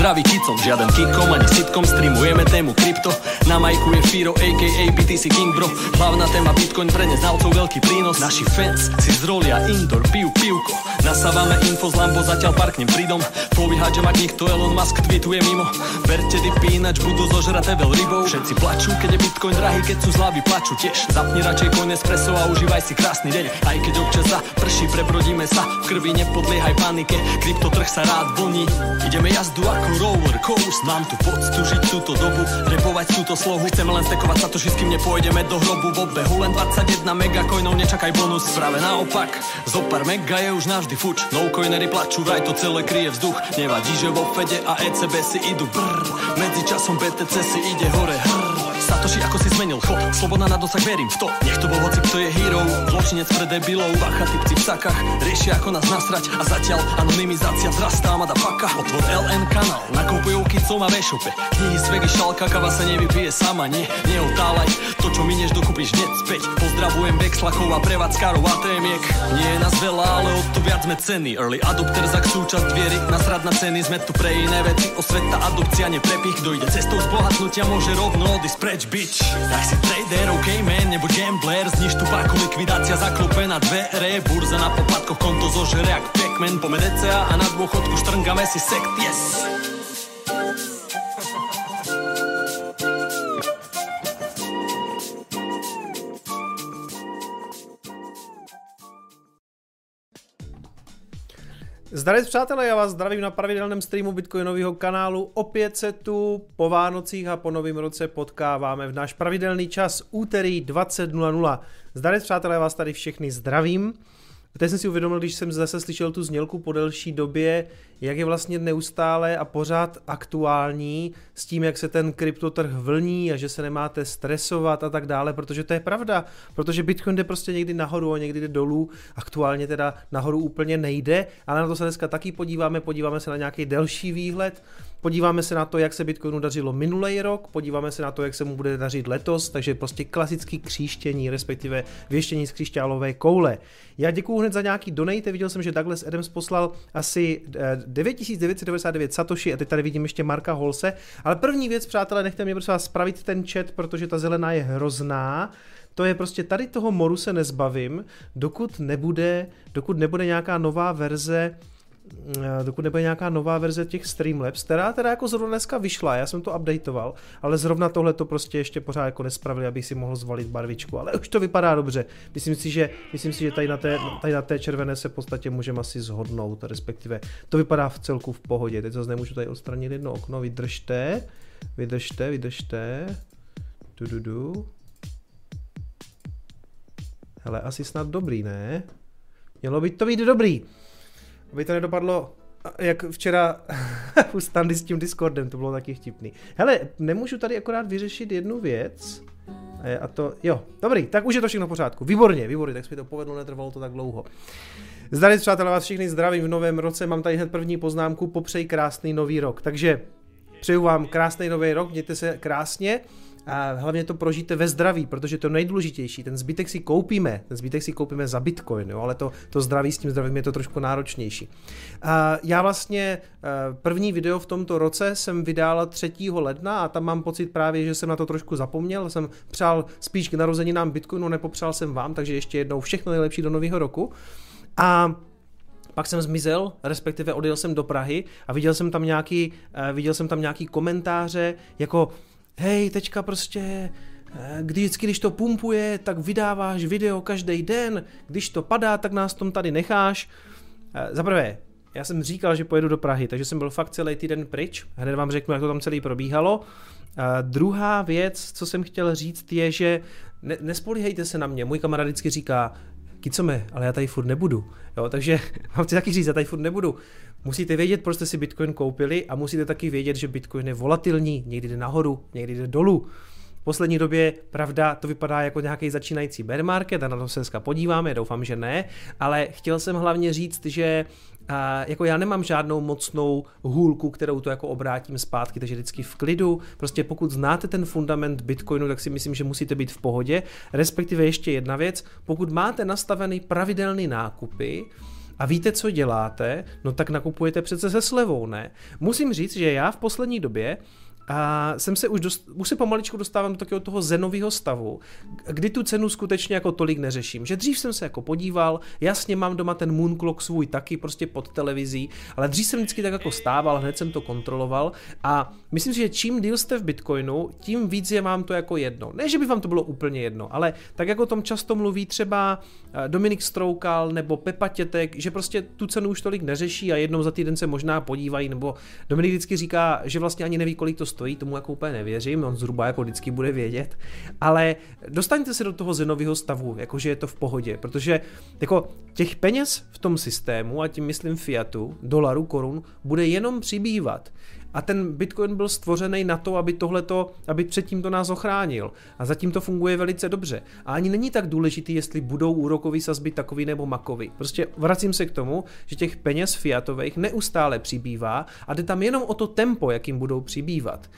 Zdravý kicom Žiaden kikom ani sitkom, streamujeme tému krypto Na majku je Firo, aka BTC King bro. Hlavná téma Bitcoin pre neznalcov veľký prínos. Naši fans si zrolia indoor, pijú pivko. Nasávame info z Lambo, zatiaľ parknem pridom. Že mať nikto Elon Musk tweetuje mimo. Verte dipy, ináč budú zožraté veľ rybou. Všetci plačú, keď je Bitcoin drahý, keď sú zlavy plačú tiež. Zapni radšej coin espresso a užívaj si krásny deň. Aj keď občas za prší, prebrodíme sa V krvi nepodliehaj panike, kryptotrh sa rád vlní Ideme jazdu ako roller coast Mám tu poctu žiť túto dobu, repovať túto slohu Chceme len stekovať sa to, kým nepôjdeme do hrobu. V obehu len 21 megacoinov, nečakaj bonus. Práve naopak, zo pár mega je už navždy fuč. No coinery plačú, vraj to celé kryje vzduch. Nevadí, že vo Fede a ECB si idú brr Medzi časom BTC si ide hore. Hrr Satoshi ako si zmenil chod? Sloboda na dosah, verím v to. Nech to bol hoci kto je hero. Zločinec pre debilov. Bacha typci v sakách Riešia ako nás nasrať. A zatiaľ anonymizácia zrastá Mada paka. Otvor LN kanál Nakupujú kicom a vešope Knihy z vegy šalka Kava sa nevypije sama Nie, neotálaj To čo minieš dokupíš hneď späť. Pozdravujem Vexlakov a prevádzkarov a témiek Nie je nás veľa, ale o to viac sme ceny. Early adopter za súčasť viery. Nasrad na ceny Sme tu pre iné veci. Osveta adopcia neprepich. Kto ide cestou zbohatnutia Môže rovno odísť preč, bitch Tak si trader, ok man, nebo gambler. Zniž tu páku, likvidácia zaklope na dvere. Burza na poplatkoch, konto zožere jak Pac-Man Pome DCA a na dôchodku štrngame si sekt, yes Zdravím přátelé, já vás zdravím na pravidelném streamu Bitcoinového kanálu. Opět se tu po Vánocích a po Novém roce potkáváme v náš pravidelný čas úterý 20.00. Zdravím přátelé, já vás tady všechny zdravím. Teď jsem si uvědomil, když jsem zase slyšel tu znělku po delší době, jak je vlastně neustále a pořád aktuální s tím, jak se ten kryptotrh vlní a že se nemáte stresovat a tak dále, protože to je pravda, protože Bitcoin jde prostě někdy nahoru a někdy jde dolů, aktuálně teda nahoru úplně nejde, ale na to se dneska taky podíváme, podíváme se na nějaký delší výhled, Podíváme se na to, jak se Bitcoinu dařilo minulý rok, podíváme se na to, jak se mu bude dařit letos, takže prostě klasický kříštění, respektive věštění z křišťálové koule. Já děkuji hned za nějaký donate, viděl jsem, že Douglas Adams poslal asi 9999 eh, Satoshi a teď tady vidím ještě Marka Holse, ale první věc, přátelé, nechte mě prosím vás spravit ten chat, protože ta zelená je hrozná. To je prostě tady toho moru se nezbavím, dokud nebude, dokud nebude nějaká nová verze dokud nebude nějaká nová verze těch Streamlabs, která teda jako zrovna dneska vyšla, já jsem to updateoval, ale zrovna tohle to prostě ještě pořád jako nespravili, abych si mohl zvolit barvičku, ale už to vypadá dobře. Myslím si, že, myslím si, že tady, na té, tady na té červené se v podstatě můžeme asi zhodnout, respektive to vypadá v celku v pohodě. Teď zase nemůžu tady odstranit jedno okno, vydržte, vydržte, vydržte, du, du, du. Hele, asi snad dobrý, ne? Mělo by to být dobrý. Aby to nedopadlo jak včera u standy s tím Discordem, to bylo taky vtipný. Hele, nemůžu tady akorát vyřešit jednu věc. A to, jo, dobrý, tak už je to všechno v pořádku. Výborně, výborně, tak se mi to povedlo, netrvalo to tak dlouho. Zdraví přátelé, vás všichni zdravím v novém roce, mám tady hned první poznámku, popřej krásný nový rok. Takže přeju vám krásný nový rok, mějte se krásně a hlavně to prožijte ve zdraví, protože to nejdůležitější, ten zbytek si koupíme, ten zbytek si koupíme za bitcoin, jo, ale to, to zdraví s tím zdravím je to trošku náročnější. A já vlastně eh, první video v tomto roce jsem vydal 3. ledna a tam mám pocit právě, že jsem na to trošku zapomněl, jsem přál spíš k narozeninám bitcoinu, nepopřál jsem vám, takže ještě jednou všechno nejlepší do nového roku. A pak jsem zmizel, respektive odjel jsem do Prahy a viděl jsem tam nějaký, uh, viděl jsem tam nějaký komentáře, jako hej, teďka prostě, eh, když, vždycky, když to pumpuje, tak vydáváš video každý den, když to padá, tak nás tom tady necháš. Eh, za prvé, já jsem říkal, že pojedu do Prahy, takže jsem byl fakt celý týden pryč. Hned vám řeknu, jak to tam celý probíhalo. A druhá věc, co jsem chtěl říct, je, že ne, nespolíhejte se na mě. Můj kamarád vždycky říká, Kicome, ale já tady furt nebudu. Jo, takže mám ti taky říct, já tady furt nebudu. Musíte vědět, proč jste si Bitcoin koupili a musíte taky vědět, že Bitcoin je volatilní, někdy jde nahoru, někdy jde dolů. V poslední době, pravda, to vypadá jako nějaký začínající bear market a na to se dneska podíváme, doufám, že ne, ale chtěl jsem hlavně říct, že a jako já nemám žádnou mocnou hůlku, kterou to jako obrátím zpátky, takže vždycky v klidu. Prostě pokud znáte ten fundament Bitcoinu, tak si myslím, že musíte být v pohodě. Respektive ještě jedna věc, pokud máte nastavený pravidelný nákupy, a víte, co děláte, no tak nakupujete přece se slevou, ne? Musím říct, že já v poslední době a jsem se už, dost, už se pomaličku dostávám do takového toho zenového stavu, kdy tu cenu skutečně jako tolik neřeším. Že dřív jsem se jako podíval, jasně mám doma ten Moon Clock svůj taky prostě pod televizí, ale dřív jsem vždycky tak jako stával, hned jsem to kontroloval a myslím si, že čím díl jste v Bitcoinu, tím víc je vám to jako jedno. Ne, že by vám to bylo úplně jedno, ale tak jako o tom často mluví třeba eh, Dominik Stroukal nebo Pepa Tětek, že prostě tu cenu už tolik neřeší a jednou za týden se možná podívají, nebo Dominik vždycky říká, že vlastně ani neví, kolik to stojí stojí, tomu jako úplně nevěřím, on zhruba jako vždycky bude vědět, ale dostaňte se do toho zenového stavu, jakože je to v pohodě, protože jako těch peněz v tom systému, a tím myslím fiatu, dolaru, korun, bude jenom přibývat. A ten Bitcoin byl stvořený na to, aby tohleto, aby předtím to nás ochránil. A zatím to funguje velice dobře. A ani není tak důležitý, jestli budou úrokový sazby takový nebo makový. Prostě vracím se k tomu, že těch peněz fiatových neustále přibývá a jde tam jenom o to tempo, jakým budou přibývat.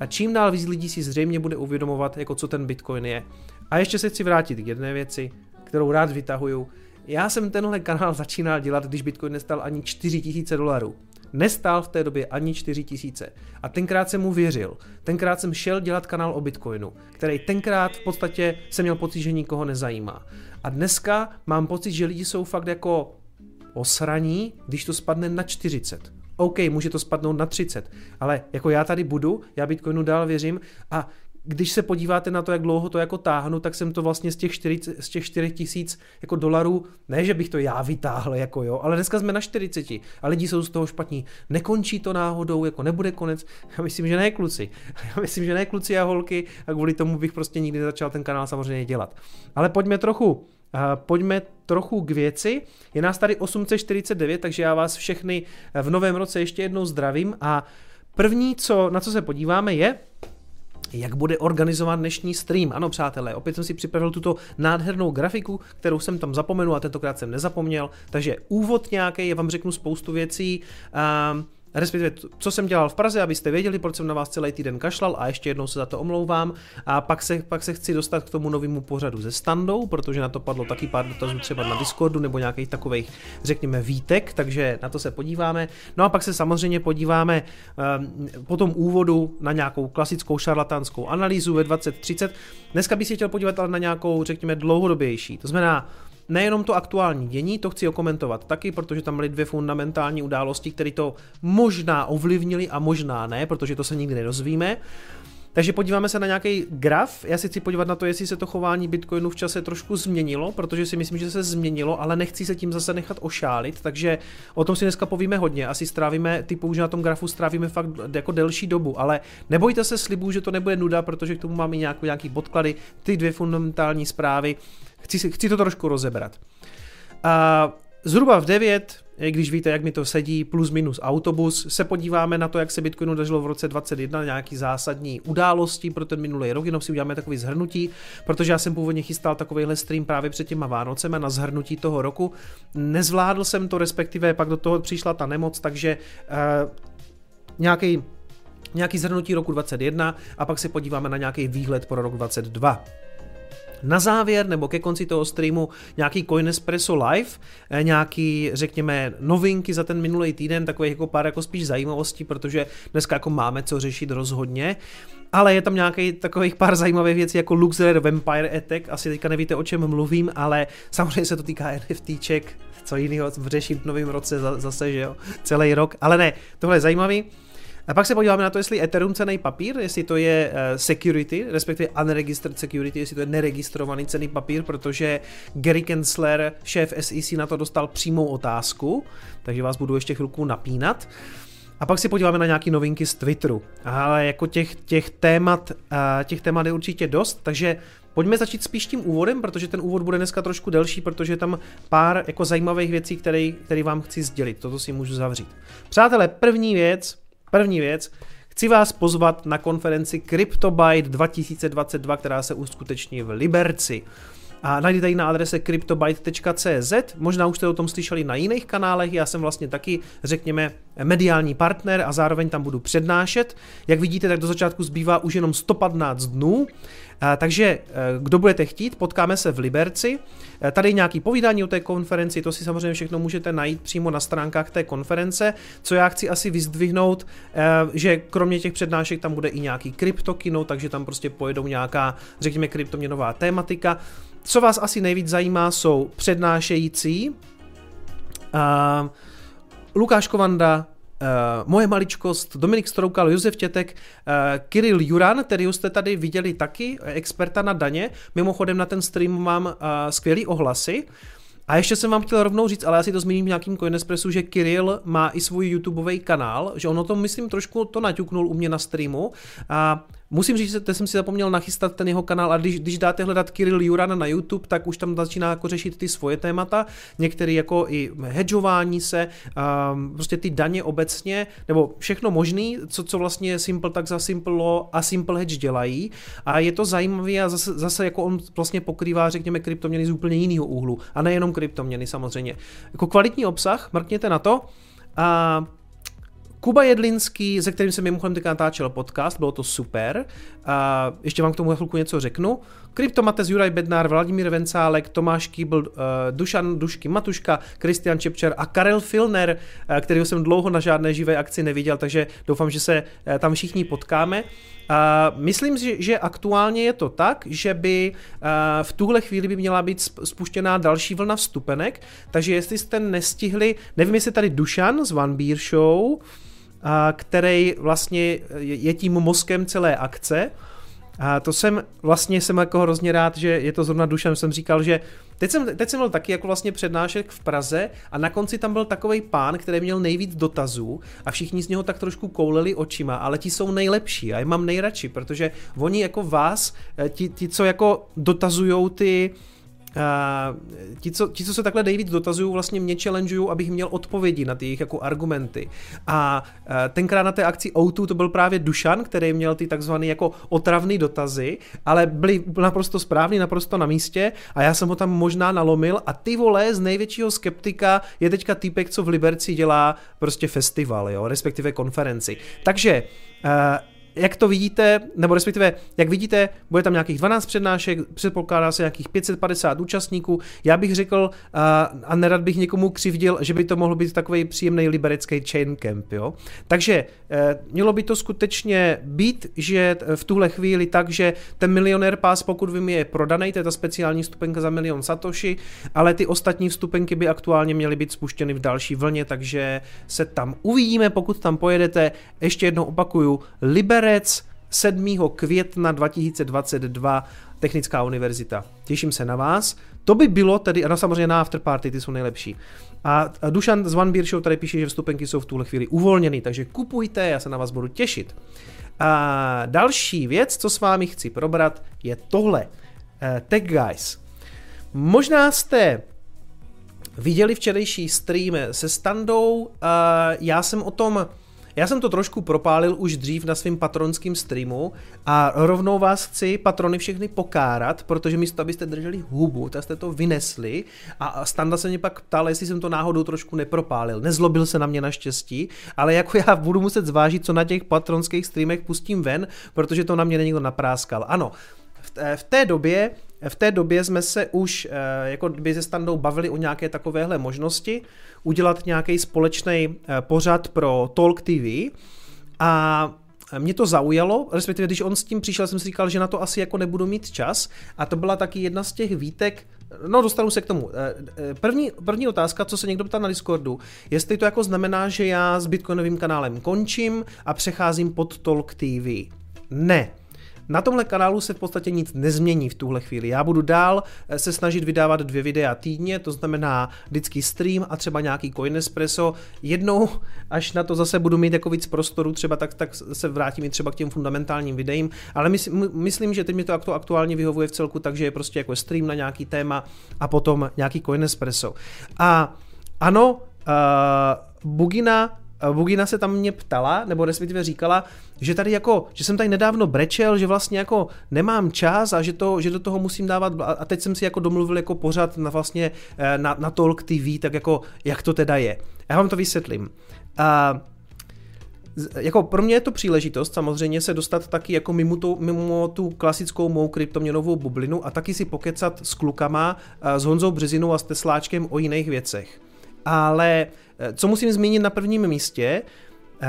A čím dál víc lidí si zřejmě bude uvědomovat, jako co ten Bitcoin je. A ještě se chci vrátit k jedné věci, kterou rád vytahuju. Já jsem tenhle kanál začínal dělat, když Bitcoin nestal ani 4000 dolarů. Nestál v té době ani 4 tisíce. A tenkrát jsem mu věřil. Tenkrát jsem šel dělat kanál o Bitcoinu, který tenkrát v podstatě jsem měl pocit, že nikoho nezajímá. A dneska mám pocit, že lidi jsou fakt jako osraní, když to spadne na 40. OK, může to spadnout na 30, ale jako já tady budu, já Bitcoinu dál věřím a když se podíváte na to, jak dlouho to jako táhnu, tak jsem to vlastně z těch 4, z těch 4 tisíc jako dolarů, ne, že bych to já vytáhl, jako jo, ale dneska jsme na 40 a lidi jsou z toho špatní. Nekončí to náhodou, jako nebude konec. Já myslím, že ne kluci. Já myslím, že ne kluci a holky a kvůli tomu bych prostě nikdy začal ten kanál samozřejmě dělat. Ale pojďme trochu uh, pojďme trochu k věci. Je nás tady 849, takže já vás všechny v novém roce ještě jednou zdravím a první, co, na co se podíváme, je jak bude organizován dnešní stream. Ano, přátelé, opět jsem si připravil tuto nádhernou grafiku, kterou jsem tam zapomenul a tentokrát jsem nezapomněl. Takže úvod nějaký, já vám řeknu spoustu věcí. Um, respektive co jsem dělal v Praze, abyste věděli, proč jsem na vás celý týden kašlal a ještě jednou se za to omlouvám. A pak se, pak se chci dostat k tomu novému pořadu ze standou, protože na to padlo taky pár dotazů třeba na Discordu nebo nějakých takových, řekněme, výtek, takže na to se podíváme. No a pak se samozřejmě podíváme um, po tom úvodu na nějakou klasickou šarlatánskou analýzu ve 2030. Dneska bych si chtěl podívat ale na nějakou, řekněme, dlouhodobější. To znamená, nejenom to aktuální dění, to chci okomentovat taky, protože tam byly dvě fundamentální události, které to možná ovlivnili a možná ne, protože to se nikdy nedozvíme. Takže podíváme se na nějaký graf. Já si chci podívat na to, jestli se to chování Bitcoinu v čase trošku změnilo, protože si myslím, že se změnilo, ale nechci se tím zase nechat ošálit, takže o tom si dneska povíme hodně. Asi strávíme, typu, že na tom grafu strávíme fakt jako delší dobu, ale nebojte se slibů, že to nebude nuda, protože k tomu máme nějaký podklady, ty dvě fundamentální zprávy Chci, chci to trošku rozebrat. A zhruba v 9, když víte, jak mi to sedí, plus minus autobus, se podíváme na to, jak se Bitcoinu dařilo v roce 2021, nějaký zásadní události pro ten minulý rok, jenom si uděláme takový zhrnutí, protože já jsem původně chystal takovýhle stream právě před těma Vánocema na zhrnutí toho roku. Nezvládl jsem to, respektive pak do toho přišla ta nemoc, takže uh, nějaký nějaký zhrnutí roku 21 a pak se podíváme na nějaký výhled pro rok 22 na závěr nebo ke konci toho streamu nějaký Coinespresso Live, eh, nějaký, řekněme, novinky za ten minulý týden, takových jako pár jako spíš zajímavostí, protože dneska jako máme co řešit rozhodně. Ale je tam nějaký takových pár zajímavých věcí jako Luxer Vampire Attack, asi teďka nevíte o čem mluvím, ale samozřejmě se to týká NFTček, co jiného řešit v novém roce zase, že jo, celý rok, ale ne, tohle je zajímavý. A pak se podíváme na to, jestli Ethereum cený papír, jestli to je uh, security, respektive unregistered security, jestli to je neregistrovaný cený papír, protože Gary Kensler, šéf SEC, na to dostal přímou otázku, takže vás budu ještě chvilku napínat. A pak si podíváme na nějaké novinky z Twitteru. Ale jako těch, těch, témat, uh, těch témat je určitě dost, takže Pojďme začít spíš tím úvodem, protože ten úvod bude dneska trošku delší, protože je tam pár jako zajímavých věcí, které, které vám chci sdělit. Toto si můžu zavřít. Přátelé, první věc, První věc, chci vás pozvat na konferenci CryptoByte 2022, která se uskuteční v Liberci. a najdete ji na adrese cryptobyte.cz. Možná už jste o tom slyšeli na jiných kanálech, já jsem vlastně taky, řekněme, mediální partner a zároveň tam budu přednášet. Jak vidíte, tak do začátku zbývá už jenom 115 dnů, takže kdo budete chtít, potkáme se v Liberci. Tady nějaký povídání o té konferenci, to si samozřejmě všechno můžete najít přímo na stránkách té konference. Co já chci asi vyzdvihnout, že kromě těch přednášek tam bude i nějaký kryptokino, takže tam prostě pojedou nějaká, řekněme, kryptoměnová tématika. Co vás asi nejvíc zajímá, jsou přednášející. Lukáš Kovanda, moje maličkost, Dominik Stroukal, Josef Tětek, uh, Kiril Juran, který jste tady viděli taky, experta na daně. Mimochodem na ten stream mám skvělý ohlasy. A ještě jsem vám chtěl rovnou říct, ale já si to zmíním v nějakým Coinespressu, že Kiril má i svůj YouTubeový kanál, že on o tom, myslím, trošku to naťuknul u mě na streamu. A Musím říct, že jsem si zapomněl nachystat ten jeho kanál a když, když dáte hledat Kirill Juran na YouTube, tak už tam začíná jako řešit ty svoje témata, některé jako i hedžování se, um, prostě ty daně obecně, nebo všechno možný, co, co vlastně Simple tak za Simple a Simple Hedge dělají a je to zajímavé a zase, zase jako on vlastně pokrývá, řekněme, kryptoměny z úplně jiného úhlu a nejenom kryptoměny samozřejmě. Jako kvalitní obsah, mrkněte na to. A Kuba Jedlinský, se kterým jsem mimochodem teď natáčel podcast, bylo to super. A ještě vám k tomu chvilku něco řeknu. Kryptomates, Juraj Bednár, Vladimír Vencálek, Tomáš Kýbl, uh, Dušan Dušky Matuška, Kristian Čepčer a Karel Filner, uh, kterého jsem dlouho na žádné živé akci neviděl, takže doufám, že se uh, tam všichni potkáme. Uh, myslím si, že aktuálně je to tak, že by uh, v tuhle chvíli by měla být spuštěná další vlna vstupenek, takže jestli jste nestihli, nevím, jestli tady Dušan z One Beer Show, který vlastně je tím mozkem celé akce. A to jsem vlastně jsem jako hrozně rád, že je to zrovna Dušan, jsem říkal, že teď jsem, teď jsem byl taky jako vlastně přednášek v Praze a na konci tam byl takový pán, který měl nejvíc dotazů a všichni z něho tak trošku kouleli očima, ale ti jsou nejlepší a je mám nejradši, protože oni jako vás, eh, ti, ti co jako dotazujou ty, Uh, ti, co, ti, co se takhle nejvíc dotazují, vlastně mě challengeují, abych měl odpovědi na ty jejich jako argumenty. A uh, tenkrát na té akci O2 to byl právě Dušan, který měl ty takzvané jako otravné dotazy, ale byly naprosto správný, naprosto na místě a já jsem ho tam možná nalomil a ty vole z největšího skeptika je teďka týpek, co v Liberci dělá prostě festival, jo, respektive konferenci. Takže uh, jak to vidíte, nebo respektive, jak vidíte, bude tam nějakých 12 přednášek, předpokládá se nějakých 550 účastníků. Já bych řekl, a nerad bych někomu křivdil, že by to mohl být takový příjemný liberecký chain camp, jo. Takže e, mělo by to skutečně být, že v tuhle chvíli tak, že ten milionér pás, pokud vím, je prodaný, to je ta speciální vstupenka za milion satoshi, ale ty ostatní vstupenky by aktuálně měly být spuštěny v další vlně, takže se tam uvidíme, pokud tam pojedete. Ještě jednou opakuju, Liber Liberec 7. května 2022 Technická univerzita. Těším se na vás. To by bylo tedy, ano samozřejmě na afterparty, ty jsou nejlepší. A Dušan z One Beer Show tady píše, že vstupenky jsou v tuhle chvíli uvolněny, takže kupujte, já se na vás budu těšit. A další věc, co s vámi chci probrat, je tohle. Uh, Tech Guys. Možná jste viděli včerejší stream se Standou, já jsem o tom já jsem to trošku propálil už dřív na svém patronském streamu a rovnou vás chci patrony všechny pokárat, protože místo, abyste drželi hubu, tak jste to vynesli a Standa se mě pak ptal, jestli jsem to náhodou trošku nepropálil. Nezlobil se na mě naštěstí, ale jako já budu muset zvážit, co na těch patronských streamech pustím ven, protože to na mě někdo napráskal. Ano, v té době v té době jsme se už eh, jako by se standou bavili o nějaké takovéhle možnosti, udělat nějaký společný eh, pořad pro Talk TV a mě to zaujalo, respektive když on s tím přišel, jsem si říkal, že na to asi jako nebudu mít čas a to byla taky jedna z těch výtek, no dostanu se k tomu. Eh, první, první otázka, co se někdo ptá na Discordu, jestli to jako znamená, že já s Bitcoinovým kanálem končím a přecházím pod Talk TV. Ne, na tomhle kanálu se v podstatě nic nezmění v tuhle chvíli. Já budu dál eh, se snažit vydávat dvě videa týdně, to znamená vždycky stream a třeba nějaký Coin Espresso. Jednou, až na to zase budu mít jako víc prostoru, třeba tak, tak se vrátím i třeba k těm fundamentálním videím, ale mysl, myslím, že teď mi to aktuálně vyhovuje v celku, takže je prostě jako stream na nějaký téma a potom nějaký Coin Espresso. A ano, uh, Bugina Bugina se tam mě ptala, nebo respektive říkala, že tady jako, že jsem tady nedávno brečel, že vlastně jako nemám čas a že, to, že do toho musím dávat, a teď jsem si jako domluvil jako pořád na vlastně eh, na, na Talk TV, tak jako jak to teda je. Já vám to vysvětlím. A jako pro mě je to příležitost samozřejmě se dostat taky jako mimo tu, mimo tu klasickou mou kryptoměnovou bublinu a taky si pokecat s klukama, s Honzou Březinou a s Tesláčkem o jiných věcech. Ale eh, co musím zmínit na prvním místě, eh,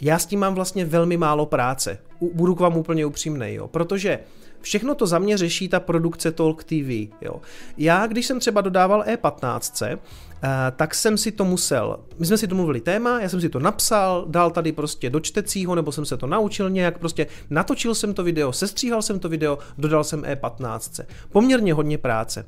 já s tím mám vlastně velmi málo práce. Budu k vám úplně upřímný, jo, protože Všechno to za mě řeší ta produkce Talk TV. Jo. Já, když jsem třeba dodával E15, Uh, tak jsem si to musel, my jsme si domluvili téma, já jsem si to napsal, dal tady prostě do čtecího, nebo jsem se to naučil nějak, prostě natočil jsem to video, sestříhal jsem to video, dodal jsem E15. Poměrně hodně práce.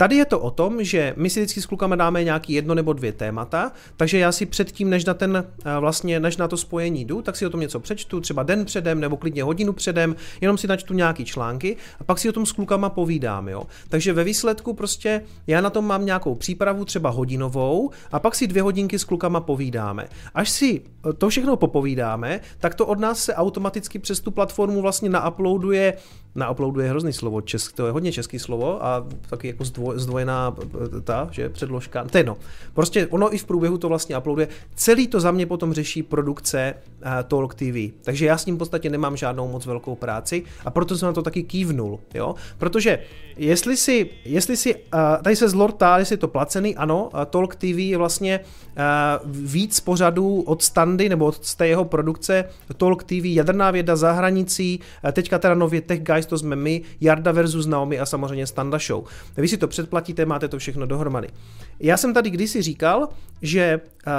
Tady je to o tom, že my si vždycky s klukama dáme nějaký jedno nebo dvě témata, takže já si předtím, než na, ten, eh, vlastně, než na to spojení jdu, tak si o tom něco přečtu, třeba den předem nebo klidně hodinu předem, jenom si načtu nějaký články a pak si o tom s klukama povídám. Jo. Takže ve výsledku prostě já na tom mám nějakou přípravu, třeba hodinovou, a pak si dvě hodinky s klukama povídáme. Až si eh, to všechno popovídáme, tak to od nás se automaticky přes tu platformu vlastně nauploaduje na uploadu je hrozný slovo, česk, to je hodně český slovo a taky jako zdvoj, zdvojená ta, že předložka, to je no. Prostě ono i v průběhu to vlastně uploaduje. Celý to za mě potom řeší produkce uh, Talk TV, takže já s ním v podstatě nemám žádnou moc velkou práci a proto jsem na to taky kývnul, jo. Protože jestli si, jestli si uh, tady se zlortá, jestli je to placený, ano, uh, Talk TV je vlastně uh, víc pořadů od standy nebo od té jeho produkce Talk TV, jaderná věda za hranicí, uh, teďka teda nově Tech Guys, to jsme my, Jarda versus Naomi a samozřejmě Standa Show. Vy si to předplatíte, máte to všechno dohromady. Já jsem tady kdysi říkal, že uh,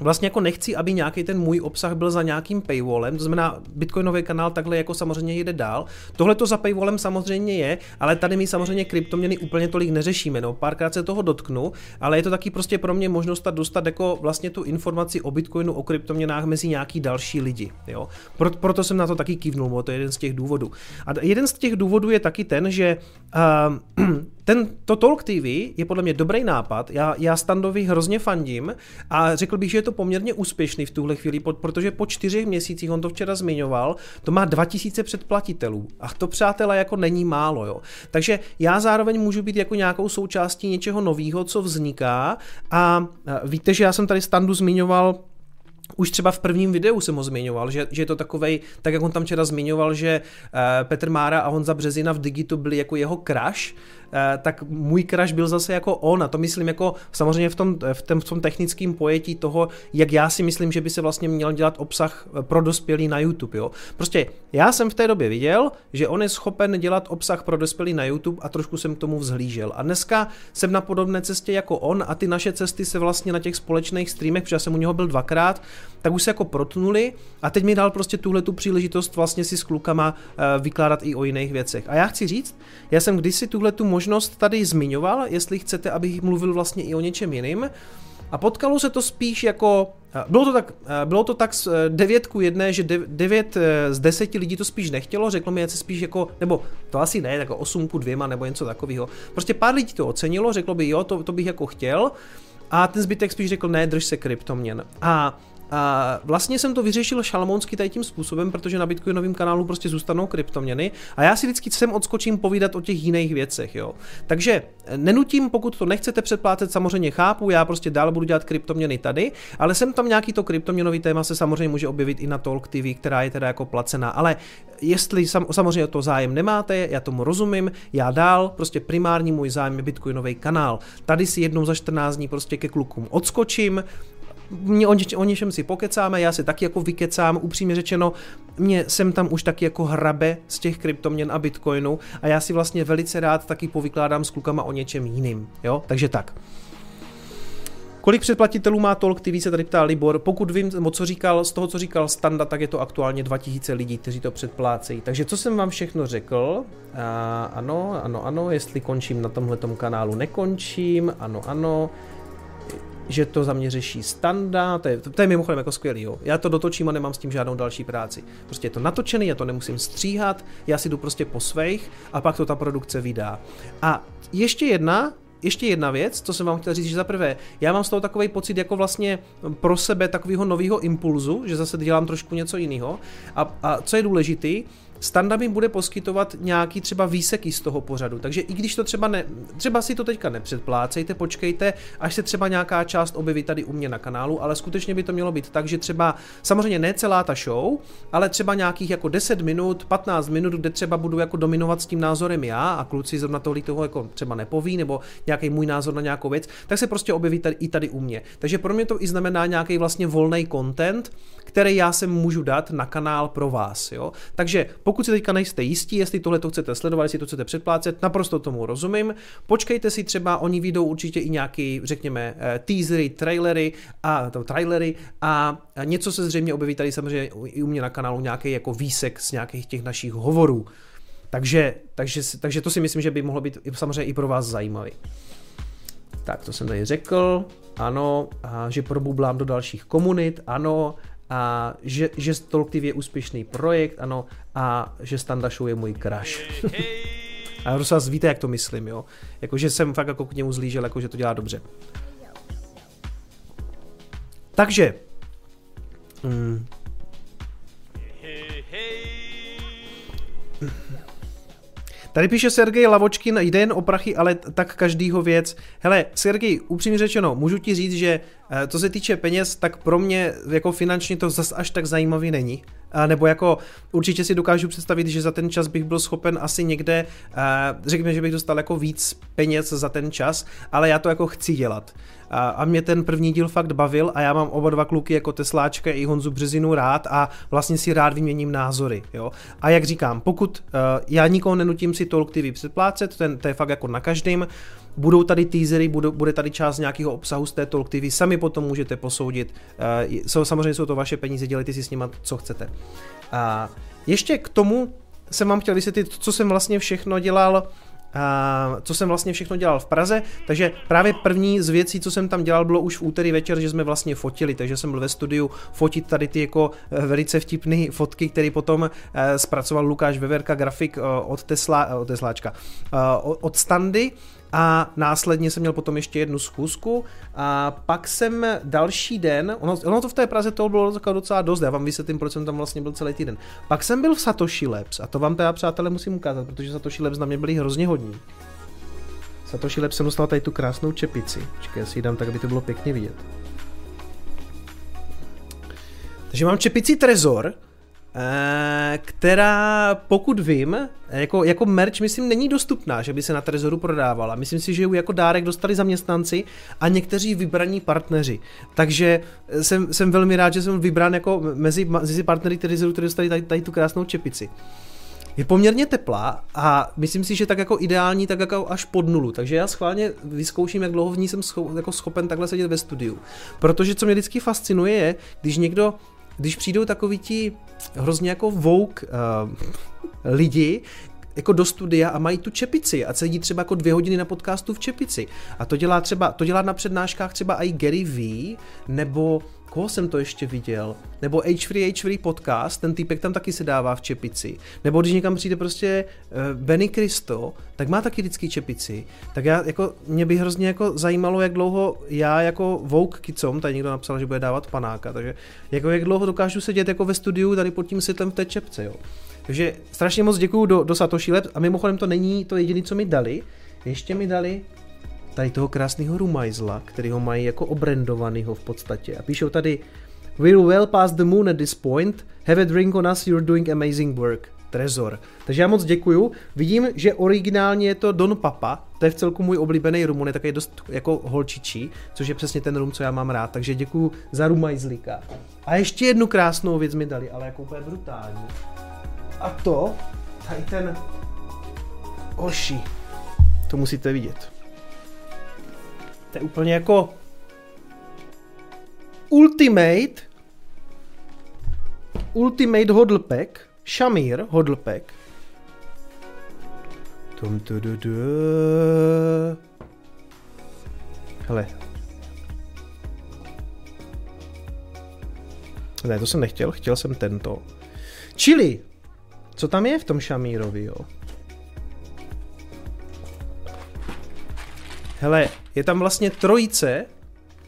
vlastně jako nechci, aby nějaký ten můj obsah byl za nějakým paywallem, to znamená Bitcoinový kanál takhle jako samozřejmě jde dál. Tohle to za paywallem samozřejmě je, ale tady my samozřejmě kryptoměny úplně tolik neřešíme, no párkrát se toho dotknu, ale je to taky prostě pro mě možnost dostat jako vlastně tu informaci o Bitcoinu, o kryptoměnách mezi nějaký další lidi, jo. Proto, proto jsem na to taky kývnul, to je jeden z těch důvodů. A jeden z těch důvodů je taky ten, že uh, ten, to Talk TV je podle mě dobrý nápad, já, já Standovi hrozně fandím a řekl bych, že je to poměrně úspěšný v tuhle chvíli, protože po čtyřech měsících, on to včera zmiňoval, to má 2000 předplatitelů. A to přátelé jako není málo, jo. Takže já zároveň můžu být jako nějakou součástí něčeho nového, co vzniká. A víte, že já jsem tady Standu zmiňoval už třeba v prvním videu jsem ho zmiňoval, že, že je to takovej, tak jak on tam včera zmiňoval, že uh, Petr Mára a Honza Březina v Digitu byli jako jeho crush, Eh, tak můj crash byl zase jako on a to myslím jako samozřejmě v tom, v tom, v tom technickém pojetí toho, jak já si myslím, že by se vlastně měl dělat obsah eh, pro dospělý na YouTube, jo. Prostě já jsem v té době viděl, že on je schopen dělat obsah pro dospělý na YouTube a trošku jsem k tomu vzhlížel. A dneska jsem na podobné cestě jako on a ty naše cesty se vlastně na těch společných streamech, protože já jsem u něho byl dvakrát, tak už se jako protnuli a teď mi dal prostě tuhle tu příležitost vlastně si s klukama eh, vykládat i o jiných věcech. A já chci říct, já jsem kdysi tuhle tu možnost tady zmiňoval, jestli chcete, abych mluvil vlastně i o něčem jiným. A potkalo se to spíš jako, eh, bylo to tak, eh, bylo to tak z 9 ku 1, že 9 z 10 lidí to spíš nechtělo, řeklo mi se spíš jako, nebo to asi ne, jako 8 ku 2 nebo něco takového. Prostě pár lidí to ocenilo, řeklo by jo, to, to bych jako chtěl, a ten zbytek spíš řekl ne, drž se kryptoměn. A a vlastně jsem to vyřešil šalmonsky tady tím způsobem, protože na Bitcoinovém kanálu prostě zůstanou kryptoměny a já si vždycky sem odskočím povídat o těch jiných věcech, jo. Takže nenutím, pokud to nechcete předplácet, samozřejmě chápu, já prostě dál budu dělat kryptoměny tady, ale sem tam nějaký to kryptoměnový téma se samozřejmě může objevit i na Talk TV, která je teda jako placená, ale jestli sam, samozřejmě to zájem nemáte, já tomu rozumím, já dál, prostě primární můj zájem je Bitcoinový kanál. Tady si jednou za 14 dní prostě ke klukům odskočím, mě o, o něčem si pokecáme, já si taky jako vykecám, upřímně řečeno, mě jsem tam už taky jako hrabe z těch kryptoměn a bitcoinu a já si vlastně velice rád taky povykládám s klukama o něčem jiným, jo, takže tak. Kolik předplatitelů má Talk TV, se tady ptá Libor. Pokud vím, co říkal, z toho, co říkal Standa, tak je to aktuálně 2000 lidí, kteří to předplácejí. Takže co jsem vám všechno řekl? A, ano, ano, ano, jestli končím na tomhle kanálu, nekončím, ano, ano že to za mě řeší standa, to je, to je mimochodem jako skvělý, jo. Já to dotočím a nemám s tím žádnou další práci. Prostě je to natočený, já to nemusím stříhat, já si jdu prostě po svých a pak to ta produkce vydá. A ještě jedna ještě jedna věc, co jsem vám chtěl říct, že za prvé, já mám z toho takový pocit jako vlastně pro sebe takového nového impulzu, že zase dělám trošku něco jiného. A, a co je důležitý, Standa mi bude poskytovat nějaký třeba výseky z toho pořadu, takže i když to třeba ne, třeba si to teďka nepředplácejte, počkejte, až se třeba nějaká část objeví tady u mě na kanálu, ale skutečně by to mělo být tak, že třeba samozřejmě ne celá ta show, ale třeba nějakých jako 10 minut, 15 minut, kde třeba budu jako dominovat s tím názorem já a kluci zrovna tolik toho jako třeba nepoví, nebo nějaký můj názor na nějakou věc, tak se prostě objeví tady, i tady u mě. Takže pro mě to i znamená nějaký vlastně volný content, který já sem můžu dát na kanál pro vás. Jo? Takže pokud si teďka nejste jistí, jestli tohle to chcete sledovat, jestli to chcete předplácet, naprosto tomu rozumím. Počkejte si třeba, oni vyjdou určitě i nějaký, řekněme, eh, teasery, trailery a to trailery a něco se zřejmě objeví tady samozřejmě i u mě na kanálu nějaký jako výsek z nějakých těch našich hovorů. Takže, takže, takže to si myslím, že by mohlo být samozřejmě i pro vás zajímavý. Tak, to jsem tady řekl, ano, a že probublám do dalších komunit, ano, a že, že Talk TV je úspěšný projekt, ano, a že Standa Show je můj crush. a prosím vás, víte, jak to myslím, jo? Jako, že jsem fakt jako k němu zlížel, jako, že to dělá dobře. Takže, mm, Tady píše Sergej Lavočkin, jde jen o prachy, ale tak každýho věc. Hele, Sergej, upřímně řečeno, můžu ti říct, že co se týče peněz, tak pro mě jako finančně to zas až tak zajímavý není. Nebo jako určitě si dokážu představit, že za ten čas bych byl schopen asi někde, eh, řekněme, že bych dostal jako víc peněz za ten čas, ale já to jako chci dělat. A, mě ten první díl fakt bavil a já mám oba dva kluky jako Tesláčka i Honzu Březinu rád a vlastně si rád vyměním názory. Jo? A jak říkám, pokud uh, já nikoho nenutím si Talk TV předplácet, ten, to je fakt jako na každém, budou tady teasery, budou, bude tady část nějakého obsahu z té Talk TV, sami potom můžete posoudit. Jsou, samozřejmě jsou to vaše peníze, dělejte si s nimi, co chcete. A ještě k tomu jsem vám chtěl vysvětlit, co jsem vlastně všechno dělal co jsem vlastně všechno dělal v Praze, takže právě první z věcí, co jsem tam dělal, bylo už v úterý večer, že jsme vlastně fotili, takže jsem byl ve studiu fotit tady ty jako eh, velice vtipné fotky, které potom eh, zpracoval Lukáš Veverka, grafik eh, od, Tesla, od Tesláčka, od Standy a následně jsem měl potom ještě jednu schůzku a pak jsem další den, ono, ono to v té Praze to bylo docela dost, já vám vysvětlím, proč jsem tam vlastně byl celý týden. Pak jsem byl v Satoshi Labs a to vám teda přátelé musím ukázat, protože Satoshi Labs na mě byli hrozně hodní. Satoshi Labs jsem dostal tady tu krásnou čepici. Počkej, já si ji dám tak, aby to bylo pěkně vidět. Takže mám čepici Trezor, která, pokud vím, jako, jako merch, myslím, není dostupná, že by se na Trezoru prodávala. Myslím si, že ji jako dárek dostali zaměstnanci a někteří vybraní partneři. Takže jsem, jsem velmi rád, že jsem vybrán jako mezi, mezi partnery Trezoru, kteří dostali tady, tady tu krásnou čepici. Je poměrně teplá a myslím si, že tak jako ideální, tak jako až pod nulu. Takže já schválně vyzkouším, jak dlouho v ní jsem scho- jako schopen takhle sedět ve studiu. Protože co mě vždycky fascinuje je, když někdo když přijdou takoví ti hrozně jako vouk uh, lidi, jako do studia a mají tu čepici a sedí třeba jako dvě hodiny na podcastu v čepici. A to dělá třeba, to dělá na přednáškách třeba i Gary V, nebo koho jsem to ještě viděl, nebo H3 H3 podcast, ten týpek tam taky se dává v čepici, nebo když někam přijde prostě uh, Benny Kristo, tak má taky vždycky čepici, tak já jako, mě by hrozně jako zajímalo, jak dlouho já jako Vogue Kicom, tady někdo napsal, že bude dávat panáka, takže jako jak dlouho dokážu sedět jako ve studiu tady pod tím světlem v té čepce, jo. Takže strašně moc děkuju do, do Satoshi Labs a mimochodem to není to jediné, co mi dali, ještě mi dali tady toho krásného rumajzla, který ho mají jako obrandovanýho v podstatě. A píšou tady We're well past the moon at this point. Have a drink on us, you're doing amazing work. Trezor. Takže já moc děkuju. Vidím, že originálně je to Don Papa, to je v celku můj oblíbený rum, on je takový dost jako holčičí, což je přesně ten rum, co já mám rád, takže děkuju za rumajzlíka. A ještě jednu krásnou věc mi dali, ale jako úplně brutální. A to, tady ten Oši. To musíte vidět. To je úplně jako Ultimate Ultimate Hodl Pack Shamir Hodl Pack Tum, tu, du, du. Hele. Ne, to jsem nechtěl, chtěl jsem tento. Čili, co tam je v tom Shamírovi, jo? Hele, je tam vlastně trojice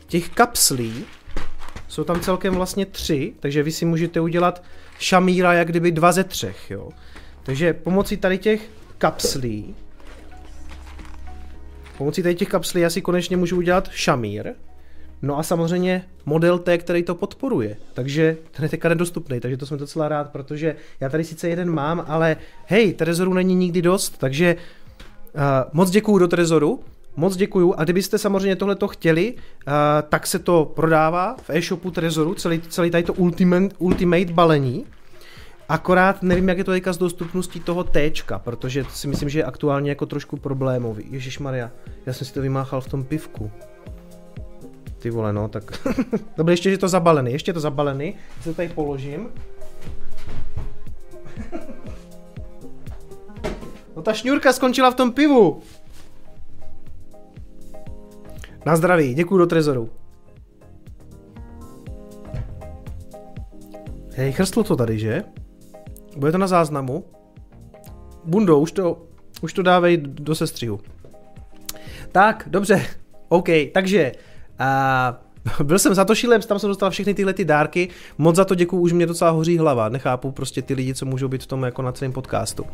těch kapslí, jsou tam celkem vlastně tři, takže vy si můžete udělat šamíra jak kdyby dva ze třech, jo. Takže pomocí tady těch kapslí, pomocí tady těch kapslí já si konečně můžu udělat šamír, No a samozřejmě model T, který to podporuje. Takže ten je teďka nedostupný, takže to jsem docela rád, protože já tady sice jeden mám, ale hej, Trezoru není nikdy dost, takže uh, moc děkuju do Trezoru, moc děkuju a kdybyste samozřejmě tohleto chtěli, uh, tak se to prodává v e-shopu Trezoru, celý, celý tady to ultimate, ultimate balení, Akorát nevím, jak je to teďka s dostupností toho T, protože si myslím, že je aktuálně jako trošku problémový. Ježíš Maria, já jsem si to vymáchal v tom pivku. Ty vole, no, tak... Dobře, ještě je to zabalený, ještě je to zabalený. Se tady položím. No ta šňůrka skončila v tom pivu. Na zdraví, děkuji do trezoru. Hej, chrstlo to tady, že? Bude to na záznamu? Bundo, už to, už to dávej do sestřihu. Tak, dobře, OK, takže a byl jsem za to šílem, tam jsem dostal všechny tyhle ty dárky, moc za to děkuju, už mě docela hoří hlava, nechápu prostě ty lidi, co můžou být v tom jako na celém podcastu.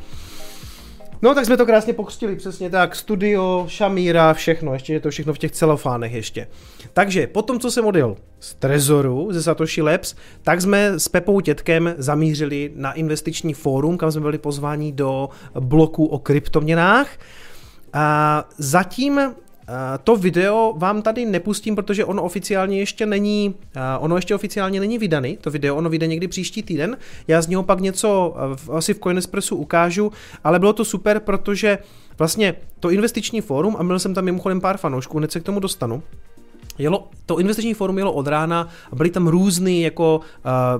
No tak jsme to krásně pokřtili, přesně tak, studio, šamíra, všechno, ještě je to všechno v těch celofánech ještě. Takže potom, co jsem odjel z Trezoru, ze Satoshi Labs, tak jsme s Pepou Tětkem zamířili na investiční fórum, kam jsme byli pozváni do bloku o kryptoměnách. A zatím to video vám tady nepustím, protože ono oficiálně ještě není, ono ještě oficiálně není vydaný, to video, ono vyjde někdy příští týden, já z něho pak něco asi v Coinespressu ukážu, ale bylo to super, protože vlastně to investiční fórum, a měl jsem tam mimochodem pár fanoušků, hned se k tomu dostanu, Jelo, to investiční fórum jelo od rána a byly tam různé jako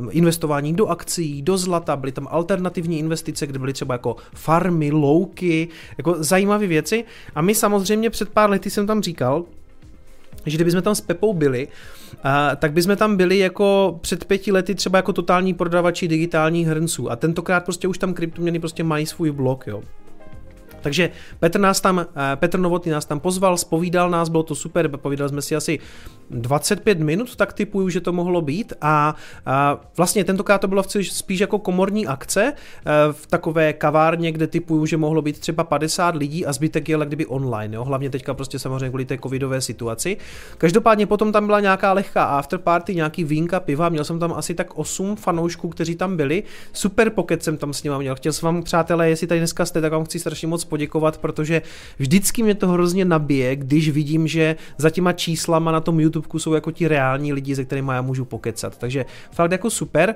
uh, investování do akcí, do zlata, byly tam alternativní investice, kde byly třeba jako farmy, louky, jako zajímavé věci. A my samozřejmě před pár lety jsem tam říkal, že kdybychom tam s Pepou byli, uh, tak bychom tam byli jako před pěti lety třeba jako totální prodavači digitálních hrnců a tentokrát prostě už tam kryptoměny prostě mají svůj blok, jo. Takže Petr nás tam, eh, Petr Novotný nás tam pozval, spovídal nás, bylo to super, povídali jsme si asi 25 minut, tak typuju, že to mohlo být a, a vlastně tentokrát to bylo spíš jako komorní akce eh, v takové kavárně, kde typuju, že mohlo být třeba 50 lidí a zbytek je kdyby online, jo? hlavně teďka prostě samozřejmě kvůli té covidové situaci. Každopádně potom tam byla nějaká lehká afterparty, nějaký vínka, piva, měl jsem tam asi tak 8 fanoušků, kteří tam byli, super pocket jsem tam s nimi měl, chtěl jsem vám přátelé, jestli tady dneska jste, tak vám chci strašně moc poděkovat, protože vždycky mě to hrozně nabije, když vidím, že za těma číslama na tom YouTubeku jsou jako ti reální lidi, se kterými já můžu pokecat. Takže fakt jako super.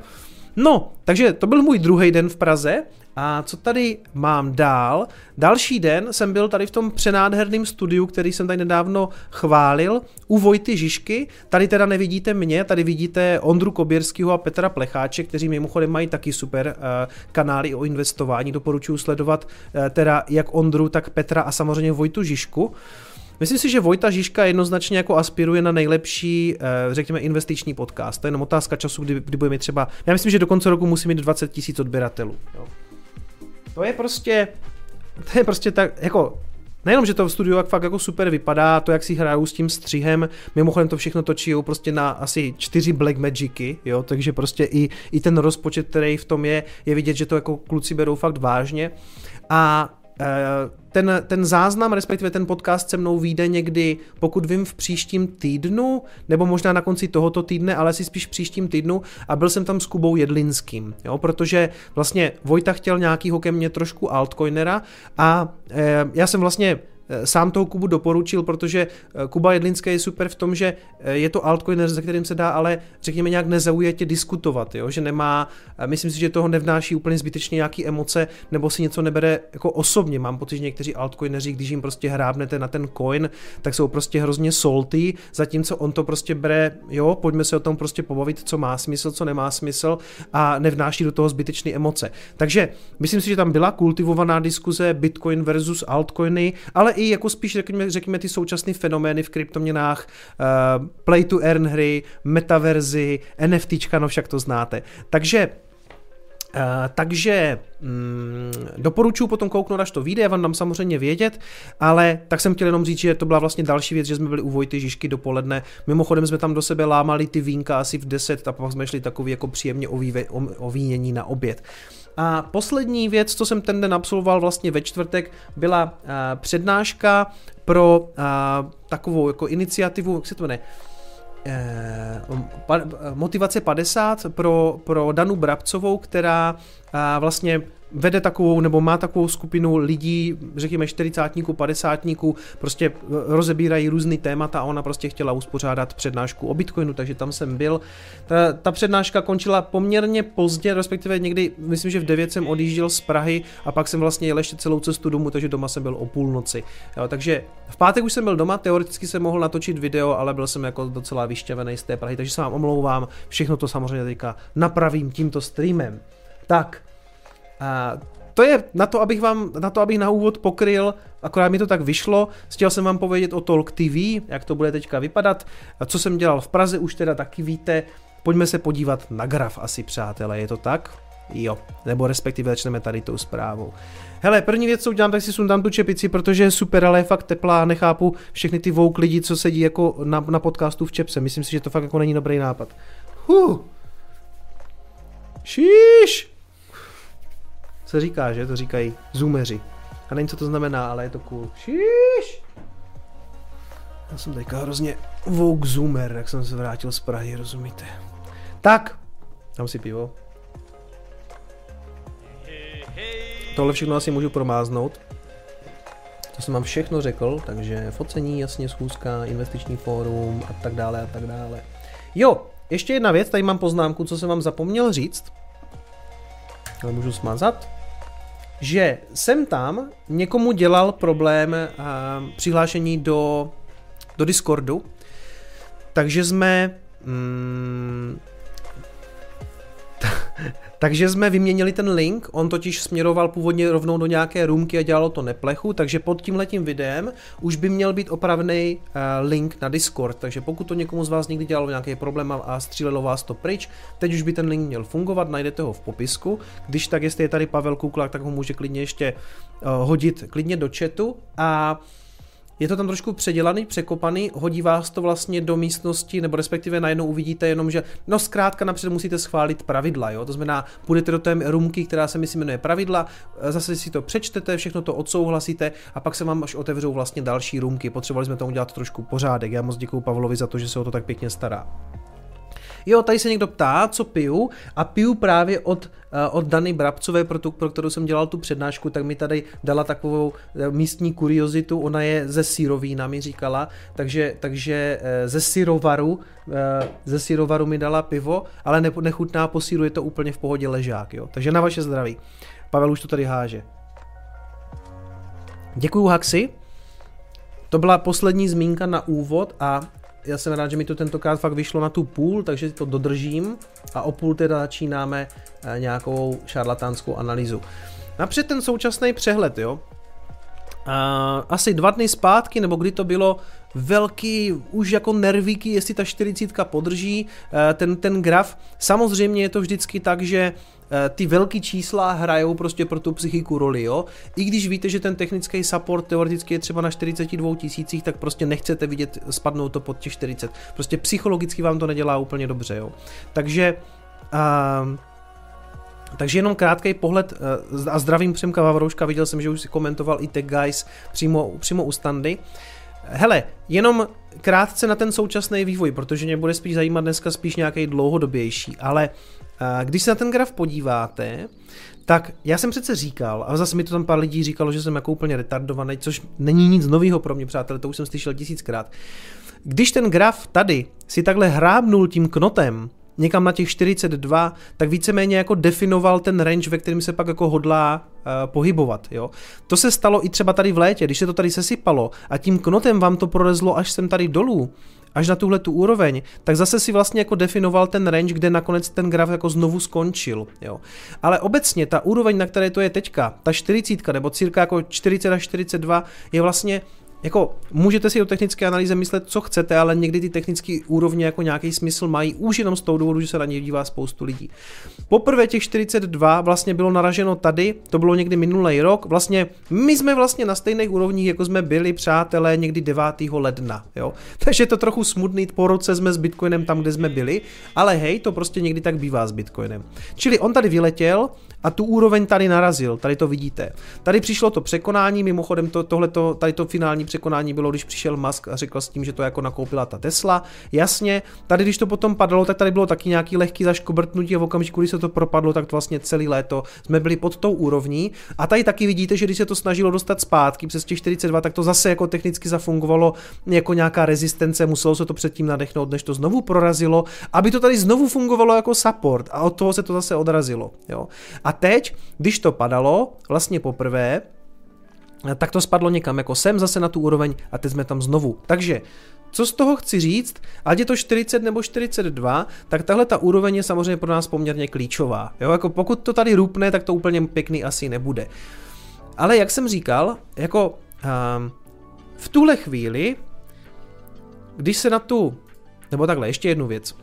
No, takže to byl můj druhý den v Praze a co tady mám dál? Další den jsem byl tady v tom přenádherném studiu, který jsem tady nedávno chválil, u Vojty Žižky. Tady teda nevidíte mě, tady vidíte Ondru Koběrského a Petra Plecháče, kteří mimochodem mají taky super uh, kanály o investování. Doporučuji sledovat uh, teda jak Ondru, tak Petra a samozřejmě Vojtu Žižku. Myslím si, že Vojta Žižka jednoznačně jako aspiruje na nejlepší, eh, řekněme, investiční podcast. To je jenom otázka času, kdy, kdy bude mít třeba, já myslím, že do konce roku musí mít 20 tisíc odběratelů. Jo. To je prostě, to je prostě tak, jako Nejenom, že to v studiu fakt jako super vypadá, to, jak si hrajou s tím střihem, mimochodem to všechno točí prostě na asi čtyři Black Magicy, jo, takže prostě i, i ten rozpočet, který v tom je, je vidět, že to jako kluci berou fakt vážně. A ten, ten záznam, respektive ten podcast se mnou vyjde někdy, pokud vím, v příštím týdnu, nebo možná na konci tohoto týdne, ale asi spíš v příštím týdnu. A byl jsem tam s Kubou Jedlinským, jo, protože vlastně Vojta chtěl nějakýho ke mně trošku altcoinera a e, já jsem vlastně Eh, sám toho Kubu doporučil, protože eh, Kuba Jedlinský je super v tom, že eh, je to altcoin, se kterým se dá ale řekněme nějak nezaujatě diskutovat, jo? že nemá, myslím si, že toho nevnáší úplně zbytečně nějaký emoce, nebo si něco nebere jako osobně. Mám pocit, že někteří altcoineři, když jim prostě hrábnete na ten coin, tak jsou prostě hrozně salty, zatímco on to prostě bere, jo, pojďme se o tom prostě pobavit, co má smysl, co nemá smysl a nevnáší do toho zbytečné emoce. Takže myslím si, že tam byla kultivovaná diskuze Bitcoin versus altcoiny, ale i jako spíš řekněme, řekněme ty současné fenomény v kryptoměnách, uh, play to earn hry, metaverzy, NFTčka, no však to znáte. Takže Uh, takže mm, doporučuji potom kouknout, až to vyjde, já vám dám samozřejmě vědět, ale tak jsem chtěl jenom říct, že to byla vlastně další věc, že jsme byli u Vojty Žižky dopoledne. Mimochodem jsme tam do sebe lámali ty vínka asi v 10 a pak jsme šli takový jako příjemně ovíve, ovínění na oběd. A poslední věc, co jsem ten den absolvoval vlastně ve čtvrtek, byla uh, přednáška pro uh, takovou jako iniciativu, jak se to jmenuje, Eh, motivace 50 pro, pro Danu Brabcovou, která eh, vlastně vede takovou, nebo má takovou skupinu lidí, řekněme 40 50 prostě rozebírají různý témata a ona prostě chtěla uspořádat přednášku o Bitcoinu, takže tam jsem byl. Ta, ta přednáška končila poměrně pozdě, respektive někdy, myslím, že v 9 jsem odjížděl z Prahy a pak jsem vlastně jel ještě celou cestu domů, takže doma jsem byl o půlnoci. Jo, takže v pátek už jsem byl doma, teoreticky jsem mohl natočit video, ale byl jsem jako docela vyšťavený z té Prahy, takže se vám omlouvám, všechno to samozřejmě teďka napravím tímto streamem. Tak, a to je na to, abych vám, na to, abych na úvod pokryl, akorát mi to tak vyšlo, chtěl jsem vám povědět o Talk TV, jak to bude teďka vypadat, co jsem dělal v Praze, už teda taky víte, pojďme se podívat na graf asi, přátelé, je to tak? Jo, nebo respektive začneme tady tou zprávou. Hele, první věc, co udělám, tak si sundám tu čepici, protože je super, ale je fakt teplá, nechápu všechny ty vouk lidi, co sedí jako na, na podcastu v čepse, myslím si, že to fakt jako není dobrý nápad. Huh. Šíš! Se říká, že? To říkají zoomeři. A nevím, co to znamená, ale je to cool. Šíš! Já jsem teďka hrozně vouk zoomer, jak jsem se vrátil z Prahy, rozumíte? Tak, dám si pivo. Tohle všechno asi můžu promáznout. To jsem vám všechno řekl, takže focení, jasně schůzka, investiční fórum a tak dále a tak dále. Jo, ještě jedna věc, tady mám poznámku, co jsem vám zapomněl říct. Ale můžu smazat že jsem tam někomu dělal problém uh, přihlášení do, do Discordu, takže jsme mm, takže jsme vyměnili ten link, on totiž směroval původně rovnou do nějaké roomky a dělalo to neplechu, takže pod tím letím videem už by měl být opravný uh, link na Discord, takže pokud to někomu z vás někdy dělalo nějaký problém a střílelo vás to pryč, teď už by ten link měl fungovat, najdete ho v popisku, když tak, jestli je tady Pavel Kuklák, tak ho může klidně ještě uh, hodit klidně do chatu. A je to tam trošku předělaný, překopaný, hodí vás to vlastně do místnosti, nebo respektive najednou uvidíte jenom, že no zkrátka napřed musíte schválit pravidla, jo, to znamená, půjdete do té rumky, která se myslím jmenuje pravidla, zase si to přečtete, všechno to odsouhlasíte a pak se vám až otevřou vlastně další rumky. Potřebovali jsme tomu udělat trošku pořádek. Já moc děkuji Pavlovi za to, že se o to tak pěkně stará. Jo, tady se někdo ptá, co piju a piju právě od, uh, od Dany Brabcové, pro, tu, pro kterou jsem dělal tu přednášku, tak mi tady dala takovou uh, místní kuriozitu, ona je ze Sírovína, mi říkala, takže, takže uh, ze Syrovaru, ze Syrovaru mi dala pivo, ale ne, nechutná po síru, je to úplně v pohodě ležák, jo. Takže na vaše zdraví. Pavel už to tady háže. Děkuju Haxi. To byla poslední zmínka na úvod a já jsem rád, že mi to tentokrát fakt vyšlo na tu půl, takže to dodržím a o půl teda začínáme eh, nějakou šarlatánskou analýzu. Napřed ten současný přehled, jo. Asi dva dny zpátky, nebo kdy to bylo, velký, už jako nervíky, jestli ta 40 podrží eh, ten, ten graf. Samozřejmě je to vždycky tak, že ty velký čísla hrajou prostě pro tu psychiku roli, jo. I když víte, že ten technický support teoreticky je třeba na 42 tisících, tak prostě nechcete vidět spadnout to pod těch 40. Prostě psychologicky vám to nedělá úplně dobře, jo. Takže uh, takže jenom krátký pohled uh, a zdravím Přemka Vavrouška, viděl jsem, že už si komentoval i Tech Guys přímo, přímo u standy. Hele, jenom krátce na ten současný vývoj, protože mě bude spíš zajímat dneska spíš nějaký dlouhodobější, ale když se na ten graf podíváte, tak já jsem přece říkal, a zase mi to tam pár lidí říkalo, že jsem jako úplně retardovaný, což není nic nového pro mě, přátelé, to už jsem slyšel tisíckrát. Když ten graf tady si takhle hrábnul tím knotem, někam na těch 42, tak víceméně jako definoval ten range, ve kterém se pak jako hodlá uh, pohybovat. Jo? To se stalo i třeba tady v létě, když se to tady sesypalo a tím knotem vám to prolezlo až sem tady dolů, až na tuhle tu úroveň, tak zase si vlastně jako definoval ten range, kde nakonec ten graf jako znovu skončil. Jo. Ale obecně ta úroveň, na které to je teďka, ta 40 nebo cirka jako 40 až 42, je vlastně jako můžete si o technické analýze myslet, co chcete, ale někdy ty technické úrovně jako nějaký smysl mají už jenom z toho důvodu, že se na ně dívá spoustu lidí. Poprvé těch 42 vlastně bylo naraženo tady, to bylo někdy minulý rok, vlastně my jsme vlastně na stejných úrovních, jako jsme byli přátelé někdy 9. ledna, jo. Takže je to trochu smutný, po roce jsme s Bitcoinem tam, kde jsme byli, ale hej, to prostě někdy tak bývá s Bitcoinem. Čili on tady vyletěl, a tu úroveň tady narazil, tady to vidíte. Tady přišlo to překonání, mimochodem to, tohleto, tady to finální překonání bylo, když přišel Musk a řekl s tím, že to jako nakoupila ta Tesla. Jasně, tady když to potom padalo, tak tady bylo taky nějaký lehký zaškobrtnutí a v okamžiku, kdy se to propadlo, tak to vlastně celý léto jsme byli pod tou úrovní. A tady taky vidíte, že když se to snažilo dostat zpátky přes těch 42, tak to zase jako technicky zafungovalo jako nějaká rezistence, muselo se to předtím nadechnout, než to znovu prorazilo, aby to tady znovu fungovalo jako support a od toho se to zase odrazilo. Jo. A teď, když to padalo, vlastně poprvé, tak to spadlo někam jako sem zase na tu úroveň a teď jsme tam znovu. Takže co z toho chci říct, ať je to 40 nebo 42, tak tahle ta úroveň je samozřejmě pro nás poměrně klíčová. Jo, jako pokud to tady rupne, tak to úplně pěkný asi nebude. Ale jak jsem říkal, jako um, v tuhle chvíli, když se na tu, nebo takhle, ještě jednu věc.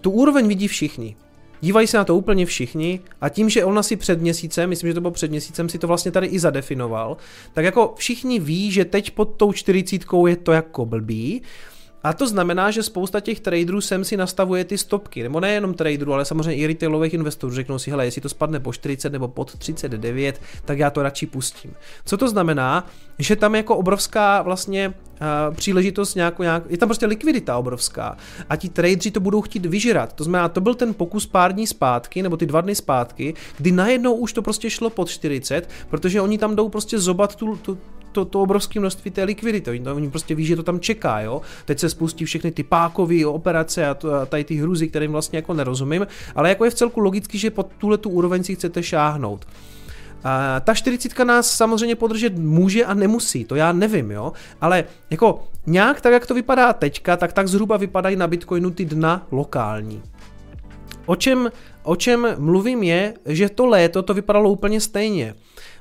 Tu úroveň vidí všichni. Dívají se na to úplně všichni a tím, že on asi před měsícem, myslím, že to bylo před měsícem, si to vlastně tady i zadefinoval, tak jako všichni ví, že teď pod tou čtyřicítkou je to jako blbý, a to znamená, že spousta těch traderů sem si nastavuje ty stopky, nebo nejenom traderů, ale samozřejmě i retailových investorů. Řeknou si, hele, jestli to spadne po 40 nebo pod 39, tak já to radši pustím. Co to znamená? Že tam jako obrovská vlastně uh, příležitost nějakou, nějak, je tam prostě likvidita obrovská a ti tradeři to budou chtít vyžrat. To znamená, to byl ten pokus pár dní zpátky, nebo ty dva dny zpátky, kdy najednou už to prostě šlo pod 40, protože oni tam jdou prostě zobat tu, tu, to, to obrovské množství té likvidity. Oni, oni prostě ví, že to tam čeká, jo. Teď se spustí všechny ty pákové operace a, to, a tady ty hruzy, kterým vlastně jako nerozumím, ale jako je v celku logicky, že pod tuhle tu úroveň si chcete šáhnout. A ta 40 nás samozřejmě podržet může a nemusí, to já nevím, jo, ale jako nějak tak, jak to vypadá teďka, tak tak zhruba vypadají na Bitcoinu ty dna lokální. O čem, o čem mluvím je, že to léto to vypadalo úplně stejně.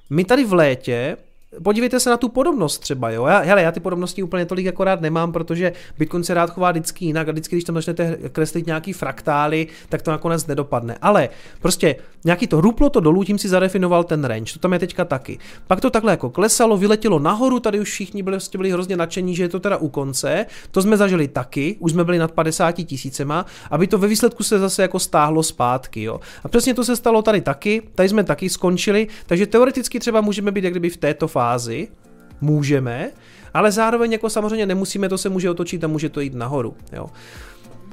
My tady v létě podívejte se na tu podobnost třeba, jo. Já, hele, já ty podobnosti úplně tolik jako rád nemám, protože Bitcoin se rád chová vždycky jinak a vždycky, když tam začnete kreslit nějaký fraktály, tak to nakonec nedopadne. Ale prostě nějaký to ruplo to dolů, tím si zadefinoval ten range, to tam je teďka taky. Pak to takhle jako klesalo, vyletělo nahoru, tady už všichni byli, prostě byli hrozně nadšení, že je to teda u konce. To jsme zažili taky, už jsme byli nad 50 tisícema, aby to ve výsledku se zase jako stáhlo zpátky, jo. A přesně to se stalo tady taky, tady jsme taky skončili, takže teoreticky třeba můžeme být jak kdyby v této fázi, můžeme, ale zároveň jako samozřejmě nemusíme, to se může otočit a může to jít nahoru. Jo.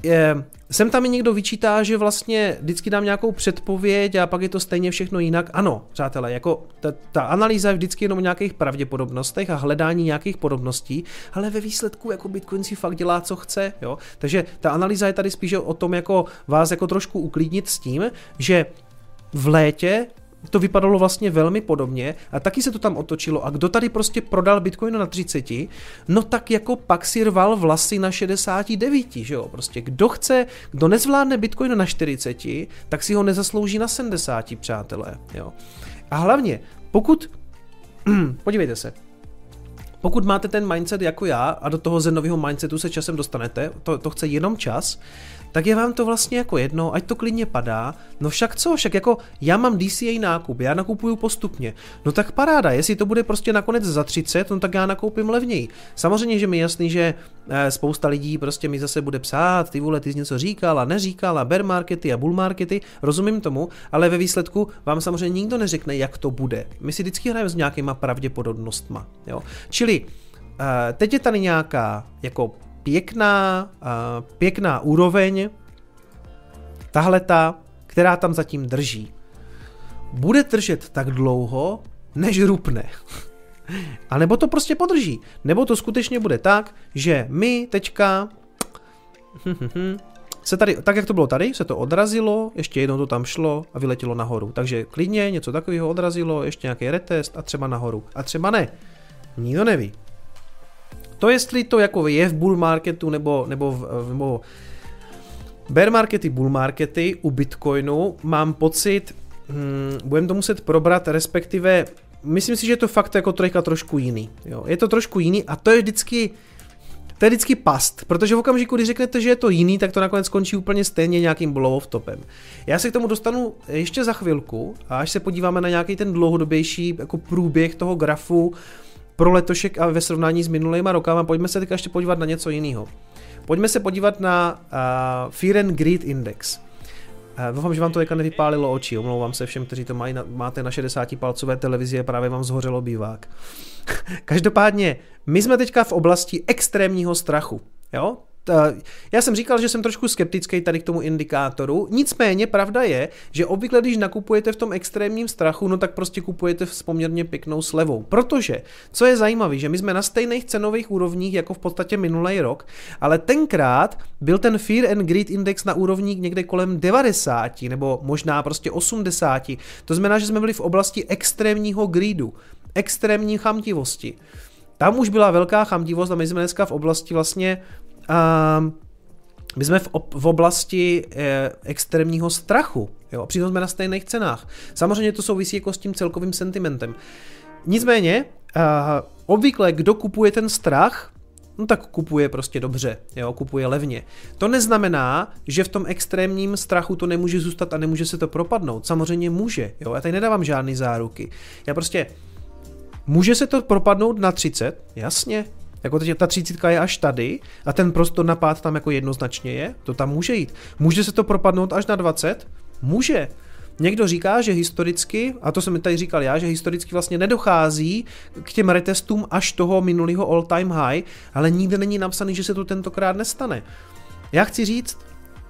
Je, sem tam mi někdo vyčítá, že vlastně vždycky dám nějakou předpověď a pak je to stejně všechno jinak. Ano, přátelé, jako ta, ta analýza je vždycky jenom o nějakých pravděpodobnostech a hledání nějakých podobností, ale ve výsledku jako Bitcoin si fakt dělá, co chce, jo. Takže ta analýza je tady spíše o tom, jako vás jako trošku uklidnit s tím, že v létě to vypadalo vlastně velmi podobně a taky se to tam otočilo a kdo tady prostě prodal Bitcoin na 30, no tak jako pak si rval vlasy na 69, že jo, prostě kdo chce, kdo nezvládne Bitcoin na 40, tak si ho nezaslouží na 70, přátelé, jo. A hlavně, pokud, podívejte se, pokud máte ten mindset jako já a do toho zenového mindsetu se časem dostanete, to, to chce jenom čas, tak je vám to vlastně jako jedno, ať to klidně padá. No však co, však jako já mám DCA nákup, já nakupuju postupně. No tak paráda, jestli to bude prostě nakonec za 30, no tak já nakoupím levněji. Samozřejmě, že mi jasný, že eh, spousta lidí prostě mi zase bude psát, ty vole, ty jsi něco říkal a neříkal a bear markety a bull markety, rozumím tomu, ale ve výsledku vám samozřejmě nikdo neřekne, jak to bude. My si vždycky hrajeme s nějakýma pravděpodobnostma. Jo? Čili eh, teď je tady nějaká jako pěkná, uh, pěkná úroveň, tahle ta, která tam zatím drží. Bude držet tak dlouho, než rupne. A nebo to prostě podrží. Nebo to skutečně bude tak, že my teďka se tady, tak jak to bylo tady, se to odrazilo, ještě jednou to tam šlo a vyletělo nahoru. Takže klidně něco takového odrazilo, ještě nějaký retest a třeba nahoru. A třeba ne. Nikdo neví. To jestli to jako je v bull marketu nebo, nebo, v, nebo bear markety, bull markety u Bitcoinu mám pocit, hmm, budeme to muset probrat, respektive myslím si, že je to fakt jako trojka trošku jiný. Jo. Je to trošku jiný a to je vždycky, to je vždycky past, protože v okamžiku, kdy řeknete, že je to jiný, tak to nakonec skončí úplně stejně nějakým blow topem. Já se k tomu dostanu ještě za chvilku a až se podíváme na nějaký ten dlouhodobější jako průběh toho grafu pro letošek a ve srovnání s minulýma rokama, pojďme se teď ještě podívat na něco jiného. Pojďme se podívat na uh, Fear and Greed Index. Uh, doufám, že vám to teďka nevypálilo oči, omlouvám se všem, kteří to mají na, máte na 60 palcové televizi a právě vám zhořelo bývák. Každopádně, my jsme teďka v oblasti extrémního strachu. Jo? Já jsem říkal, že jsem trošku skeptický tady k tomu indikátoru, nicméně pravda je, že obvykle, když nakupujete v tom extrémním strachu, no tak prostě kupujete s poměrně pěknou slevou. Protože, co je zajímavé, že my jsme na stejných cenových úrovních jako v podstatě minulý rok, ale tenkrát byl ten Fear and Greed Index na úrovních někde kolem 90 nebo možná prostě 80. To znamená, že jsme byli v oblasti extrémního greedu, extrémní chamtivosti. Tam už byla velká chamtivost a my jsme dneska v oblasti vlastně uh, my jsme v, ob, v oblasti eh, extrémního strachu, jo, přitom jsme na stejných cenách. Samozřejmě to souvisí jako s tím celkovým sentimentem. Nicméně, uh, obvykle, kdo kupuje ten strach, no tak kupuje prostě dobře, jo, kupuje levně. To neznamená, že v tom extrémním strachu to nemůže zůstat a nemůže se to propadnout. Samozřejmě může, jo, já tady nedávám žádný záruky. Já prostě, může se to propadnout na 30, jasně, jako teď ta třicítka je až tady a ten prostor na pád tam jako jednoznačně je, to tam může jít. Může se to propadnout až na 20? Může. Někdo říká, že historicky, a to jsem tady říkal já, že historicky vlastně nedochází k těm retestům až toho minulého all time high, ale nikde není napsaný, že se to tentokrát nestane. Já chci říct,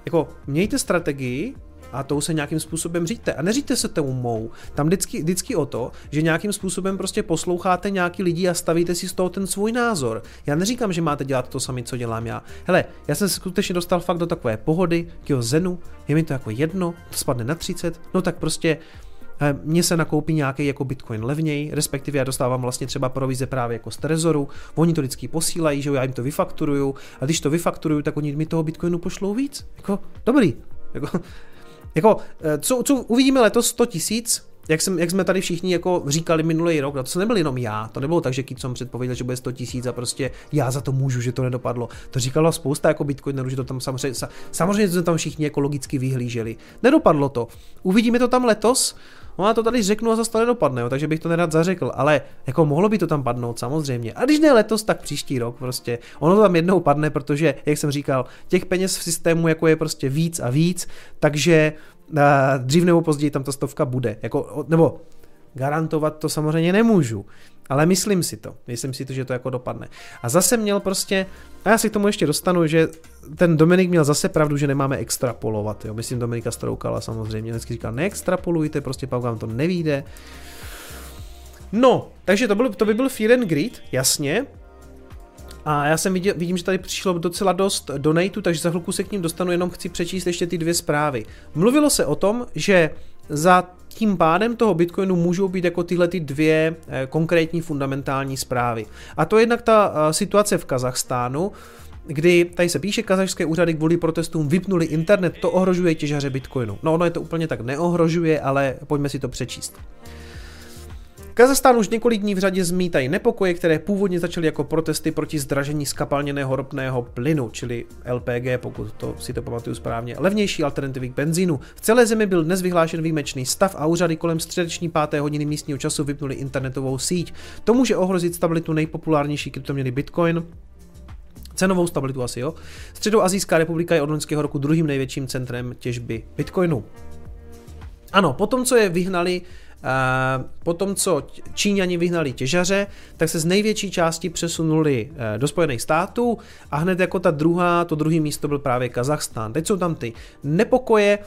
jako mějte strategii, a tou se nějakým způsobem říte. A neříte se tomu mou. Tam vždycky, vždycky o to, že nějakým způsobem prostě posloucháte nějaký lidi a stavíte si z toho ten svůj názor. Já neříkám, že máte dělat to sami, co dělám já. Hele, já jsem se skutečně dostal fakt do takové pohody, k zenu, je mi to jako jedno, to spadne na 30, no tak prostě eh, mně se nakoupí nějaký jako bitcoin levněji, respektive já dostávám vlastně třeba provize právě jako z Trezoru, oni to vždycky posílají, že já jim to vyfakturuju a když to vyfakturuju, tak oni mi toho bitcoinu pošlou víc. Jako, dobrý. Jako, jako, eh, co, co uvidíme letos 100 tisíc, jak, jsem, jak jsme tady všichni jako říkali minulý rok, no to nebyl jenom já, to nebylo tak, že Kitson předpověděl, že bude 100 tisíc a prostě já za to můžu, že to nedopadlo. To říkalo spousta jako Bitcoinerů, že to tam samozřejmě, samozřejmě jsme tam všichni jako logicky vyhlíželi. Nedopadlo to. Uvidíme to tam letos, No a to tady řeknu a zase to nedopadne, jo, takže bych to nerad zařekl, ale jako mohlo by to tam padnout samozřejmě. A když ne letos, tak příští rok prostě. Ono to tam jednou padne, protože, jak jsem říkal, těch peněz v systému jako je prostě víc a víc, takže uh, dřív nebo později tam ta stovka bude. Jako, nebo garantovat to samozřejmě nemůžu, ale myslím si to. Myslím si to, že to jako dopadne. A zase měl prostě, a já si k tomu ještě dostanu, že ten Dominik měl zase pravdu, že nemáme extrapolovat. Jo. Myslím Dominika Stroukala samozřejmě. Vždycky říkal, neextrapolujte, prostě pak vám to nevíde. No, takže to, byl, to by byl Fear and Greed, jasně. A já jsem viděl, vidím, že tady přišlo docela dost donatů, takže za chvilku se k ním dostanu, jenom chci přečíst ještě ty dvě zprávy. Mluvilo se o tom, že za tím pádem toho Bitcoinu můžou být jako tyhle ty dvě eh, konkrétní fundamentální zprávy. A to je jednak ta eh, situace v Kazachstánu, kdy tady se píše, kazašské úřady kvůli protestům vypnuli internet, to ohrožuje těžaře Bitcoinu. No ono je to úplně tak neohrožuje, ale pojďme si to přečíst. Kazachstán už několik dní v řadě zmítají nepokoje, které původně začaly jako protesty proti zdražení skapalněného ropného plynu, čili LPG, pokud to si to pamatuju správně, levnější alternativy k benzínu. V celé zemi byl dnes vyhlášen výjimečný stav a úřady kolem středeční páté hodiny místního času vypnuli internetovou síť. To může ohrozit stabilitu nejpopulárnější kryptoměny Bitcoin, Cenovou stabilitu asi jo. Středoazijská republika je od loňského roku druhým největším centrem těžby Bitcoinu. Ano, potom co je vyhnali Potom, co Číňani vyhnali těžaře, tak se z největší části přesunuli eh, do Spojených států a hned jako ta druhá, to druhé místo byl právě Kazachstán. Teď jsou tam ty nepokoje,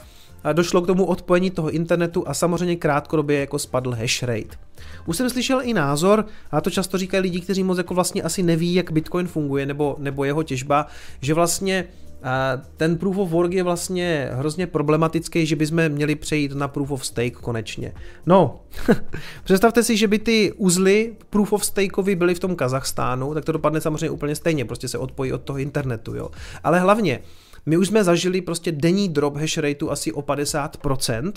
došlo k tomu odpojení toho internetu a samozřejmě krátkodobě jako spadl hash rate. Už jsem slyšel i názor, a to často říkají lidi, kteří moc jako vlastně asi neví, jak Bitcoin funguje nebo, nebo jeho těžba, že vlastně ten proof of work je vlastně hrozně problematický, že bychom měli přejít na proof of stake konečně. No, představte si, že by ty uzly proof of stakeovi byly v tom Kazachstánu, tak to dopadne samozřejmě úplně stejně, prostě se odpojí od toho internetu, jo. Ale hlavně, my už jsme zažili prostě denní drop hash rateu asi o 50%,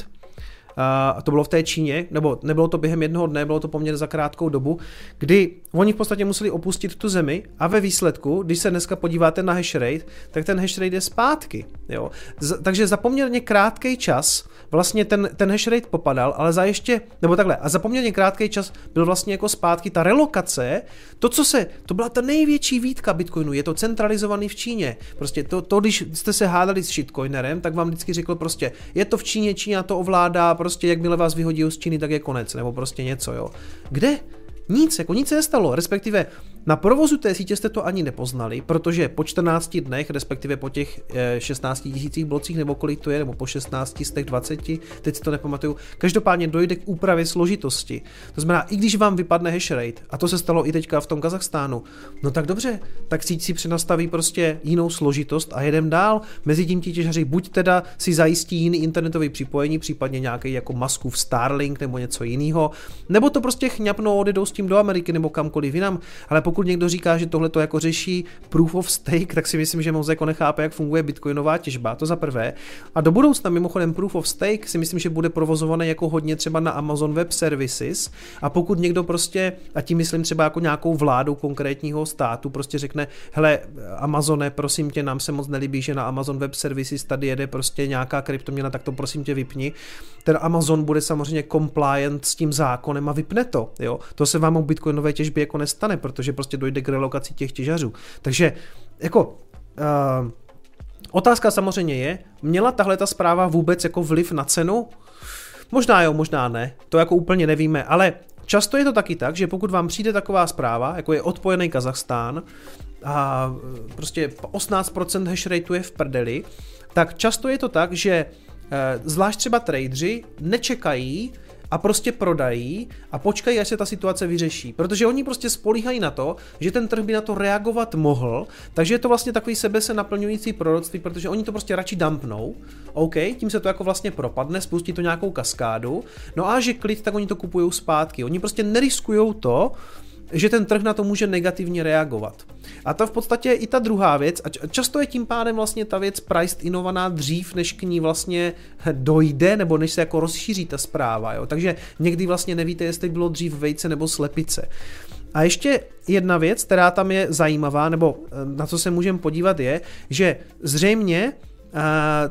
a to bylo v té Číně, nebo nebylo to během jednoho dne, bylo to poměrně za krátkou dobu, kdy oni v podstatě museli opustit tu zemi a ve výsledku, když se dneska podíváte na hash rate, tak ten hash rate je zpátky. Jo. Z, takže za poměrně krátký čas vlastně ten, ten hash rate popadal, ale za ještě, nebo takhle, a za poměrně krátký čas byl vlastně jako zpátky ta relokace, to, co se, to byla ta největší výtka Bitcoinu, je to centralizovaný v Číně. Prostě to, to když jste se hádali s shitcoinerem, tak vám vždycky řekl prostě, je to v Číně, Čína to ovládá, prostě jakmile vás vyhodí z Číny, tak je konec, nebo prostě něco, jo. Kde? Nic, jako nic se nestalo, respektive na provozu té sítě jste to ani nepoznali, protože po 14 dnech, respektive po těch 16 eh, tisících blocích, nebo kolik to je, nebo po 16 z těch 20, teď si to nepamatuju, každopádně dojde k úpravě složitosti. To znamená, i když vám vypadne hash rate, a to se stalo i teďka v tom Kazachstánu, no tak dobře, tak síť si přenastaví prostě jinou složitost a jedem dál. Mezi tím ti těžaři buď teda si zajistí jiný internetový připojení, případně nějaký jako masku v Starlink nebo něco jiného, nebo to prostě chňapnou, odjedou s tím do Ameriky nebo kamkoliv jinam, ale někdo říká, že tohle to jako řeší proof of stake, tak si myslím, že moc jako nechápe, jak funguje bitcoinová těžba, to za prvé. A do budoucna mimochodem proof of stake si myslím, že bude provozovaný jako hodně třeba na Amazon Web Services a pokud někdo prostě, a tím myslím třeba jako nějakou vládu konkrétního státu, prostě řekne, hele Amazone, prosím tě, nám se moc nelíbí, že na Amazon Web Services tady jede prostě nějaká kryptoměna, tak to prosím tě vypni. Ten Amazon bude samozřejmě compliant s tím zákonem a vypne to. Jo? To se vám u bitcoinové těžby jako nestane, protože prostě dojde k relokaci těch těžařů. Takže jako uh, otázka samozřejmě je, měla tahle ta zpráva vůbec jako vliv na cenu? Možná jo, možná ne, to jako úplně nevíme, ale často je to taky tak, že pokud vám přijde taková zpráva, jako je odpojený Kazachstán a prostě 18% hash rateu je v prdeli, tak často je to tak, že eh, zvlášť třeba tradeři nečekají, a prostě prodají a počkají, až se ta situace vyřeší. Protože oni prostě spolíhají na to, že ten trh by na to reagovat mohl, takže je to vlastně takový sebe se naplňující proroctví, protože oni to prostě radši dumpnou, OK, tím se to jako vlastně propadne, spustí to nějakou kaskádu, no a že klid, tak oni to kupují zpátky. Oni prostě neriskují to, že ten trh na to může negativně reagovat. A to v podstatě je i ta druhá věc, a často je tím pádem vlastně ta věc priced inovaná dřív, než k ní vlastně dojde, nebo než se jako rozšíří ta zpráva, jo. Takže někdy vlastně nevíte, jestli bylo dřív vejce nebo slepice. A ještě jedna věc, která tam je zajímavá, nebo eh, na co se můžeme podívat, je, že zřejmě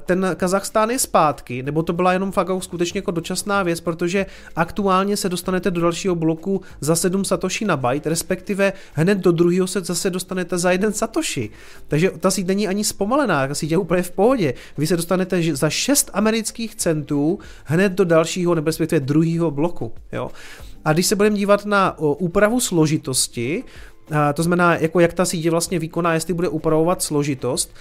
ten Kazachstán je zpátky, nebo to byla jenom fakt skutečně jako dočasná věc, protože aktuálně se dostanete do dalšího bloku za 7 satoshi na byte, respektive hned do druhého se zase dostanete za jeden satoshi. Takže ta síť není ani zpomalená, ta síť je úplně v pohodě. Vy se dostanete za 6 amerických centů hned do dalšího, nebo respektive druhého bloku. Jo. A když se budeme dívat na úpravu složitosti, to znamená, jako jak ta sítě vlastně vykoná, jestli bude upravovat složitost,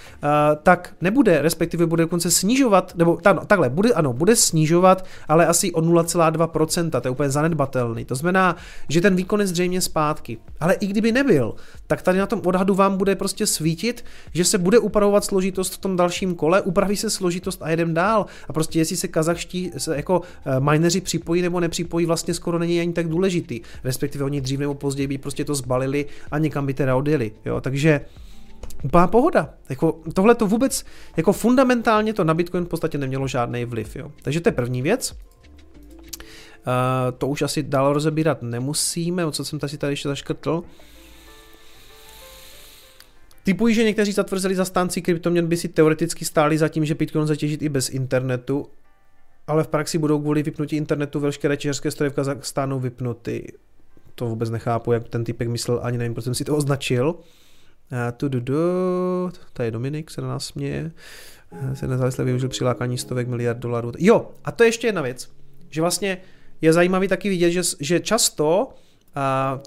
tak nebude, respektive bude dokonce snižovat, nebo ta, no, takhle, bude, ano, bude snižovat, ale asi o 0,2%, to je úplně zanedbatelný. To znamená, že ten výkon je zřejmě zpátky. Ale i kdyby nebyl, tak tady na tom odhadu vám bude prostě svítit, že se bude upravovat složitost v tom dalším kole, upraví se složitost a jedem dál. A prostě jestli se kazachští se jako eh, mineři připojí nebo nepřipojí, vlastně skoro není ani tak důležitý. Respektive oni dřív nebo později by prostě to zbalili a někam by teda odjeli. Jo? Takže úplná pohoda. Jako, tohle to vůbec, jako fundamentálně to na Bitcoin v podstatě nemělo žádný vliv. Jo? Takže to je první věc. Uh, to už asi dál rozebírat nemusíme, o co jsem tady, tady ještě zaškrtl. Typují, že někteří zatvrzeli zastánci kryptoměn by si teoreticky stáli za tím, že Bitcoin zatěžit i bez internetu, ale v praxi budou kvůli vypnutí internetu veškeré české stroje v Kazachstánu vypnuty to vůbec nechápu, jak ten typek myslel, ani nevím, proč jsem si to označil. Tu, du, tady Dominik se na nás směje. Se nezávisle využil přilákání stovek miliard dolarů. Jo, a to je ještě jedna věc, že vlastně je zajímavý taky vidět, že, že často a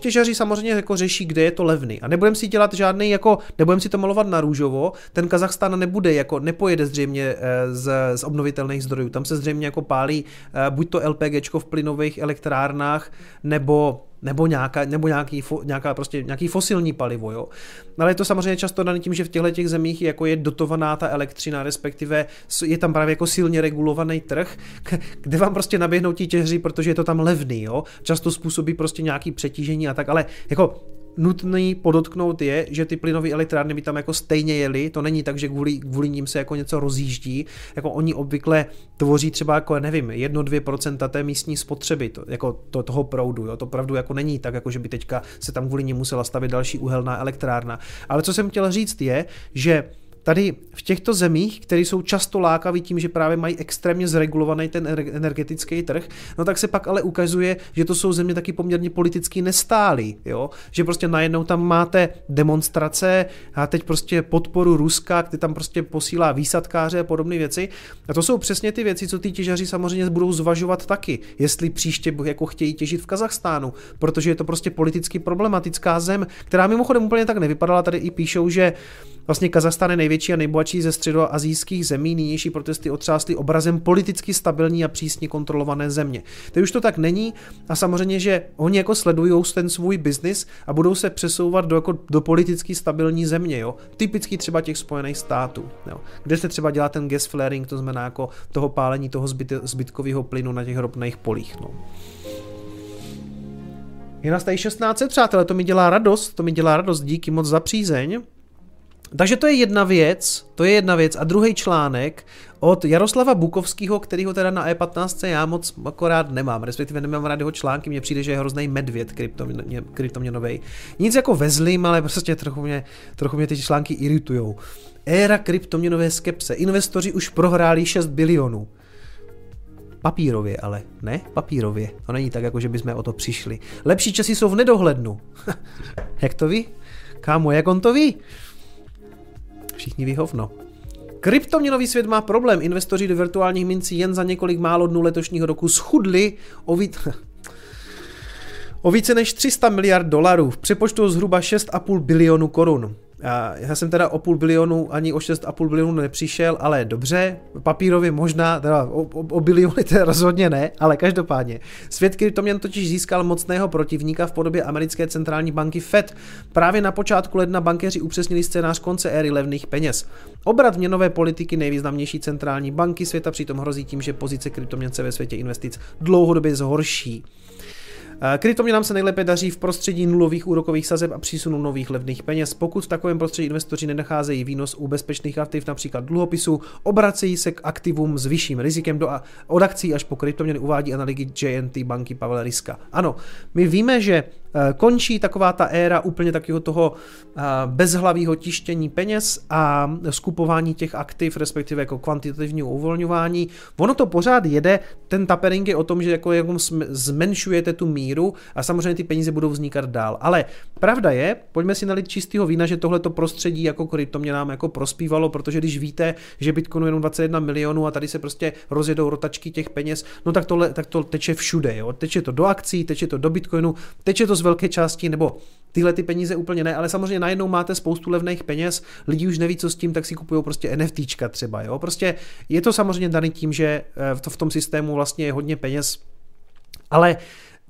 těžaři samozřejmě jako řeší, kde je to levný. A nebudeme si dělat žádný, jako, nebudeme si to malovat na růžovo, ten Kazachstán nebude, jako nepojede zřejmě eh, z, z obnovitelných zdrojů. Tam se zřejmě jako pálí eh, buď to LPGčko v plynových elektrárnách, nebo nebo, nějaká, nebo nějaký, nějaká prostě, nějaký fosilní palivo. Jo. Ale je to samozřejmě často dané tím, že v těchto těch zemích jako je dotovaná ta elektřina, respektive je tam právě jako silně regulovaný trh, kde vám prostě naběhnou ti těžři, protože je to tam levný. Jo. Často způsobí prostě nějaký přetížení a tak, ale jako nutný podotknout je, že ty plynové elektrárny by tam jako stejně jeli, to není tak, že kvůli, kvůli ním se jako něco rozjíždí, jako oni obvykle tvoří třeba jako, nevím, 1-2% té místní spotřeby, to, jako to, toho proudu, jo, to pravdu jako není tak, jako že by teďka se tam kvůli ním musela stavit další uhelná elektrárna. Ale co jsem chtěl říct je, že tady v těchto zemích, které jsou často lákaví tím, že právě mají extrémně zregulovaný ten energetický trh, no tak se pak ale ukazuje, že to jsou země taky poměrně politicky nestálí, jo? že prostě najednou tam máte demonstrace a teď prostě podporu Ruska, který tam prostě posílá výsadkáře a podobné věci. A to jsou přesně ty věci, co ty těžaři samozřejmě budou zvažovat taky, jestli příště jako chtějí těžit v Kazachstánu, protože je to prostě politicky problematická zem, která mimochodem úplně tak nevypadala. Tady i píšou, že Vlastně Kazachstán je největší a nejbohatší ze středoazijských zemí. Nynější protesty otřásly obrazem politicky stabilní a přísně kontrolované země. Teď už to tak není a samozřejmě, že oni jako sledují ten svůj biznis a budou se přesouvat do, jako, do politicky stabilní země. Jo? Typicky třeba těch Spojených států, jo? kde se třeba dělá ten gas flaring, to znamená jako toho pálení toho zbyt, zbytkového plynu na těch ropných polích. No. Je nás tady 16, přátelé, to mi dělá radost, to mi dělá radost, díky moc za přízeň. Takže to je jedna věc, to je jedna věc. A druhý článek od Jaroslava Bukovského, kterýho teda na E15 já moc akorát nemám, respektive nemám rád jeho články, mně přijde, že je hrozný medvěd kryptomě, kryptoměnový. Nic jako vezlým, ale prostě trochu mě, trochu mě ty články iritujou. Éra kryptoměnové skepse. Investoři už prohráli 6 bilionů. Papírově ale, ne papírově. To není tak, jako že bychom o to přišli. Lepší časy jsou v nedohlednu. jak to ví? Kámo, jak on to ví? Všichni ví hovno. Kryptoměnový svět má problém. Investoři do virtuálních mincí jen za několik málo dnů letošního roku schudli o víc... o více než 300 miliard dolarů, v přepočtu zhruba 6,5 bilionu korun. Já jsem teda o půl bilionu ani o 6,5 bilionu nepřišel, ale dobře, papírově možná, teda o, o, o biliony to rozhodně ne, ale každopádně. Svět kryptoměn totiž získal mocného protivníka v podobě americké centrální banky Fed. Právě na počátku ledna bankéři upřesnili scénář konce éry levných peněz. Obrat měnové politiky nejvýznamnější centrální banky světa přitom hrozí tím, že pozice kryptoměn se ve světě investic dlouhodobě zhorší. Eh, kryptoměnám se nejlépe daří v prostředí nulových úrokových sazeb a přísunu nových levných peněz. Pokud v takovém prostředí investoři nenacházejí výnos u bezpečných aktiv, například dluhopisů, obracejí se k aktivům s vyšším rizikem do, od akcí až po kryptoměny uvádí analytik JNT banky Pavel Riska. Ano, my víme, že Eh, končí taková ta éra úplně takového toho eh, bezhlavého tištění peněz a skupování těch aktiv, respektive jako kvantitativního uvolňování. Ono to pořád jede, ten tapering je o tom, že jako, jako zmenšujete tu míru a samozřejmě ty peníze budou vznikat dál. Ale pravda je, pojďme si nalit čistého vína, že tohleto prostředí jako kryptoměnám jako prospívalo, protože když víte, že Bitcoinu je jenom 21 milionů a tady se prostě rozjedou rotačky těch peněz, no tak, tohle, tak to teče všude. Jo? Teče to do akcí, teče to do Bitcoinu, teče to z velké části, nebo tyhle ty peníze úplně ne, ale samozřejmě najednou máte spoustu levných peněz, lidi už neví, co s tím, tak si kupují prostě NFTčka třeba, jo. Prostě je to samozřejmě daný tím, že eh, v tom systému vlastně je hodně peněz, ale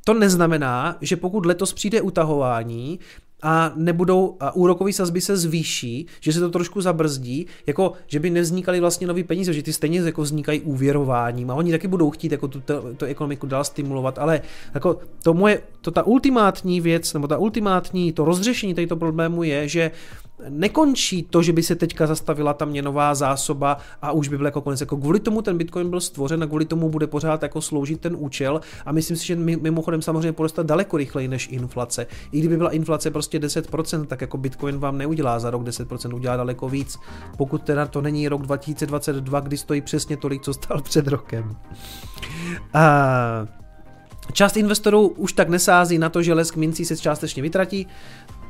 to neznamená, že pokud letos přijde utahování, a nebudou, a úrokové sazby se zvýší, že se to trošku zabrzdí, jako že by nevznikaly vlastně nové peníze, že ty stejně jako vznikají úvěrováním a oni taky budou chtít jako tu, tu, tu ekonomiku dál stimulovat, ale jako to moje, to ta ultimátní věc, nebo ta ultimátní, to rozřešení této problému je, že nekončí to, že by se teďka zastavila ta měnová zásoba a už by byl jako konec. Jako kvůli tomu ten Bitcoin byl stvořen a kvůli tomu bude pořád jako sloužit ten účel a myslím si, že mimochodem samozřejmě poroste daleko rychleji než inflace. I kdyby byla inflace prostě 10%, tak jako Bitcoin vám neudělá za rok 10%, udělá daleko víc. Pokud teda to není rok 2022, kdy stojí přesně tolik, co stál před rokem. A Část investorů už tak nesází na to, že lesk mincí se částečně vytratí,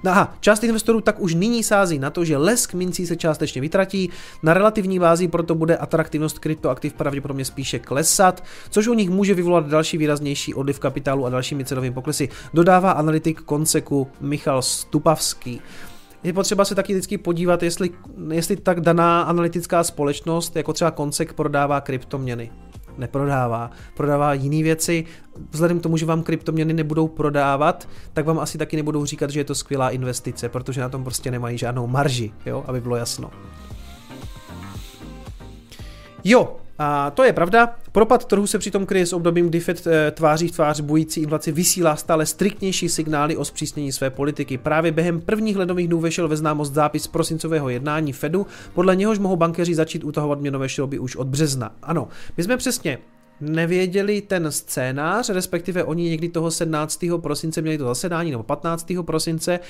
aha, část investorů tak už nyní sází na to, že lesk mincí se částečně vytratí, na relativní bázi proto bude atraktivnost kryptoaktiv pravděpodobně spíše klesat, což u nich může vyvolat další výraznější odliv kapitálu a dalšími cenovými poklesy, dodává analytik Konseku Michal Stupavský. Je potřeba se taky vždycky podívat, jestli, jestli tak daná analytická společnost, jako třeba Konsek, prodává kryptoměny neprodává. Prodává jiné věci. Vzhledem k tomu, že vám kryptoměny nebudou prodávat, tak vám asi taky nebudou říkat, že je to skvělá investice, protože na tom prostě nemají žádnou marži, jo, aby bylo jasno. Jo, A to je pravda. Propad trhu se přitom kryje s obdobím, kdy Fed eh, tváří v tvář bojící inflaci vysílá stále striktnější signály o zpřísnění své politiky. Právě během prvních ledových dnů vešel ve známost zápis prosincového jednání Fedu, podle něhož mohou bankéři začít utahovat měnové šrouby už od března. Ano, my jsme přesně nevěděli ten scénář, respektive oni někdy toho 17. prosince měli to zasedání, nebo 15. prosince,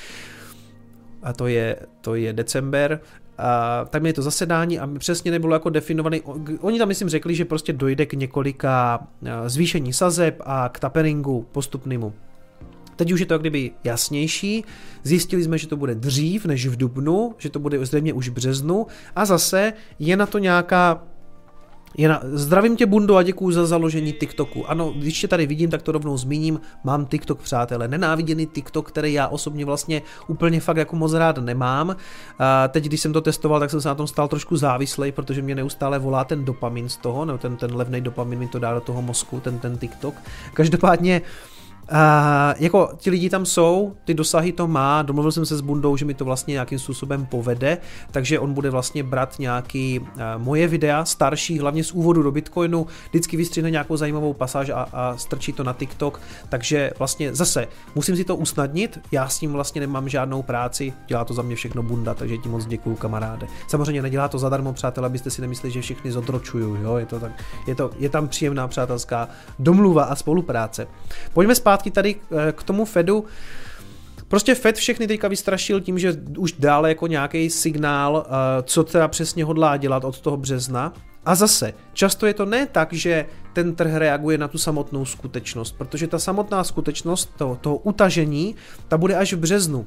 a to je, to je december, a tam je to zasedání a přesně nebylo jako definovaný. Oni tam myslím řekli, že prostě dojde k několika zvýšení sazeb a k taperingu postupnému. Teď už je to kdyby jasnější. Zjistili jsme, že to bude dřív než v dubnu, že to bude zřejmě už v březnu a zase je na to nějaká je na... Zdravím tě, Bundo, a děkuji za založení TikToku. Ano, když tě tady vidím, tak to rovnou zmíním. Mám TikTok, přátelé. Nenáviděný TikTok, který já osobně vlastně úplně fakt jako moc rád nemám. A teď, když jsem to testoval, tak jsem se na tom stal trošku závislej, protože mě neustále volá ten dopamin z toho, nebo ten, ten levný dopamin mi to dá do toho mozku, ten, ten TikTok. Každopádně Uh, jako ti lidi tam jsou, ty dosahy to má, domluvil jsem se s Bundou, že mi to vlastně nějakým způsobem povede, takže on bude vlastně brát nějaký uh, moje videa, starší, hlavně z úvodu do Bitcoinu, vždycky vystřihne nějakou zajímavou pasáž a, a strčí to na TikTok, takže vlastně zase musím si to usnadnit, já s tím vlastně nemám žádnou práci, dělá to za mě všechno Bunda, takže ti moc děkuju kamaráde. Samozřejmě nedělá to zadarmo, přátelé, abyste si nemysleli, že všechny zotročuju, jo, je to tak, je, to, je tam příjemná přátelská domluva a spolupráce. Pojďme zpátky zpátky tady eh, k tomu Fedu. Prostě Fed všechny teďka vystrašil tím, že už dále jako nějaký signál, eh, co teda přesně hodlá dělat od toho března. A zase, často je to ne tak, že ten trh reaguje na tu samotnou skutečnost, protože ta samotná skutečnost toho, toho utažení, ta bude až v březnu.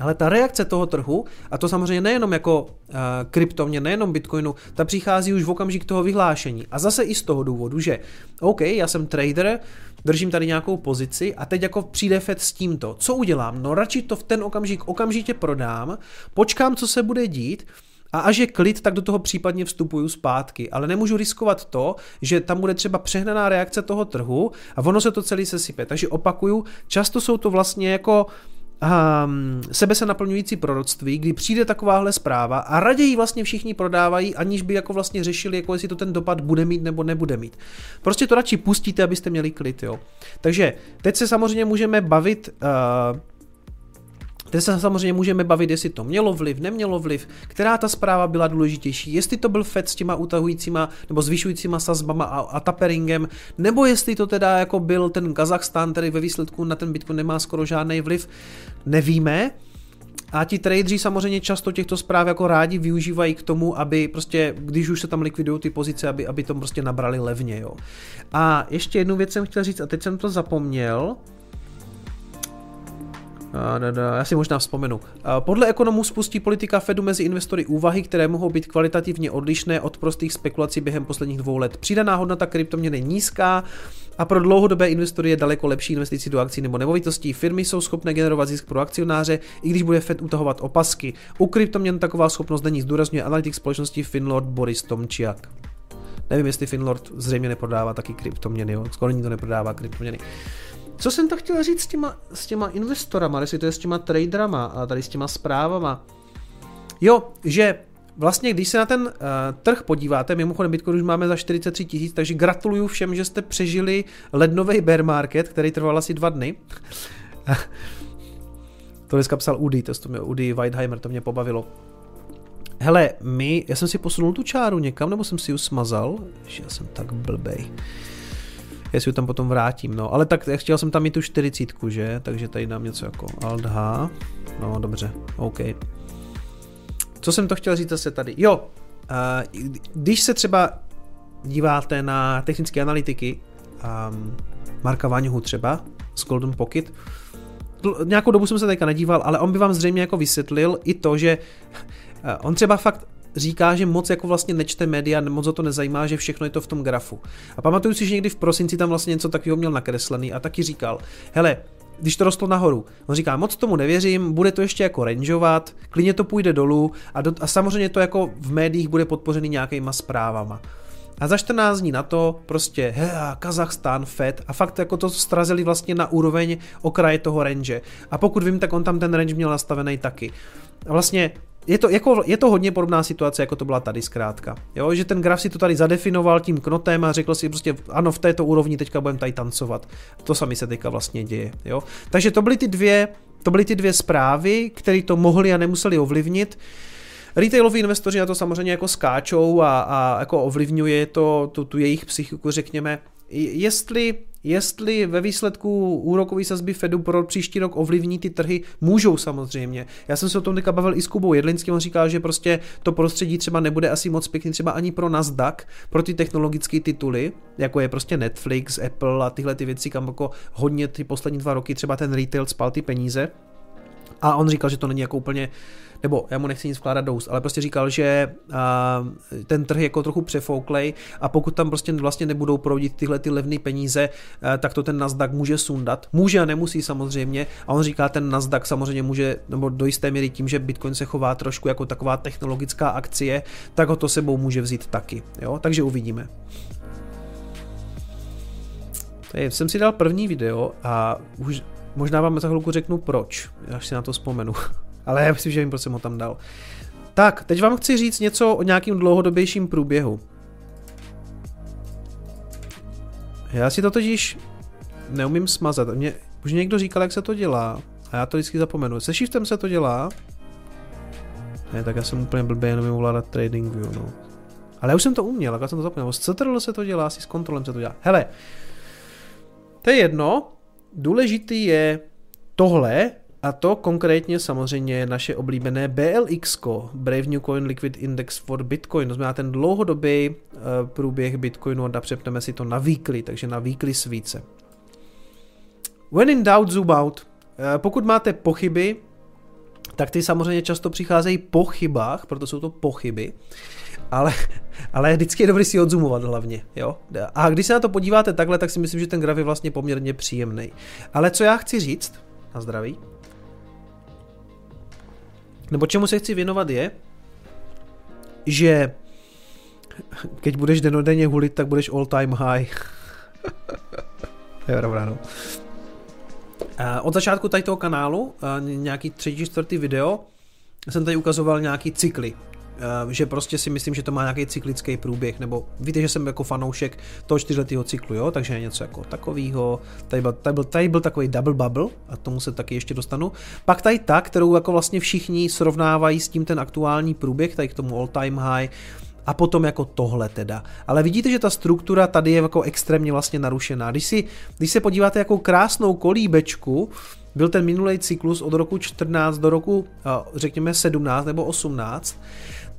Ale ta reakce toho trhu, a to samozřejmě nejenom jako uh, kryptomě, nejenom Bitcoinu, ta přichází už v okamžik toho vyhlášení. A zase i z toho důvodu, že OK, já jsem trader, držím tady nějakou pozici a teď jako přijde Fed s tímto. Co udělám? No radši to v ten okamžik okamžitě prodám, počkám, co se bude dít, a až je klid, tak do toho případně vstupuju zpátky. Ale nemůžu riskovat to, že tam bude třeba přehnaná reakce toho trhu a ono se to celý sesype. Takže opakuju, často jsou to vlastně jako um, sebe se naplňující proroctví, kdy přijde takováhle zpráva a raději vlastně všichni prodávají, aniž by jako vlastně řešili, jako jestli to ten dopad bude mít nebo nebude mít. Prostě to radši pustíte, abyste měli klid, jo. Takže teď se samozřejmě můžeme bavit uh, Teď se samozřejmě můžeme bavit, jestli to mělo vliv, nemělo vliv, která ta zpráva byla důležitější, jestli to byl Fed s těma utahujícíma nebo zvyšujícíma sazbama a, a taperingem, nebo jestli to teda jako byl ten Kazachstán, který ve výsledku na ten Bitcoin nemá skoro žádný vliv, nevíme. A ti tradeři samozřejmě často těchto zpráv jako rádi využívají k tomu, aby prostě, když už se tam likvidují ty pozice, aby, aby to prostě nabrali levně, jo. A ještě jednu věc jsem chtěl říct, a teď jsem to zapomněl, já si možná vzpomenu. Podle ekonomů spustí politika Fedu mezi investory úvahy, které mohou být kvalitativně odlišné od prostých spekulací během posledních dvou let. Přidaná hodnota kryptoměny nízká a pro dlouhodobé investory je daleko lepší investicí do akcí nebo nemovitostí. Firmy jsou schopné generovat zisk pro akcionáře, i když bude Fed utahovat opasky. U kryptoměn taková schopnost není, zdůrazňuje analytik společnosti Finlord Boris Tomčiak. Nevím, jestli Finlord zřejmě neprodává taky kryptoměny, jo? skoro nikdo neprodává kryptoměny. Co jsem to chtěl říct s těma, s těma investorama, jestli to je s těma traderama a tady s těma zprávama. Jo, že vlastně když se na ten uh, trh podíváte, mimochodem Bitcoin už máme za 43 tisíc, takže gratuluju všem, že jste přežili lednový bear market, který trval asi dva dny. to dneska psal Udy, to, to mě Udy Weidheimer, to mě pobavilo. Hele, my, já jsem si posunul tu čáru někam, nebo jsem si ji smazal? Já jsem tak blbej si ho tam potom vrátím, no. Ale tak chtěl jsem tam mít tu 40, že? Takže tady dám něco jako Alt H. No, dobře, OK. Co jsem to chtěl říct zase tady? Jo, uh, když se třeba díváte na technické analytiky, um, Marka Vaňuhu třeba, z Golden Pocket, nějakou dobu jsem se teďka nedíval, ale on by vám zřejmě jako vysvětlil i to, že on třeba fakt říká, že moc jako vlastně nečte média, moc o to nezajímá, že všechno je to v tom grafu. A pamatuju si, že někdy v prosinci tam vlastně něco takového měl nakreslený a taky říkal, hele, když to rostlo nahoru. On říká, moc tomu nevěřím, bude to ještě jako rangeovat, klidně to půjde dolů a, do, a samozřejmě to jako v médiích bude podpořený nějakýma zprávama. A za 14 dní na to prostě he, Kazachstán, Fed a fakt jako to strazili vlastně na úroveň okraje toho range. A pokud vím, tak on tam ten range měl nastavený taky. A vlastně je to, jako, je to hodně podobná situace, jako to byla tady zkrátka. Jo, že ten graf si to tady zadefinoval tím knotem a řekl si prostě, ano, v této úrovni teďka budeme tady tancovat. To sami se teďka vlastně děje. Jo. Takže to byly ty dvě, to byly ty dvě zprávy, které to mohli a nemuseli ovlivnit. Retailoví investoři na to samozřejmě jako skáčou a, a jako ovlivňuje to tu, tu jejich psychiku, řekněme. Jestli Jestli ve výsledku úrokové sazby Fedu pro příští rok ovlivní ty trhy, můžou samozřejmě. Já jsem se o tom teďka bavil i s Kubou Jedlinským, on říkal, že prostě to prostředí třeba nebude asi moc pěkný třeba ani pro Nasdaq, pro ty technologické tituly, jako je prostě Netflix, Apple a tyhle ty věci, kam jako hodně ty poslední dva roky třeba ten retail spal ty peníze. A on říkal, že to není jako úplně nebo já mu nechci nic vkládat do úst, ale prostě říkal, že a, ten trh je jako trochu přefouklej a pokud tam prostě vlastně nebudou proudit tyhle ty levné peníze, a, tak to ten Nasdaq může sundat. Může a nemusí samozřejmě. A on říká, ten Nasdaq samozřejmě může, nebo do jisté míry tím, že Bitcoin se chová trošku jako taková technologická akcie, tak ho to sebou může vzít taky. Jo? Takže uvidíme. Tady jsem si dal první video a už možná vám za chvilku řeknu proč, až si na to vzpomenu. Ale já myslím, že vím, proč jsem ho tam dal. Tak, teď vám chci říct něco o nějakým dlouhodobějším průběhu. Já si to totiž neumím smazat. Mě už někdo říkal, jak se to dělá. A já to vždycky zapomenu. Se shiftem se to dělá. Ne, tak já jsem úplně blbý, jenom ovládat trading view, no. Ale já už jsem to uměl, já jsem to zapomněl. S CTRL se to dělá, asi s kontrolem se to dělá. Hele, to je jedno. Důležitý je tohle, a to konkrétně samozřejmě naše oblíbené BLX, Brave New Coin Liquid Index for Bitcoin, to znamená ten dlouhodobý uh, průběh Bitcoinu a přepneme si to na weekly, takže na weekly svíce. When in doubt, zoom out. Uh, pokud máte pochyby, tak ty samozřejmě často přicházejí po chybách, proto jsou to pochyby, ale, ale vždycky je dobré si odzumovat hlavně, jo. A když se na to podíváte takhle, tak si myslím, že ten graf je vlastně poměrně příjemný. Ale co já chci říct, na zdraví, nebo čemu se chci věnovat je, že keď budeš denodenně hulit, tak budeš all time high. jo, dobrá, no. Od začátku tady toho kanálu, nějaký třetí, čtvrtý video, jsem tady ukazoval nějaký cykly. Eh, že prostě si myslím, že to má nějaký cyklický průběh, nebo víte, že jsem jako fanoušek toho čtyřletého cyklu, jo, takže něco jako takového. Tady byl, tady, byl, tady byl takový double bubble, a tomu se taky ještě dostanu. Pak tady ta, kterou jako vlastně všichni srovnávají s tím ten aktuální průběh, tady k tomu all time high, a potom jako tohle teda. Ale vidíte, že ta struktura tady je jako extrémně vlastně narušená. Když, si, když se podíváte jako krásnou kolíbečku, byl ten minulý cyklus od roku 14 do roku, řekněme, 17 nebo 18,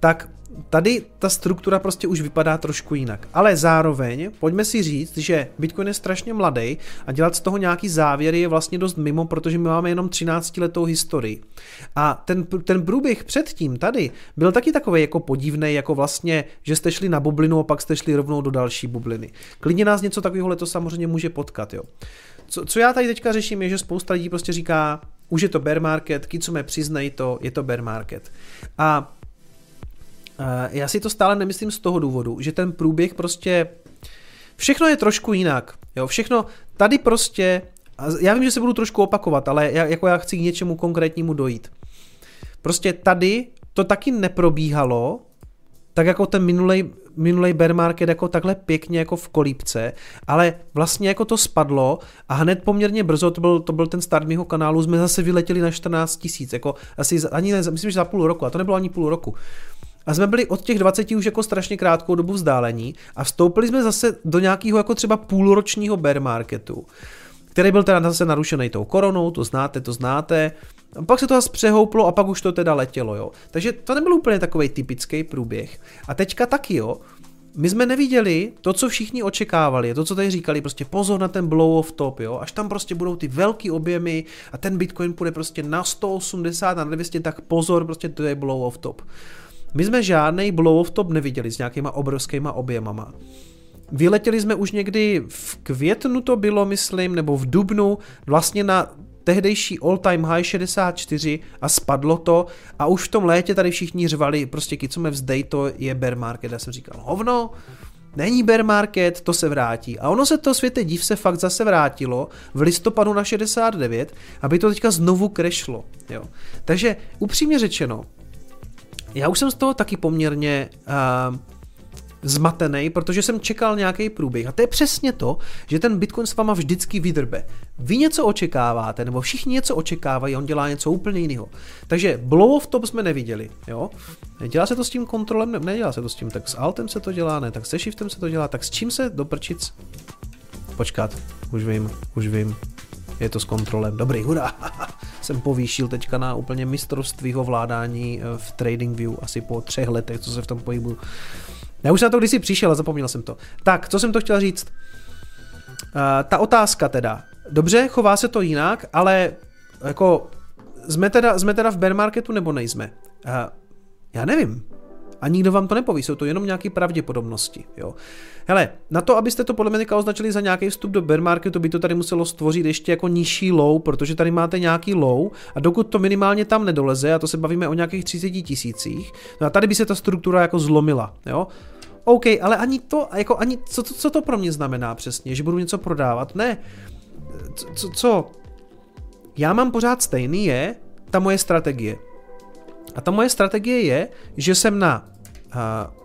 tak tady ta struktura prostě už vypadá trošku jinak. Ale zároveň, pojďme si říct, že Bitcoin je strašně mladý a dělat z toho nějaký závěry je vlastně dost mimo, protože my máme jenom 13 letou historii. A ten, ten průběh předtím tady byl taky takový jako podivný, jako vlastně, že jste šli na bublinu a pak jste šli rovnou do další bubliny. Klidně nás něco takového letos samozřejmě může potkat, jo. Co, co já tady teďka řeším, je, že spousta lidí prostě říká, už je to bear market, Kicome přiznej to, je to bear market. A já si to stále nemyslím z toho důvodu, že ten průběh prostě všechno je trošku jinak. Jo, všechno tady prostě, já vím, že se budu trošku opakovat, ale já, jako já chci k něčemu konkrétnímu dojít. Prostě tady to taky neprobíhalo, tak jako ten minulej, minulej bear market jako takhle pěkně jako v kolípce, ale vlastně jako to spadlo a hned poměrně brzo, to byl, to byl ten start mého kanálu, jsme zase vyletěli na 14 tisíc, jako asi ani ne, myslím, že za půl roku, a to nebylo ani půl roku. A jsme byli od těch 20 už jako strašně krátkou dobu vzdálení a vstoupili jsme zase do nějakého jako třeba půlročního bear marketu, který byl teda zase narušený tou koronou, to znáte, to znáte. A pak se to zase přehouplo a pak už to teda letělo, jo. Takže to nebyl úplně takový typický průběh. A teďka taky, jo. My jsme neviděli to, co všichni očekávali, to, co tady říkali, prostě pozor na ten blow off top, jo, až tam prostě budou ty velký objemy a ten Bitcoin půjde prostě na 180, na 200, tak pozor, prostě to je blow off top. My jsme žádný blow of top neviděli s nějakýma obrovskýma objemama. Vyletěli jsme už někdy v květnu to bylo, myslím, nebo v dubnu, vlastně na tehdejší all time high 64 a spadlo to a už v tom létě tady všichni řvali, prostě kicome vzdej, to je bear market. Já jsem říkal, hovno, není bear market, to se vrátí. A ono se to světe div se fakt zase vrátilo v listopadu na 69, aby to teďka znovu krešlo. Jo. Takže upřímně řečeno, já už jsem z toho taky poměrně uh, zmatený, protože jsem čekal nějaký průběh. A to je přesně to, že ten Bitcoin s váma vždycky vydrbe. Vy něco očekáváte, nebo všichni něco očekávají, on dělá něco úplně jiného. Takže blow of top jsme neviděli, jo. Dělá se to s tím kontrolem, ne, nedělá se to s tím, tak s altem se to dělá, ne, tak se shiftem se to dělá, tak s čím se do prčic? Počkat, už vím, už vím. Je to s kontrolem. Dobrý, hurá. Jsem povýšil teďka na úplně mistrovství ovládání eh, v TradingView asi po třech letech, co se v tom pohybu. Já už na to kdysi přišel a zapomněl jsem to. Tak, co jsem to chtěl říct? Uh, ta otázka teda. Dobře, chová se to jinak, ale jako jsme teda, jsme teda v bear marketu nebo nejsme? Uh, já nevím. A nikdo vám to nepoví, jsou to jenom nějaké pravděpodobnosti. Jo. Hele, na to, abyste to podle mě označili za nějaký vstup do bear marketu, by to tady muselo stvořit ještě jako nižší low, protože tady máte nějaký low a dokud to minimálně tam nedoleze, a to se bavíme o nějakých 30 tisících, no a tady by se ta struktura jako zlomila. Jo. OK, ale ani to, jako ani, co, co, co to pro mě znamená přesně, že budu něco prodávat? Ne, co, co? Já mám pořád stejný, je ta moje strategie. A ta moje strategie je, že jsem na uh,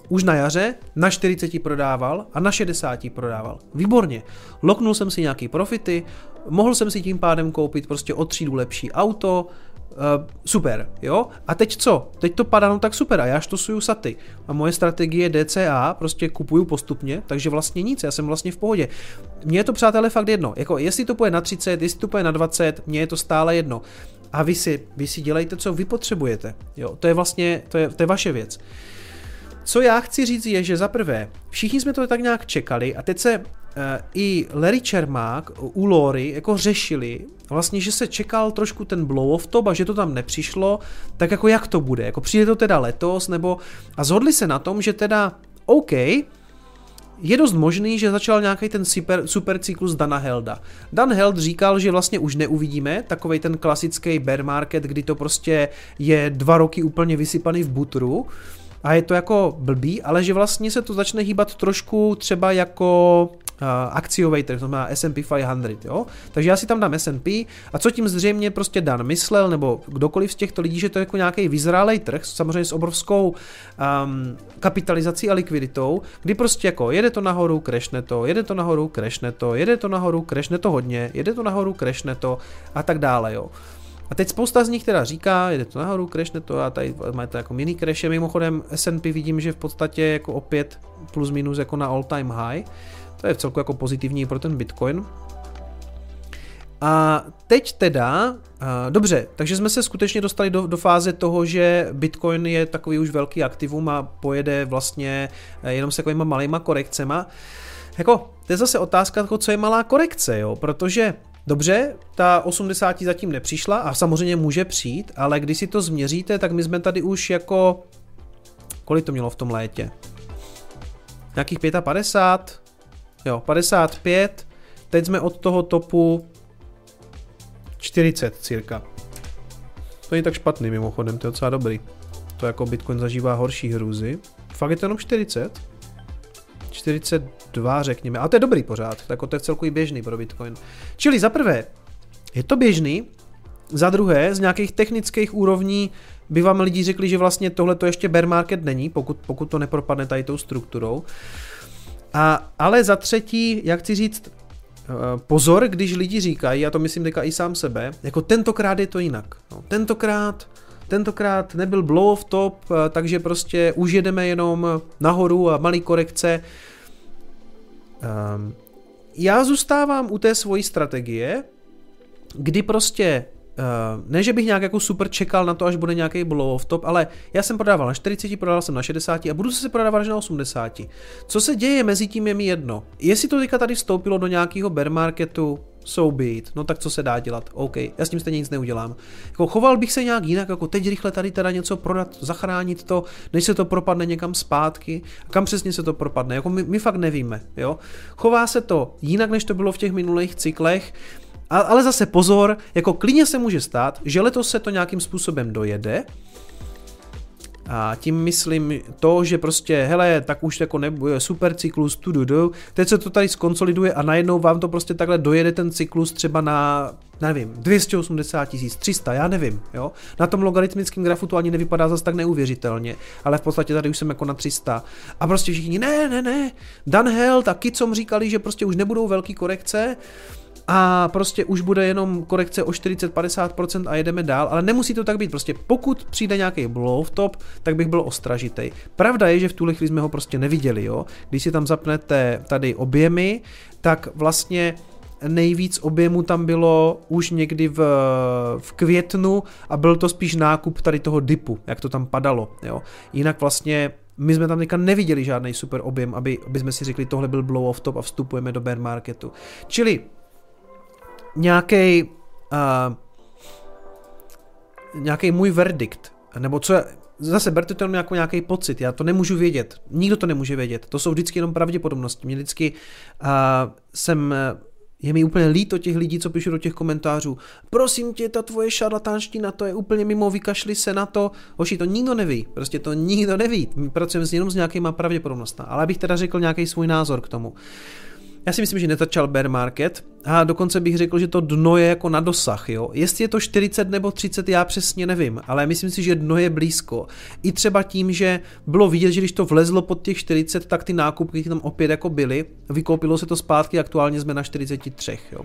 už na jaře na 40 prodával a na 60 prodával. Výborně. Loknul jsem si nějaký profity, mohl jsem si tím pádem koupit prostě o třídu lepší auto, Uh, super, jo? A teď co? Teď to padá, no tak super, a já štosuju saty. A moje strategie DCA, prostě kupuju postupně, takže vlastně nic, já jsem vlastně v pohodě. Mně je to, přátelé, fakt jedno. Jako, jestli to půjde na 30, jestli to půjde na 20, mně je to stále jedno. A vy si, vy si dělejte, co vy potřebujete. Jo? To je vlastně, to je, to je vaše věc. Co já chci říct je, že za prvé, všichni jsme to tak nějak čekali a teď se Eh, i Larry Čermák u Lory jako řešili, vlastně, že se čekal trošku ten blow of top a že to tam nepřišlo, tak jako jak to bude, jako přijde to teda letos, nebo a zhodli se na tom, že teda OK, je dost možný, že začal nějaký ten super, super cyklus Dana Helda. Dan Held říkal, že vlastně už neuvidíme takový ten klasický bear market, kdy to prostě je dva roky úplně vysypaný v butru, a je to jako blbý, ale že vlastně se to začne hýbat trošku třeba jako akciový trh, to znamená S&P 500, jo? Takže já si tam dám S&P a co tím zřejmě prostě Dan myslel, nebo kdokoliv z těchto lidí, že to je jako nějaký vyzrálej trh, samozřejmě s obrovskou um, kapitalizací a likviditou, kdy prostě jako jede to nahoru, crashne to, jede to nahoru, crashne to, jede to nahoru, crashne to hodně, jede to nahoru, crashne to a tak dále, jo. A teď spousta z nich teda říká, jde to nahoru, crashne to a tady máte jako mini crashe. Mimochodem S&P vidím, že v podstatě jako opět plus minus jako na all time high. To je v celku jako pozitivní pro ten Bitcoin. A teď teda, dobře, takže jsme se skutečně dostali do, do fáze toho, že Bitcoin je takový už velký aktivum a pojede vlastně e, jenom s takovýma malýma korekcema. Jako, to je zase otázka, jako co je malá korekce, jo, protože Dobře, ta 80 zatím nepřišla a samozřejmě může přijít, ale když si to změříte, tak my jsme tady už jako... Kolik to mělo v tom létě? Nějakých 55? Jo, 55. Teď jsme od toho topu 40 cirka. To není tak špatný mimochodem, to je docela dobrý. To jako Bitcoin zažívá horší hrůzy. Fakt je to jenom 40? 42 řekněme, ale to je dobrý pořád, jako to je celkový běžný pro Bitcoin. Čili za prvé, je to běžný, za druhé, z nějakých technických úrovní by vám lidi řekli, že vlastně tohle to ještě bear market není, pokud, pokud to nepropadne tady tou strukturou. A, ale za třetí, jak chci říct, eh, pozor, když lidi říkají, já to myslím teďka i sám sebe, jako tentokrát je to jinak. No, tentokrát tentokrát nebyl blow of top, eh, takže prostě už jedeme jenom nahoru a malý korekce. Um, já zůstávám u té svojí strategie, kdy prostě Uh, ne, že bych nějak jako super čekal na to, až bude nějaký blow of top, ale já jsem prodával na 40, prodával jsem na 60 a budu se prodávat až na 80. Co se děje mezi tím je mi jedno. Jestli to teďka tady vstoupilo do nějakého bear marketu, so be it. No tak co se dá dělat? OK, já s tím stejně nic neudělám. Jako choval bych se nějak jinak, jako teď rychle tady teda něco prodat, zachránit to, než se to propadne někam zpátky. A kam přesně se to propadne? Jako my, my fakt nevíme, jo. Chová se to jinak, než to bylo v těch minulých cyklech. Ale zase pozor, jako klidně se může stát, že letos se to nějakým způsobem dojede, A tím myslím to, že prostě, hele, tak už jako nebude super cyklus, tu, tu, tu. teď se to tady skonsoliduje a najednou vám to prostě takhle dojede ten cyklus třeba na nevím, 280 tisíc, 300, já nevím, jo. Na tom logaritmickém grafu to ani nevypadá zase tak neuvěřitelně, ale v podstatě tady už jsem jako na 300. A prostě všichni, ne, ne, ne, Dan Hell, taky co říkali, že prostě už nebudou velký korekce, a prostě už bude jenom korekce o 40-50% a jedeme dál, ale nemusí to tak být, prostě pokud přijde nějaký blow top, tak bych byl ostražitej. Pravda je, že v tuhle chvíli jsme ho prostě neviděli, jo. Když si tam zapnete tady objemy, tak vlastně nejvíc objemu tam bylo už někdy v, v květnu a byl to spíš nákup tady toho dipu, jak to tam padalo. Jo. Jinak vlastně my jsme tam teďka neviděli žádný super objem, aby, aby jsme si řekli, tohle byl blow off top a vstupujeme do bear marketu. Čili nějaký uh, nějaký můj verdikt, nebo co, zase berte to jako nějaký pocit, já to nemůžu vědět, nikdo to nemůže vědět, to jsou vždycky jenom pravděpodobnosti, mě vždycky uh, jsem je mi úplně líto těch lidí, co píšou do těch komentářů. Prosím tě, ta tvoje šarlatánština, to je úplně mimo, vykašli se na to. Hoši, to nikdo neví, prostě to nikdo neví. My pracujeme jenom s nějakýma pravděpodobnostmi. Ale abych teda řekl nějaký svůj názor k tomu. Já si myslím, že netačal bear market a dokonce bych řekl, že to dno je jako na dosah, jo. Jestli je to 40 nebo 30, já přesně nevím, ale myslím si, že dno je blízko. I třeba tím, že bylo vidět, že když to vlezlo pod těch 40, tak ty nákupky tam opět jako byly, vykoupilo se to zpátky, aktuálně jsme na 43, jo.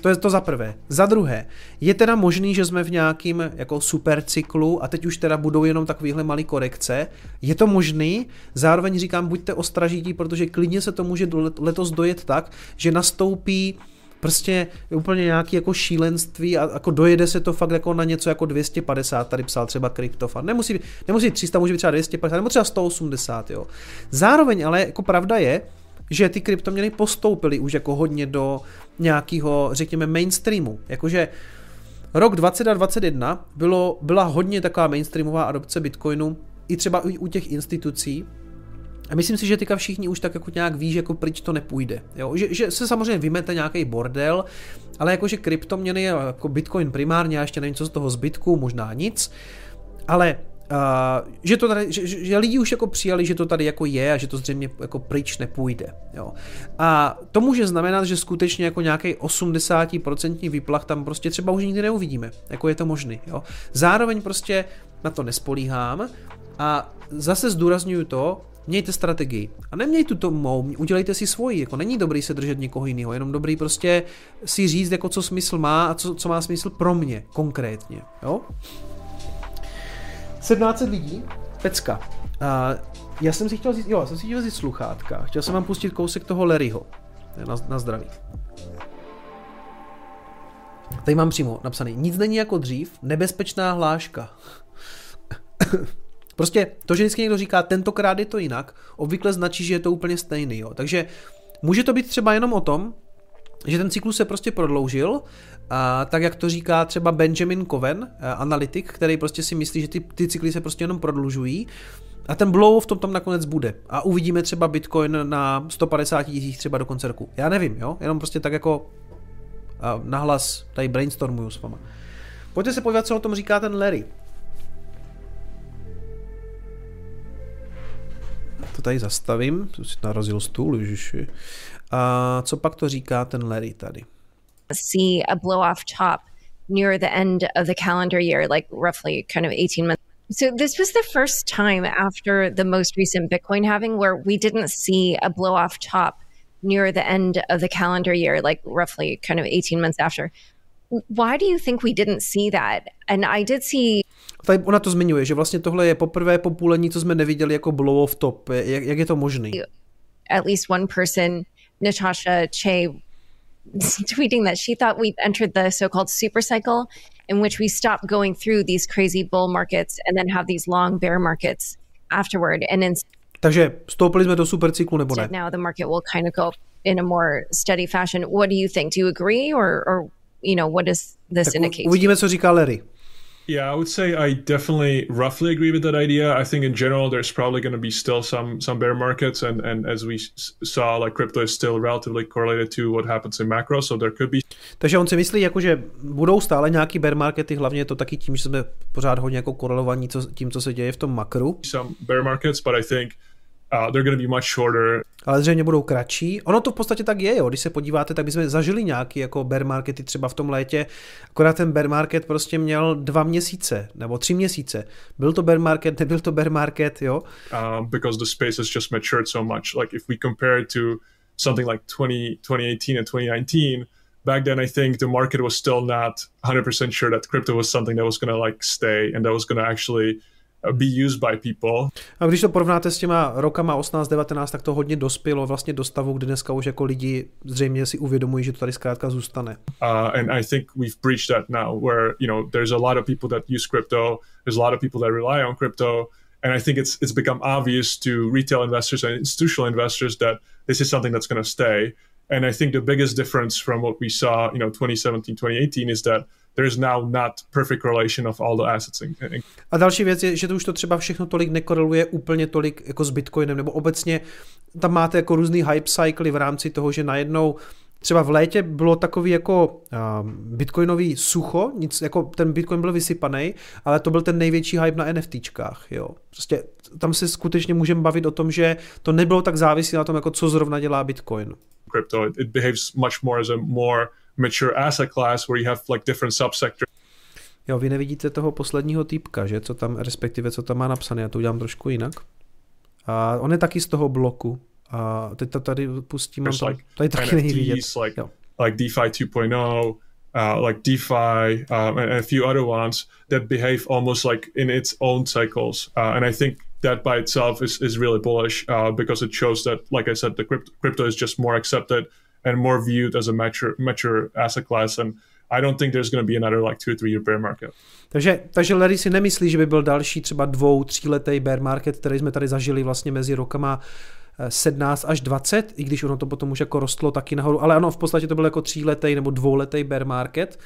To je to za prvé. Za druhé, je teda možný, že jsme v nějakým jako super cyklu a teď už teda budou jenom takovýhle malý korekce. Je to možný, zároveň říkám, buďte ostražití, protože klidně se to může letos dojet tak, že nastoupí prostě úplně nějaký jako šílenství a jako dojede se to fakt jako na něco jako 250, tady psal třeba Kryptofan. Nemusí, nemusí 300, může být třeba 250, nebo třeba 180, jo. Zároveň ale jako pravda je, že ty kryptoměny postoupily už jako hodně do nějakého, řekněme, mainstreamu. Jakože rok 2021 bylo, byla hodně taková mainstreamová adopce Bitcoinu, i třeba u těch institucí, a myslím si, že teďka všichni už tak jako nějak ví, že jako pryč to nepůjde. Jo? Že, že, se samozřejmě vymete nějaký bordel, ale jakože kryptoměny, jako Bitcoin primárně, já ještě nevím, co z toho zbytku, možná nic, ale Uh, že, to tady, že, že lidi už jako přijali, že to tady jako je a že to zřejmě jako pryč nepůjde. Jo. A to může znamenat, že skutečně jako nějaký 80% výplach tam prostě třeba už nikdy neuvidíme. Jako je to možný. Jo. Zároveň prostě na to nespolíhám a zase zdůraznuju to, mějte strategii. A nemějte to mou, udělejte si svoji. Jako není dobrý se držet někoho jiného, jenom dobrý prostě si říct, jako co smysl má a co, co má smysl pro mě konkrétně. Jo? 17 lidí, pecka. A já jsem si chtěl říct, jo, jsem si chtěl říct sluchátka. Chtěl jsem vám pustit kousek toho Larryho. Na, na zdraví. Tady mám přímo napsaný. Nic není jako dřív, nebezpečná hláška. prostě to, že vždycky někdo říká, tentokrát je to jinak, obvykle značí, že je to úplně stejný. Jo. Takže může to být třeba jenom o tom, že ten cyklus se prostě prodloužil, a tak jak to říká třeba Benjamin Coven, eh, analytik, který prostě si myslí, že ty, ty cykly se prostě jenom prodlužují, a ten blow v tom tam nakonec bude. A uvidíme třeba Bitcoin na 150 tisíc třeba do konce roku. Já nevím, jo? Jenom prostě tak jako nahlas tady brainstormuju s váma. Pojďte se podívat, co o tom říká ten Larry. To tady zastavím, to si narazil stůl, ježiši. A co pak to říká ten Larry tady? See a blow off top near the end of the calendar year, like roughly kind of 18 months. So this was the first time after the most recent Bitcoin halving where we didn't see a blow off top near the end of the calendar year, like roughly kind of 18 months after. Why do you think we didn't see that? And I did see Tady ona to zmiňuje, že vlastně tohle je poprvé po půlení, co jsme neviděli jako blow off top. Jak, jak je to možné? At least one person Natasha Che tweeting that she thought we'd entered the so-called super cycle in which we stop going through these crazy bull markets and then have these long bear markets afterward and in Takže vstoupili jsme do supercyklu nebo ne? Now the market will kind of go in a more steady fashion. What do you think? Do you agree or, or you know, what does this tak indicate? Uvidíme, co říká Larry. Yeah, I would say I definitely roughly agree with that idea. I think in general there's probably going to be still some some bear markets, and and as we saw, like crypto is still relatively correlated to what happens in macro, so there could be. Takže on si myslí, jako, že budou stále nějaký bear markety, hlavně je to taky tím, že jsme pořád hodně jako korelovaní co, tím, co se děje v tom makru. Some bear markets, but I think uh, they're going to be much shorter. Ale zřejmě budou kratší. Ono to v podstatě tak je, jo. Když se podíváte, tak bychom zažili nějaký jako bear markety třeba v tom létě. Akorát ten bear market prostě měl dva měsíce nebo tři měsíce. Byl to bear market, nebyl to bear market, jo. Um, because the space has just matured so much. Like if we compare it to something like 20, 2018 and 2019, back then I think the market was still not 100% sure that crypto was something that was going to like stay and that was going to actually be used by people. A když to porovnáte s těma rokama 18, 19, tak to hodně dospělo vlastně do stavu, kdy dneska už jako lidi zřejmě si uvědomují, že to tady zkrátka zůstane. Uh, and I think we've breached that now, where you know there's a lot of people that use crypto, there's a lot of people that rely on crypto, and I think it's it's become obvious to retail investors and institutional investors that this is something that's going to stay. And I think the biggest difference from what we saw, you know, 2017, 2018 is that there's now not perfect correlation of all the assets. A další věc je, že to už to třeba všechno tolik nekoreluje úplně tolik jako s Bitcoinem, nebo obecně tam máte jako různý hype cycly v rámci toho, že najednou Třeba v létě bylo takový jako uh, bitcoinový sucho, nic, jako ten bitcoin byl vysypaný, ale to byl ten největší hype na NFTčkách, jo. Prostě tam se skutečně můžeme bavit o tom, že to nebylo tak závislé na tom, jako co zrovna dělá bitcoin. Crypto, it behaves much more as a more mature asset class where you have like different subsectors. Jo, vy nevidíte toho posledního týpka, že? Co tam, respektive co tam má napsané, já to udělám trošku jinak. A on je taky z toho bloku. A teď to tady pustím, mám tady taky není vidět. Like, like DeFi 2.0, uh, like DeFi um, and, and a few other ones that behave almost like in its own cycles. Uh, and I think that by itself is, is really bullish uh, because it shows that, like I said, the crypto, crypto is just more accepted and more viewed as a mature mature asset class and I don't think there's going to be another like two or three year bear market. Takže, takže Larry si nemyslí, že by byl další třeba dvou, tříletý bear market, který jsme tady zažili vlastně mezi rokama 17 až 20, i když ono to potom už jako rostlo taky nahoru, ale ano, v podstatě to byl jako tříletý nebo dvouletý bear market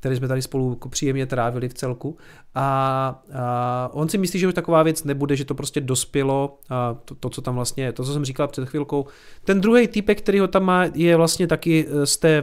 který jsme tady spolu jako příjemně trávili v celku. A, a on si myslí, že už taková věc nebude, že to prostě dospělo, a to, to, co tam vlastně, to, co jsem říkal před chvilkou. Ten druhý typek, který ho tam má, je vlastně taky eh, z, té, eh,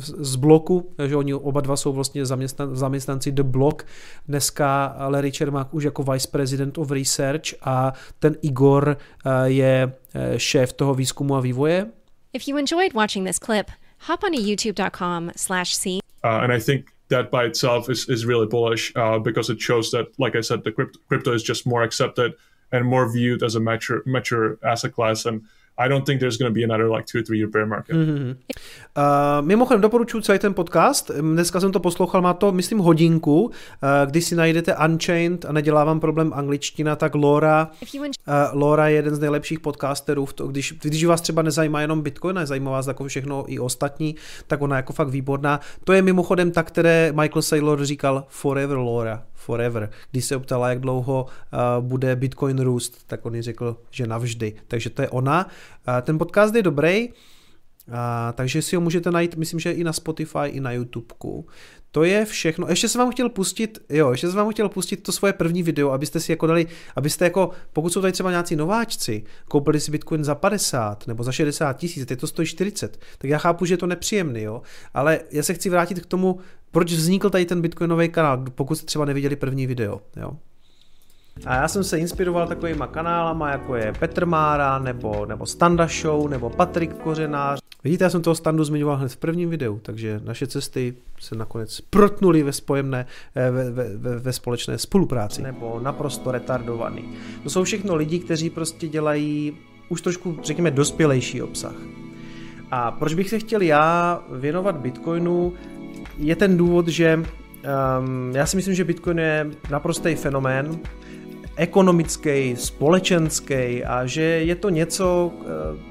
z bloku, že oni oba dva jsou vlastně zaměstnan, zaměstnanci The Block. Dneska Larry Čermák už jako Vice President of Research a ten Igor eh, je šéf toho výzkumu a vývoje. If you enjoyed watching this clip, hop on to youtube.com slash c. Uh, and I think that by itself is, is really bullish uh, because it shows that, like I said, the crypto, crypto is just more accepted and more viewed as a mature mature asset class. And I don't think there's going to be another like two or three year bear market. Mm-hmm. Uh, mimochodem doporučuji celý ten podcast. Dneska jsem to poslouchal, má to, myslím, hodinku. Uh, když si najdete Unchained a nedělá vám problém angličtina, tak Laura, uh, Laura je jeden z nejlepších podcasterů. V to, když, když vás třeba nezajímá jenom Bitcoin, a zajímá vás jako všechno i ostatní, tak ona je jako fakt výborná. To je mimochodem ta, které Michael Saylor říkal Forever Laura forever. Když se optala, jak dlouho uh, bude Bitcoin růst, tak on ji řekl, že navždy. Takže to je ona. Uh, ten podcast je dobrý, uh, takže si ho můžete najít, myslím, že i na Spotify, i na YouTubeku. To je všechno. Ještě jsem vám chtěl pustit, jo, ještě jsem vám chtěl pustit to svoje první video, abyste si jako dali, abyste jako, pokud jsou tady třeba nějací nováčci, koupili si Bitcoin za 50 nebo za 60 tisíc, teď to stojí 40, tak já chápu, že je to nepříjemný, jo, ale já se chci vrátit k tomu, proč vznikl tady ten Bitcoinový kanál, pokud jste třeba neviděli první video, jo. A já jsem se inspiroval takovýma kanálama, jako je Petr Mára, nebo, nebo Standa Show, nebo Patrik Kořenář. Vidíte, já jsem toho Standu zmiňoval hned v prvním videu, takže naše cesty se nakonec protnuly ve, spojemné, eh, ve, ve, ve, společné spolupráci. Nebo naprosto retardovaný. To jsou všechno lidi, kteří prostě dělají už trošku, řekněme, dospělejší obsah. A proč bych se chtěl já věnovat Bitcoinu, je ten důvod, že um, já si myslím, že Bitcoin je naprostý fenomén, ekonomický, společenský a že je to něco, eh,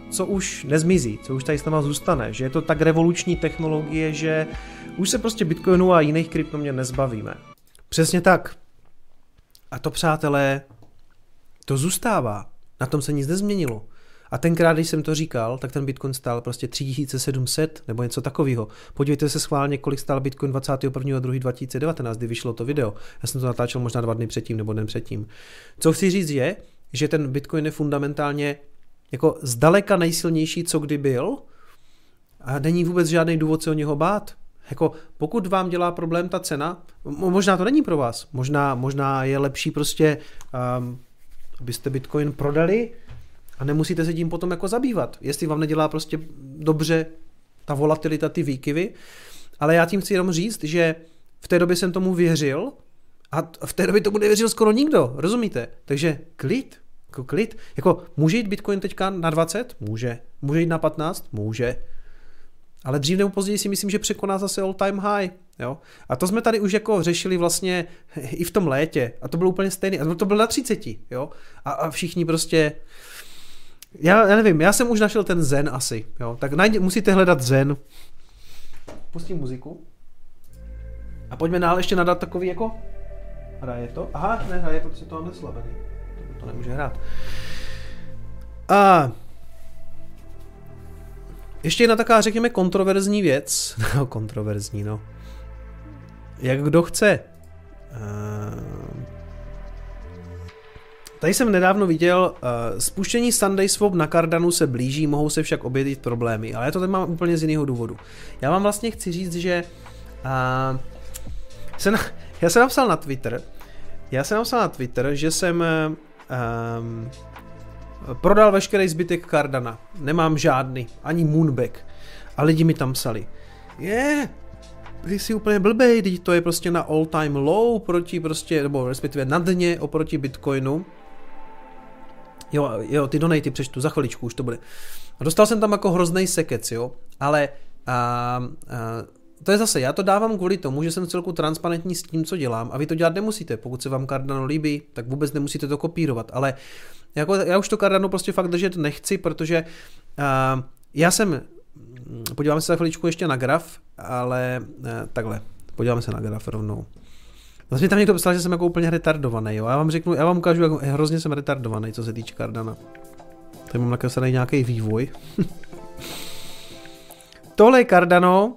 co už nezmizí, co už tady s náma zůstane, že je to tak revoluční technologie, že už se prostě Bitcoinu a jiných kryptoměn nezbavíme. Přesně tak. A to, přátelé, to zůstává. Na tom se nic nezměnilo. A tenkrát, když jsem to říkal, tak ten Bitcoin stál prostě 3700 nebo něco takového. Podívejte se schválně, kolik stál Bitcoin 21.2.2019, kdy vyšlo to video. Já jsem to natáčel možná dva dny předtím nebo den předtím. Co chci říct je, že ten Bitcoin je fundamentálně jako zdaleka nejsilnější, co kdy byl a není vůbec žádný důvod se o něho bát. Jako pokud vám dělá problém ta cena, možná to není pro vás, možná, možná je lepší prostě, um, abyste Bitcoin prodali a nemusíte se tím potom jako zabývat. Jestli vám nedělá prostě dobře ta volatilita, ty výkyvy, ale já tím chci jenom říct, že v té době jsem tomu věřil a v té době tomu nevěřil skoro nikdo, rozumíte? Takže klid, jako klid. Jako může jít Bitcoin teďka na 20? Může. Může jít na 15? Může. Ale dřív nebo později si myslím, že překoná zase all time high. Jo? A to jsme tady už jako řešili vlastně i v tom létě. A to bylo úplně stejné. A to bylo na 30. Jo? A, a všichni prostě... Já, já nevím, já jsem už našel ten zen asi. Jo? Tak najde, musíte hledat zen. Pustím muziku. A pojďme dál ještě nadat takový jako... Hraje to? Aha, ne, hraje, protože to mám neslabený. To, to nemůže hrát. A ještě jedna taková, řekněme, kontroverzní věc. No, kontroverzní, no. Jak kdo chce. Uh... Tady jsem nedávno viděl, uh, spuštění Sunday Swap na Cardanu se blíží, mohou se však objevit problémy, ale já to tady mám úplně z jiného důvodu. Já vám vlastně chci říct, že uh, jsem, já jsem napsal na Twitter, já jsem napsal na Twitter, že jsem um, Prodal veškerý zbytek Cardana. Nemám žádný, ani Moonback. A lidi mi tam psali. Je, yeah, ty jsi úplně blbej, teď to je prostě na all time low proti prostě, nebo respektive na dně oproti Bitcoinu. Jo, jo, ty donaty přečtu, za chviličku už to bude. A dostal jsem tam jako hrozný sekec, jo, ale a, a, to je zase, já to dávám kvůli tomu, že jsem celku transparentní s tím, co dělám a vy to dělat nemusíte. Pokud se vám Cardano líbí, tak vůbec nemusíte to kopírovat, ale jako, já už to Cardano prostě fakt držet nechci, protože uh, já jsem, podíváme se za chviličku ještě na graf, ale uh, takhle, podíváme se na graf rovnou. Vlastně tam někdo psal, že jsem jako úplně retardovaný, jo. Já vám řeknu, já vám ukážu, jak hrozně jsem retardovaný, co se týče Cardana. Tady mám nakreslený nějaký vývoj. Tohle je Cardano,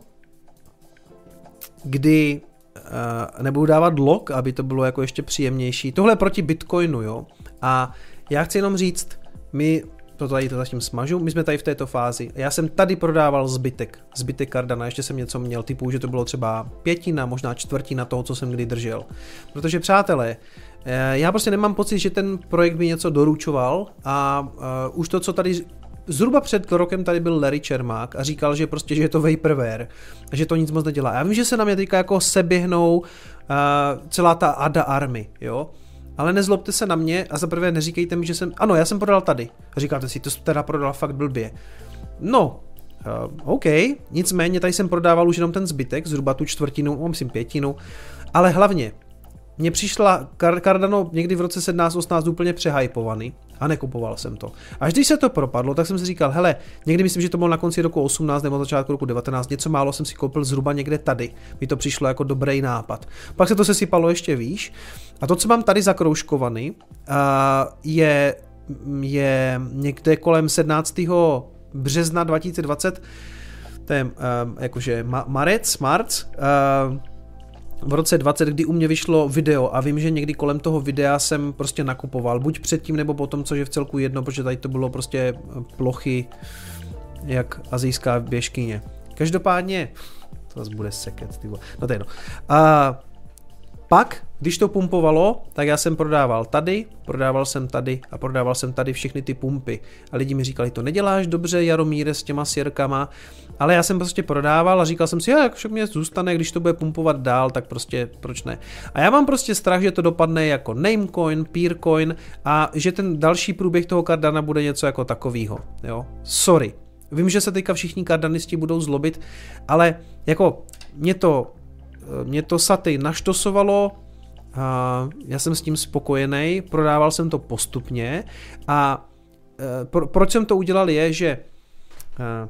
kdy uh, nebudu dávat log, aby to bylo jako ještě příjemnější. Tohle je proti Bitcoinu, jo. A já chci jenom říct, my to tady to zatím smažu, my jsme tady v této fázi. Já jsem tady prodával zbytek, zbytek Cardana, ještě jsem něco měl, typu, že to bylo třeba pětina, možná čtvrtina toho, co jsem kdy držel. Protože přátelé, eh, já prostě nemám pocit, že ten projekt by něco doručoval a uh, už to, co tady Zhruba před rokem tady byl Larry Čermák a říkal, že prostě, že je to vaporware, že to nic moc nedělá. Já vím, že se na mě teďka jako seběhnou uh, celá ta ADA army, jo, ale nezlobte se na mě a zaprvé neříkejte mi, že jsem, ano, já jsem prodal tady. A říkáte si, to jsi teda prodal fakt blbě. No, uh, OK, nicméně tady jsem prodával už jenom ten zbytek, zhruba tu čtvrtinu, no, myslím pětinu, ale hlavně, mně přišla Cardano někdy v roce 17-18 úplně přehypovaný a nekupoval jsem to. Až když se to propadlo, tak jsem si říkal, hele, někdy myslím, že to bylo na konci roku 18 nebo začátku roku 19, něco málo jsem si koupil zhruba někde tady. Mi to přišlo jako dobrý nápad. Pak se to sesypalo ještě výš. A to, co mám tady zakroužkovaný, je, je někde kolem 17. března 2020, to je jakože marec, marc, v roce 20, kdy u mě vyšlo video a vím, že někdy kolem toho videa jsem prostě nakupoval, buď předtím nebo potom, což je v celku jedno, protože tady to bylo prostě plochy jak azijská běžkyně. Každopádně, to zase bude seket, ty no to je jedno. A pak, když to pumpovalo, tak já jsem prodával tady, prodával jsem tady a prodával jsem tady všechny ty pumpy. A lidi mi říkali, to neděláš dobře, Jaromíre, s těma sirkama. Ale já jsem prostě prodával a říkal jsem si, jak však mě zůstane, když to bude pumpovat dál, tak prostě proč ne. A já mám prostě strach, že to dopadne jako Namecoin, Peercoin a že ten další průběh toho Cardana bude něco jako takovýho. Jo? Sorry. Vím, že se teďka všichni kardanisti budou zlobit, ale jako mě to mě to satej naštosovalo, já jsem s tím spokojený, prodával jsem to postupně a e, pro, proč jsem to udělal je, že e,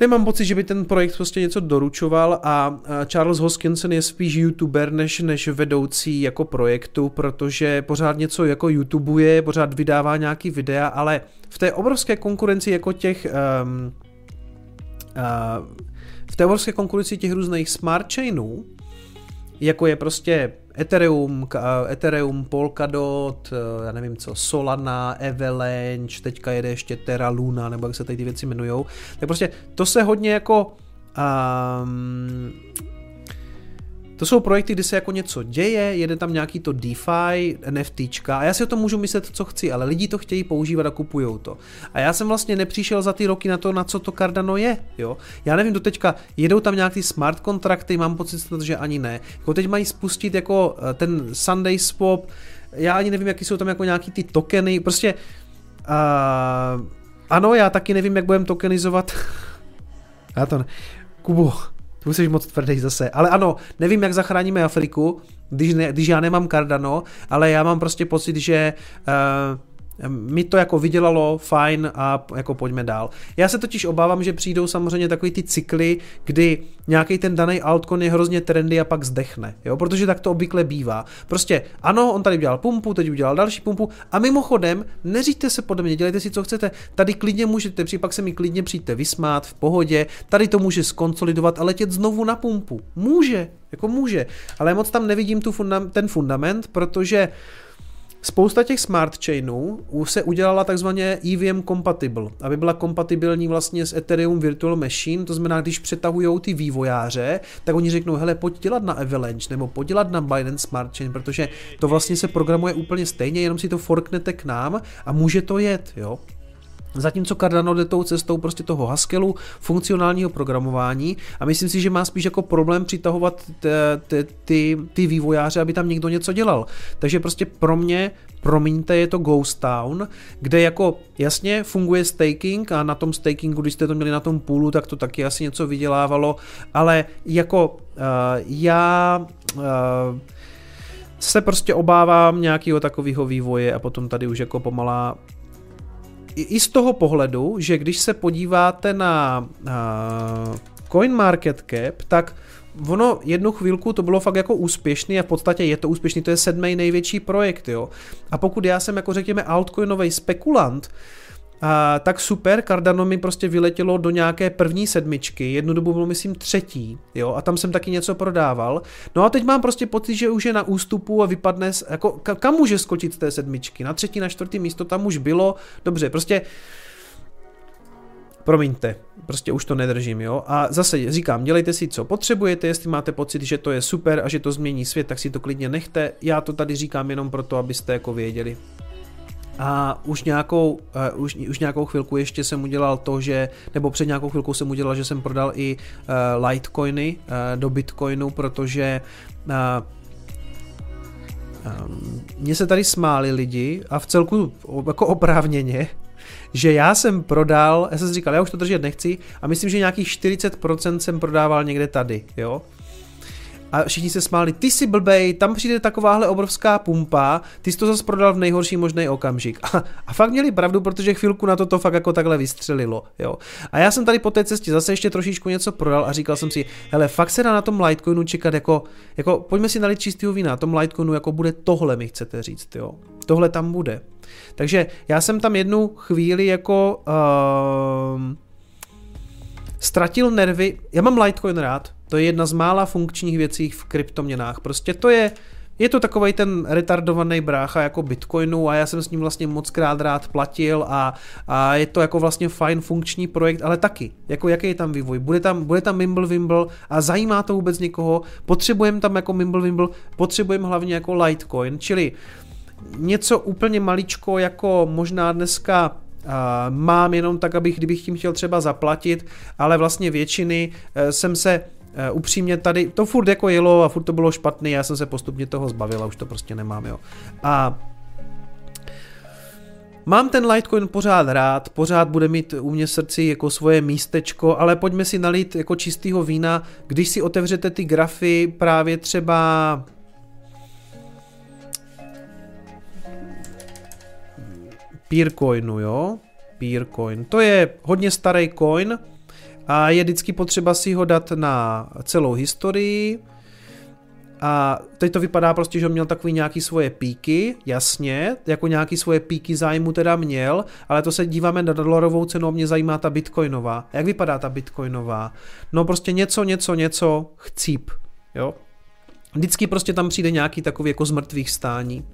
Nemám pocit, že by ten projekt prostě něco doručoval a Charles Hoskinson je spíš youtuber než, než vedoucí jako projektu, protože pořád něco jako youtubuje, pořád vydává nějaký videa, ale v té obrovské konkurenci jako těch um, uh, v té obrovské konkurenci těch různých smart chainů, jako je prostě Ethereum, Ethereum, Polkadot, eh, já nevím co, Solana, Avalanche, teďka jede ještě Terra Luna, nebo jak se tady ty věci jmenujou, tak prostě to se hodně jako um, to jsou projekty, kdy se jako něco děje, jede tam nějaký to DeFi, NFTčka a já si o tom můžu myslet, co chci, ale lidi to chtějí používat a kupují to. A já jsem vlastně nepřišel za ty roky na to, na co to Cardano je, jo. Já nevím, do teďka jedou tam nějaký smart kontrakty, mám pocit, že ani ne. Jako teď mají spustit jako eh, ten Sunday Swap, já ani nevím, jaký jsou tam jako nějaký ty tokeny, prostě uh, ano, já taky nevím, jak budeme tokenizovat. já to ne. Kubo, tu jsi moc tvrdý zase. Ale ano, nevím, jak zachráníme Afriku, když, ne, když já nemám Cardano, ale já mám prostě pocit, že uh, mi to jako vydělalo, fajn a jako pojďme dál. Já se totiž obávám, že přijdou samozřejmě takový ty cykly, kdy nějaký ten daný altcoin je hrozně trendy a pak zdechne, jo, protože tak to obvykle bývá. Prostě ano, on tady udělal pumpu, teď udělal další pumpu a mimochodem, neříďte se podle mě, dělejte si co chcete, tady klidně můžete, pak se mi klidně přijďte vysmát v pohodě, tady to může skonsolidovat a letět znovu na pumpu. Může, jako může, ale moc tam nevidím tu funda- ten fundament, protože Spousta těch smart chainů se udělala takzvaně EVM compatible, aby byla kompatibilní vlastně s Ethereum Virtual Machine, to znamená, když přetahují ty vývojáře, tak oni řeknou, hele, pojď dělat na Avalanche nebo pojď dělat na Binance Smart Chain, protože to vlastně se programuje úplně stejně, jenom si to forknete k nám a může to jet, jo. Zatímco Cardano jde tou cestou prostě toho Haskellu, funkcionálního programování a myslím si, že má spíš jako problém přitahovat ty, ty, ty vývojáře, aby tam někdo něco dělal. Takže prostě pro mě, promiňte, je to Ghost Town, kde jako jasně funguje staking a na tom stakingu, když jste to měli na tom půlu, tak to taky asi něco vydělávalo, ale jako uh, já uh, se prostě obávám nějakého takového vývoje a potom tady už jako pomalá i z toho pohledu, že když se podíváte na, na CoinMarketCap, tak ono jednu chvilku to bylo fakt jako úspěšný a v podstatě je to úspěšný, to je sedmý největší projekt, jo. A pokud já jsem jako řekněme altcoinový spekulant, a, tak super, Cardano mi prostě vyletělo do nějaké první sedmičky, jednu dobu bylo myslím třetí, jo, a tam jsem taky něco prodával. No a teď mám prostě pocit, že už je na ústupu a vypadne, jako kam může skočit z té sedmičky, na třetí, na čtvrtý místo tam už bylo, dobře, prostě promiňte, prostě už to nedržím, jo. A zase říkám, dělejte si, co potřebujete, jestli máte pocit, že to je super a že to změní svět, tak si to klidně nechte. Já to tady říkám jenom proto, abyste jako věděli. A už nějakou, uh, už, už nějakou chvilku ještě jsem udělal to, že, nebo před nějakou chvilkou jsem udělal, že jsem prodal i uh, Litecoiny uh, do Bitcoinu, protože uh, um, mně se tady smáli lidi a v celku jako oprávněně, že já jsem prodal, já jsem si říkal, já už to držet nechci a myslím, že nějakých 40% jsem prodával někde tady, jo a všichni se smáli, ty jsi blbej, tam přijde takováhle obrovská pumpa, ty jsi to zase prodal v nejhorší možný okamžik. A, a fakt měli pravdu, protože chvilku na to to fakt jako takhle vystřelilo, jo. A já jsem tady po té cestě zase ještě trošičku něco prodal a říkal jsem si, hele, fakt se dá na tom Litecoinu čekat jako, jako pojďme si nalít čistého vína, na tom Litecoinu jako bude tohle, mi chcete říct, jo. Tohle tam bude. Takže já jsem tam jednu chvíli jako uh, ztratil nervy, já mám Litecoin rád, to je jedna z mála funkčních věcí v kryptoměnách. Prostě to je, je to takový ten retardovaný brácha jako Bitcoinu a já jsem s ním vlastně moc krát rád platil a, a je to jako vlastně fajn funkční projekt, ale taky, jako jaký je tam vývoj. Bude tam, bude tam Mimble Wimble a zajímá to vůbec někoho, potřebujeme tam jako Mimble Wimble, potřebujeme hlavně jako Litecoin, čili něco úplně maličko jako možná dneska mám jenom tak, abych, kdybych tím chtěl třeba zaplatit, ale vlastně většiny uh, jsem se Uh, upřímně tady, to furt jako jelo a furt to bylo špatný, já jsem se postupně toho zbavil a už to prostě nemám, jo. A Mám ten Litecoin pořád rád, pořád bude mít u mě srdci jako svoje místečko, ale pojďme si nalít jako čistého vína, když si otevřete ty grafy právě třeba Peercoinu, jo? Peercoin. To je hodně starý coin, a je vždycky potřeba si ho dát na celou historii, a teď to vypadá prostě, že on měl takový nějaký svoje píky, jasně, jako nějaký svoje píky zájmu teda měl, ale to se díváme na dolarovou cenu mě zajímá ta bitcoinová. Jak vypadá ta bitcoinová? No prostě něco, něco, něco, chcíp, jo. Vždycky prostě tam přijde nějaký takový jako z mrtvých stání.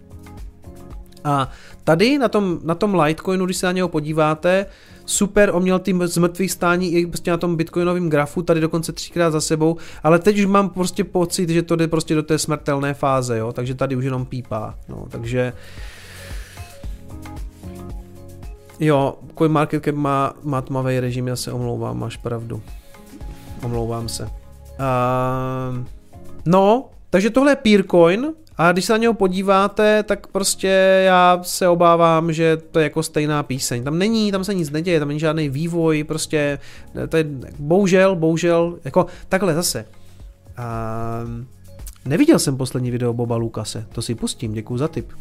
A tady na tom, na tom Litecoinu, když se na něho podíváte, super, on měl tým z mrtvých stání i prostě na tom bitcoinovém grafu, tady dokonce třikrát za sebou, ale teď už mám prostě pocit, že to jde prostě do té smrtelné fáze, jo, takže tady už jenom pípá, no, takže Jo, CoinMarketCap má, má tmavý režim, já se omlouvám, máš pravdu. Omlouvám se. Uh, no, takže tohle je Peercoin, a když se na něho podíváte, tak prostě já se obávám, že to je jako stejná píseň. Tam není, tam se nic neděje, tam není žádný vývoj, prostě to je bohužel, bohužel, jako takhle zase. A neviděl jsem poslední video Boba Lukase, to si pustím, děkuji za tip.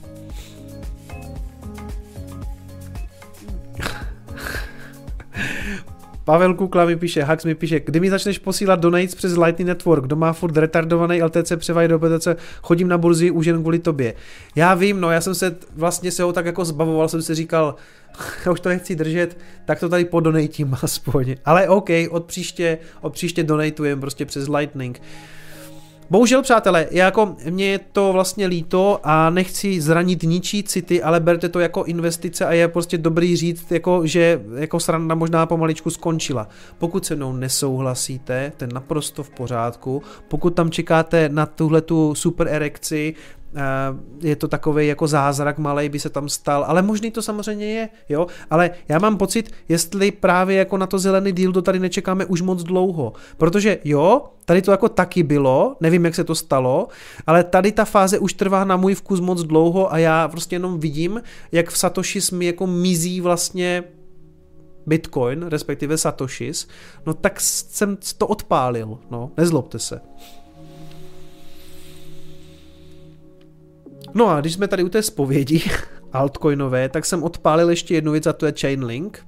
Pavel Kukla mi píše, Hax mi píše, kdy mi začneš posílat donates přes Lightning Network, kdo má furt retardovaný LTC převaj do BTC, chodím na burzy už jen kvůli tobě. Já vím, no já jsem se vlastně se ho tak jako zbavoval, jsem si říkal, už to nechci držet, tak to tady podonejtím aspoň. Ale OK, od příště, od příště donatujem prostě přes Lightning. Bohužel, přátelé, jako mě je to vlastně líto a nechci zranit ničí city, ale berte to jako investice a je prostě dobrý říct, jako, že jako sranda možná pomaličku skončila. Pokud se mnou nesouhlasíte, to je naprosto v pořádku. Pokud tam čekáte na tuhle tu super erekci, je to takový jako zázrak malý by se tam stal, ale možný to samozřejmě je, jo, ale já mám pocit, jestli právě jako na to zelený díl do tady nečekáme už moc dlouho, protože jo, tady to jako taky bylo, nevím, jak se to stalo, ale tady ta fáze už trvá na můj vkus moc dlouho a já prostě jenom vidím, jak v Satoshis mi jako mizí vlastně Bitcoin, respektive Satoshis, no tak jsem to odpálil, no, nezlobte se. No a když jsme tady u té zpovědi altcoinové, tak jsem odpálil ještě jednu věc a to je Chainlink.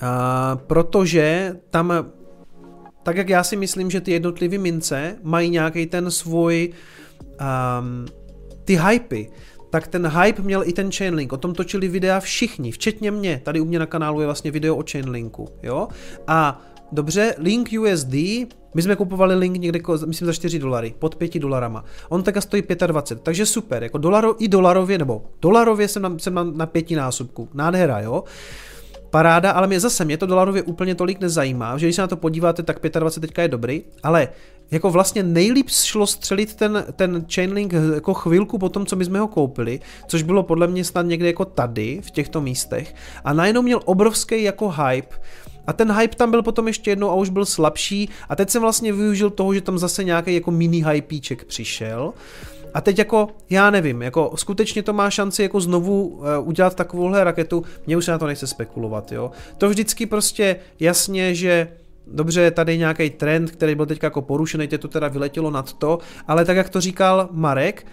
A protože tam, tak jak já si myslím, že ty jednotlivé mince mají nějaký ten svůj um, ty hypy, tak ten hype měl i ten Chainlink. O tom točili videa všichni, včetně mě. Tady u mě na kanálu je vlastně video o Chainlinku. Jo? A dobře, Link USD my jsme kupovali link někde, myslím, za 4 dolary, pod 5 dolarama. On tak stojí 25, takže super, jako dolaro, i dolarově, nebo dolarově jsem na, jsem na, na pětinásobku, nádhera, jo. Paráda, ale mě zase, mě to dolarově úplně tolik nezajímá, že když se na to podíváte, tak 25 teďka je dobrý, ale jako vlastně nejlíp šlo střelit ten, ten Chainlink jako chvilku po tom, co my jsme ho koupili, což bylo podle mě snad někde jako tady, v těchto místech, a najednou měl obrovský jako hype, a ten hype tam byl potom ještě jednou a už byl slabší a teď jsem vlastně využil toho, že tam zase nějaký jako mini hypíček přišel. A teď jako, já nevím, jako skutečně to má šanci jako znovu uh, udělat takovouhle raketu, mě už se na to nechce spekulovat, jo. To vždycky prostě jasně, že dobře, tady nějaký trend, který byl teď jako porušený, teď to teda vyletělo nad to, ale tak jak to říkal Marek,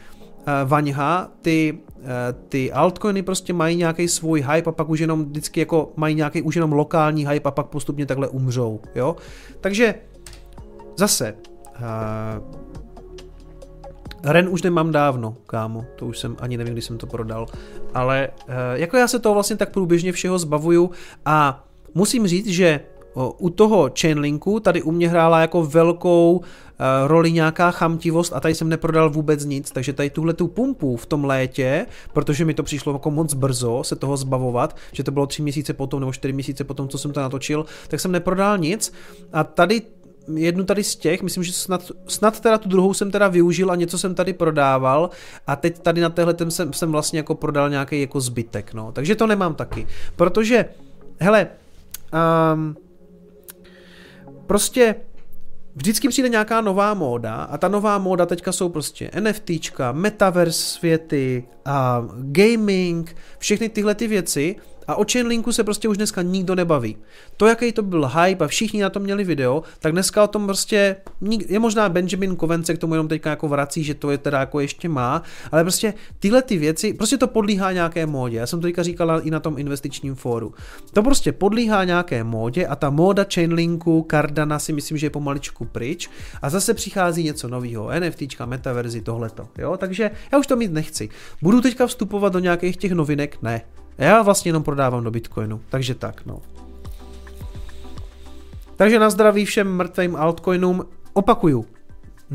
uh, Vaňha, ty Eh, ty altcoiny prostě mají nějaký svůj hype a pak už jenom vždycky jako mají nějaký už jenom lokální hype a pak postupně takhle umřou, jo. Takže zase, uh, Ren už nemám dávno, kámo, to už jsem ani nevím, kdy jsem to prodal, ale uh, jako já se toho vlastně tak průběžně všeho zbavuju a musím říct, že u toho Chainlinku tady u mě hrála jako velkou uh, roli nějaká chamtivost a tady jsem neprodal vůbec nic, takže tady tuhle tu pumpu v tom létě, protože mi to přišlo jako moc brzo se toho zbavovat, že to bylo tři měsíce potom nebo čtyři měsíce potom, co jsem to natočil, tak jsem neprodal nic. A tady jednu tady z těch, myslím, že snad, snad teda tu druhou jsem teda využil a něco jsem tady prodával. A teď tady na téhle jsem, jsem vlastně jako prodal nějaký jako zbytek, no. Takže to nemám taky, protože, hele, um, prostě vždycky přijde nějaká nová móda a ta nová móda teďka jsou prostě NFTčka, metaverse světy a gaming, všechny tyhle ty věci A o Chainlinku se prostě už dneska nikdo nebaví. To, jaký to byl hype a všichni na to měli video, tak dneska o tom prostě, je možná Benjamin Kovence k tomu jenom teďka jako vrací, že to je teda jako ještě má, ale prostě tyhle ty věci, prostě to podlíhá nějaké módě. Já jsem to teďka říkal i na tom investičním fóru. To prostě podlíhá nějaké módě a ta móda Chainlinku, Cardana si myslím, že je pomaličku pryč a zase přichází něco nového, NFTčka, metaverzi, tohleto, jo, takže já už to mít nechci. Budu teďka vstupovat do nějakých těch novinek? Ne. Já vlastně jenom prodávám do Bitcoinu, takže tak, no. Takže na zdraví všem mrtvým altcoinům. Opakuju,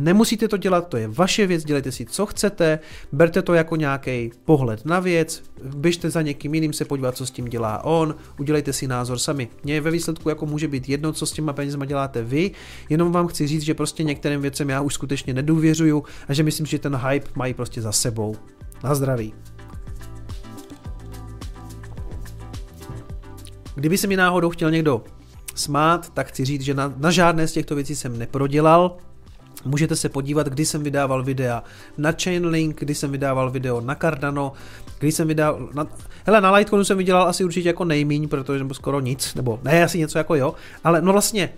Nemusíte to dělat, to je vaše věc, dělejte si, co chcete, berte to jako nějaký pohled na věc, běžte za někým jiným se podívat, co s tím dělá on, udělejte si názor sami. Mně ve výsledku jako může být jedno, co s těma penězma děláte vy, jenom vám chci říct, že prostě některým věcem já už skutečně nedůvěřuju a že myslím, že ten hype mají prostě za sebou. Na zdraví. Kdyby se mi náhodou chtěl někdo smát, tak chci říct, že na, na žádné z těchto věcí jsem neprodělal. Můžete se podívat, kdy jsem vydával videa na Chainlink, kdy jsem vydával video na Cardano, kdy jsem vydával... Na, hele, na Litecoinu jsem vydělal asi určitě jako nejmíň, protože nebo skoro nic, nebo ne, asi něco jako jo, ale no vlastně,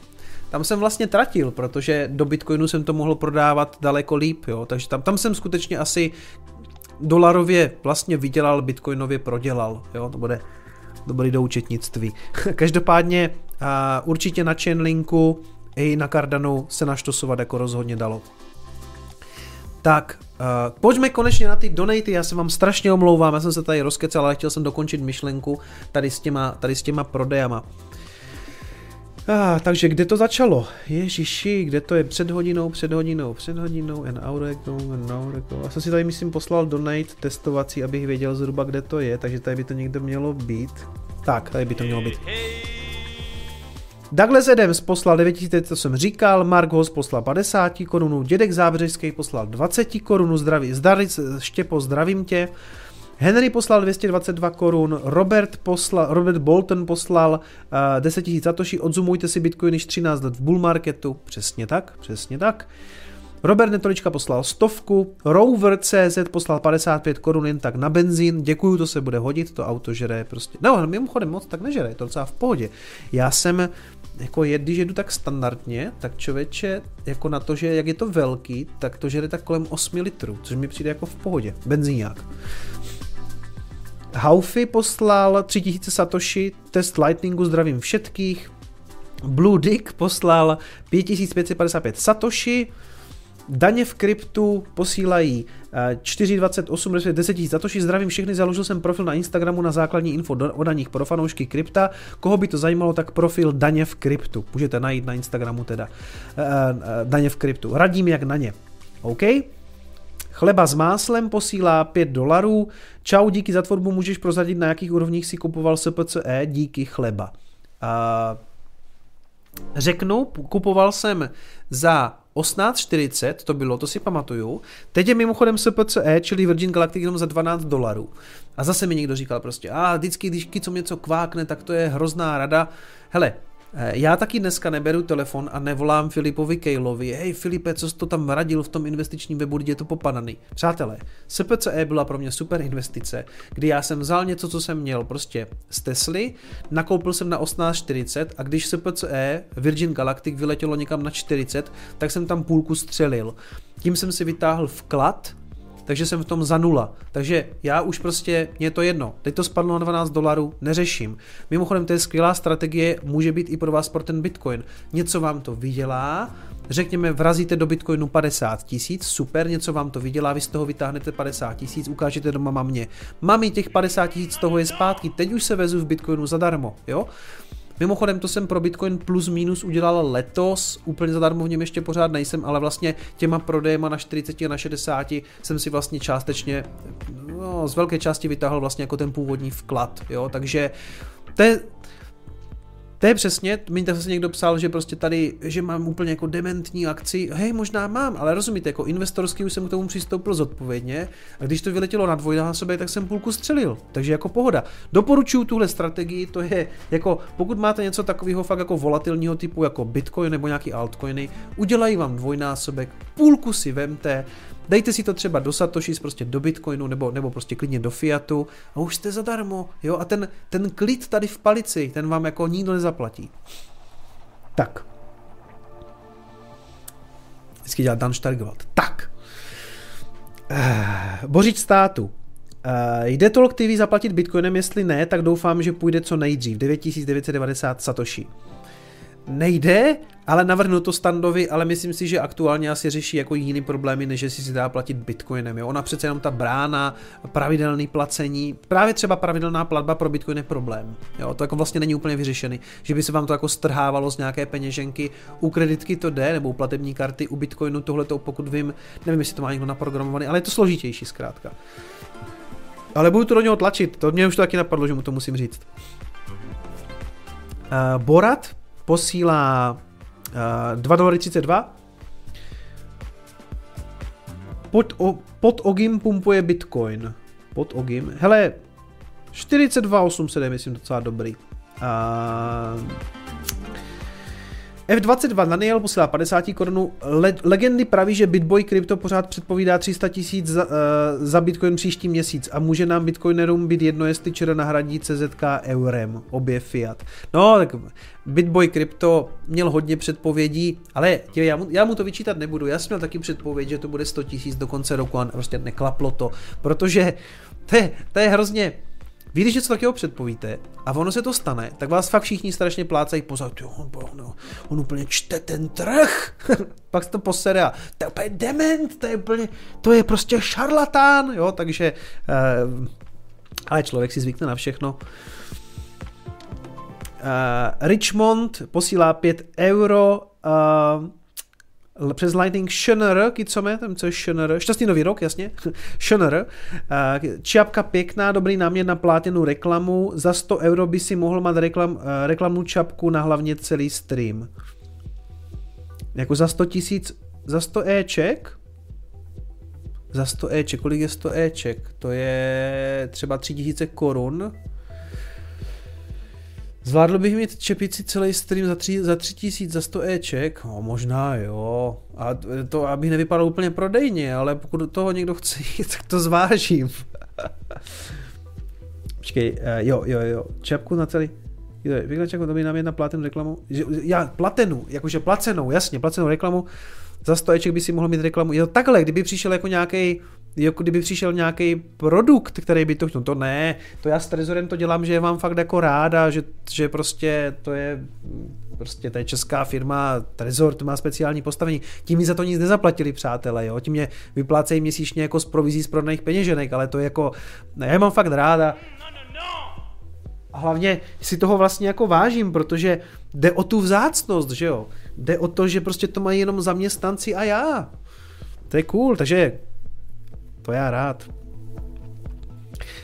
tam jsem vlastně tratil, protože do Bitcoinu jsem to mohl prodávat daleko líp, jo, takže tam, tam jsem skutečně asi dolarově vlastně vydělal, bitcoinově prodělal, jo, to bude dobrý do účetnictví. Každopádně uh, určitě na Chainlinku i na Cardanu se naštosovat jako rozhodně dalo. Tak, uh, pojďme konečně na ty donaty, já se vám strašně omlouvám, já jsem se tady rozkecal, ale chtěl jsem dokončit myšlenku tady s těma, tady s těma prodejama. Ah, takže kde to začalo? Ježiši, kde to je? Před hodinou, před hodinou, před hodinou, an hour ago, an hour ago. Já jsem si tady myslím poslal donate testovací, abych věděl zhruba kde to je, takže tady by to někde mělo být. Tak, tady by to mělo být. Douglas Adams poslal 9000, to jsem říkal, Mark Hoss poslal 50 korunů, Dědek Zábřežský poslal 20 korunů, zdraví, zdraví, Štěpo, zdravím tě. Henry poslal 222 korun, Robert, poslal, Robert Bolton poslal uh, 10 000 satoshi, odzumujte si Bitcoin již 13 let v bull marketu, přesně tak, přesně tak. Robert Netolička poslal stovku, Rover CZ poslal 55 korun jen tak na benzín, děkuju, to se bude hodit, to auto žere prostě, no mimochodem moc tak nežere, je to docela v pohodě. Já jsem jako je, když jedu tak standardně, tak člověče, jako na to, že jak je to velký, tak to žere tak kolem 8 litrů, což mi přijde jako v pohodě, benzíňák. Haufi poslal 3000 satoshi, test Lightningu, zdravím všetkých. Blue Dick poslal 5555 satoshi, Daně v kryptu posílají 4,28, respektive 10 000 satoshi. Zdravím všechny, založil jsem profil na Instagramu na základní info o daních pro fanoušky krypta. Koho by to zajímalo, tak profil Daně v kryptu. Můžete najít na Instagramu teda uh, Daně v kryptu. Radím jak na ně. OK? Chleba s máslem posílá 5 dolarů. Čau, díky za tvorbu můžeš prozradit, na jakých úrovních si kupoval SPCE díky chleba. Uh, řeknu, kupoval jsem za 1840 to bylo, to si pamatuju. Teď je mimochodem SPCE, čili Virgin Galactic jenom za 12 dolarů. A zase mi někdo říkal prostě, a vždycky, když co něco kvákne, tak to je hrozná rada. Hele, já taky dneska neberu telefon a nevolám Filipovi Kejlovi, hej Filipe, co jsi to tam radil v tom investičním webu, je to popadaný. Přátelé, SPCE byla pro mě super investice, kdy já jsem vzal něco, co jsem měl prostě z Tesly, nakoupil jsem na 1840 a když SPCE Virgin Galactic vyletělo někam na 40, tak jsem tam půlku střelil. Tím jsem si vytáhl vklad, takže jsem v tom za nula. Takže já už prostě, mě je to jedno. Teď to spadlo na 12 dolarů, neřeším. Mimochodem, to je skvělá strategie, může být i pro vás pro ten Bitcoin. Něco vám to vydělá, řekněme, vrazíte do Bitcoinu 50 tisíc, super, něco vám to vydělá, vy z toho vytáhnete 50 tisíc, ukážete doma mamě. Mami, těch 50 tisíc toho je zpátky, teď už se vezu v Bitcoinu zadarmo, jo? Mimochodem to jsem pro Bitcoin plus minus udělal letos, úplně zadarmo v něm ještě pořád nejsem, ale vlastně těma prodejema na 40 a na 60 jsem si vlastně částečně, no, z velké části vytáhl vlastně jako ten původní vklad, jo, takže to je, to je přesně, mi zase někdo psal, že prostě tady, že mám úplně jako dementní akci, hej, možná mám, ale rozumíte, jako investorský už jsem k tomu přistoupil zodpovědně a když to vyletělo na dvojnásobek, tak jsem půlku střelil, takže jako pohoda. Doporučuju tuhle strategii, to je jako, pokud máte něco takového fakt jako volatilního typu, jako Bitcoin nebo nějaký altcoiny, udělají vám dvojnásobek, půlku si vemte, Dejte si to třeba do Satoshi, prostě do Bitcoinu, nebo, nebo prostě klidně do Fiatu a už jste zadarmo, jo, a ten, ten klid tady v palici, ten vám jako nikdo nezaplatí. Tak. Vždycky dělá Dan Stargewald. Tak. Uh, Bořič státu. Uh, jde Talk TV zaplatit bitcoinem, jestli ne, tak doufám, že půjde co nejdřív. 9990 Satoshi nejde, ale navrhnu to standovi, ale myslím si, že aktuálně asi řeší jako jiný problémy, než že si si dá platit bitcoinem. Jo? Ona přece jenom ta brána, pravidelný placení, právě třeba pravidelná platba pro bitcoin je problém. Jo? To jako vlastně není úplně vyřešený, že by se vám to jako strhávalo z nějaké peněženky. U kreditky to jde, nebo u platební karty, u bitcoinu tohle to pokud vím, nevím, jestli to má někdo naprogramovaný, ale je to složitější zkrátka. Ale budu to do něho tlačit, to mě už to taky napadlo, že mu to musím říct. Uh, Borat, posílá uh, 2 dolary 32. Pod, pod Ogim pumpuje Bitcoin. Pod Ogim. Hele, 42,800 je myslím docela dobrý. Uh, F22 Daniel posílá 50 korunů. Le- legendy praví, že Bitboy Crypto pořád předpovídá 300 tisíc za, uh, za Bitcoin příští měsíc a může nám Bitcoinerům být jedno, jestli ČR nahradí CZK eurem, obě fiat. No, tak Bitboy Crypto měl hodně předpovědí, ale tě, já, mu, já mu to vyčítat nebudu. Já jsem měl taky předpověď, že to bude 100 tisíc do konce roku a prostě neklaplo to, protože to je, to je hrozně vy, když něco takového předpovíte a ono se to stane, tak vás fakt všichni strašně plácají pozad, jo, on, on, on úplně čte ten trh. Pak se to posere a to je dement, to je úplně, to je prostě šarlatán, jo, takže, uh, ale člověk si zvykne na všechno. Uh, Richmond posílá 5 euro, uh, přes Lightning Schöner, kicome, tam co je Schöner, šťastný nový rok, jasně, Schöner, čiapka pěkná, dobrý námět na plátěnou reklamu, za 100 euro by si mohl mít reklam, reklamnou čapku na hlavně celý stream. Jako za 100 tisíc, za 100 Eček, za 100 Eček, kolik je 100 Eček? To je třeba 3000 korun, Zvládl bych mít čepici celý stream za, tři, za tři tisíc, za 100 Eček? No, možná jo. A to, aby nevypadalo úplně prodejně, ale pokud do toho někdo chce jít, tak to zvážím. Počkej, uh, jo, jo, jo. Čepku na celý... Pěkná čepku, to by nám jedna platenou reklamu. Já, platenu, jakože placenou, jasně, placenou reklamu. Za 100 Eček by si mohl mít reklamu. Je to takhle, kdyby přišel jako nějaký jako kdyby přišel nějaký produkt, který by to chtěl. No to ne, to já s Trezorem to dělám, že je vám fakt jako ráda, že, že prostě to je prostě to je česká firma, Trezor, to má speciální postavení. Tím mi za to nic nezaplatili, přátelé, jo. Tím mě vyplácejí měsíčně jako z provizí z prodaných peněženek, ale to je jako, ne, já mám fakt ráda. A hlavně si toho vlastně jako vážím, protože jde o tu vzácnost, že jo. Jde o to, že prostě to mají jenom zaměstnanci a já. To je cool, takže to já rád.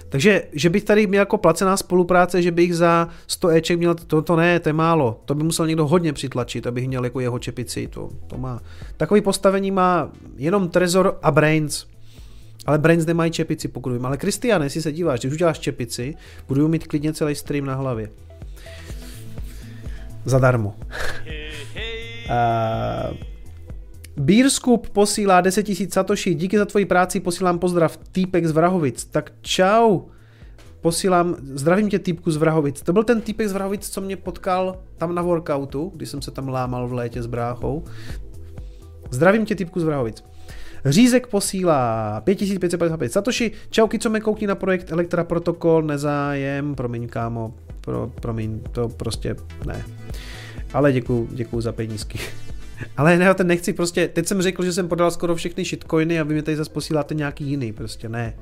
Takže, že bych tady měl jako placená spolupráce, že bych za 100 Eček měl, to, to ne, to je málo. To by musel někdo hodně přitlačit, abych měl jako jeho čepici. To, to má. Takový postavení má jenom Trezor a Brains. Ale Brains nemají čepici, pokud vím. Ale Kristiane, jestli se díváš, když uděláš čepici, budu mít klidně celý stream na hlavě. Zadarmo. uh, Beerscoop posílá 10 000 satoshi, díky za tvoji práci posílám pozdrav, týpek z Vrahovic. Tak čau, posílám, zdravím tě týpku z Vrahovic. To byl ten týpek z Vrahovic, co mě potkal tam na workoutu, když jsem se tam lámal v létě s bráchou. Zdravím tě týpku z Vrahovic. Řízek posílá 5555 Satoshi. Čauky, co mě koukni na projekt Elektra Protokol, nezájem, promiň kámo, pro, promiň, to prostě ne. Ale děkuju, děkuju za penízky. Ale ne, ten nechci prostě, teď jsem řekl, že jsem podal skoro všechny shitcoiny a vy mi tady zase posíláte nějaký jiný, prostě ne.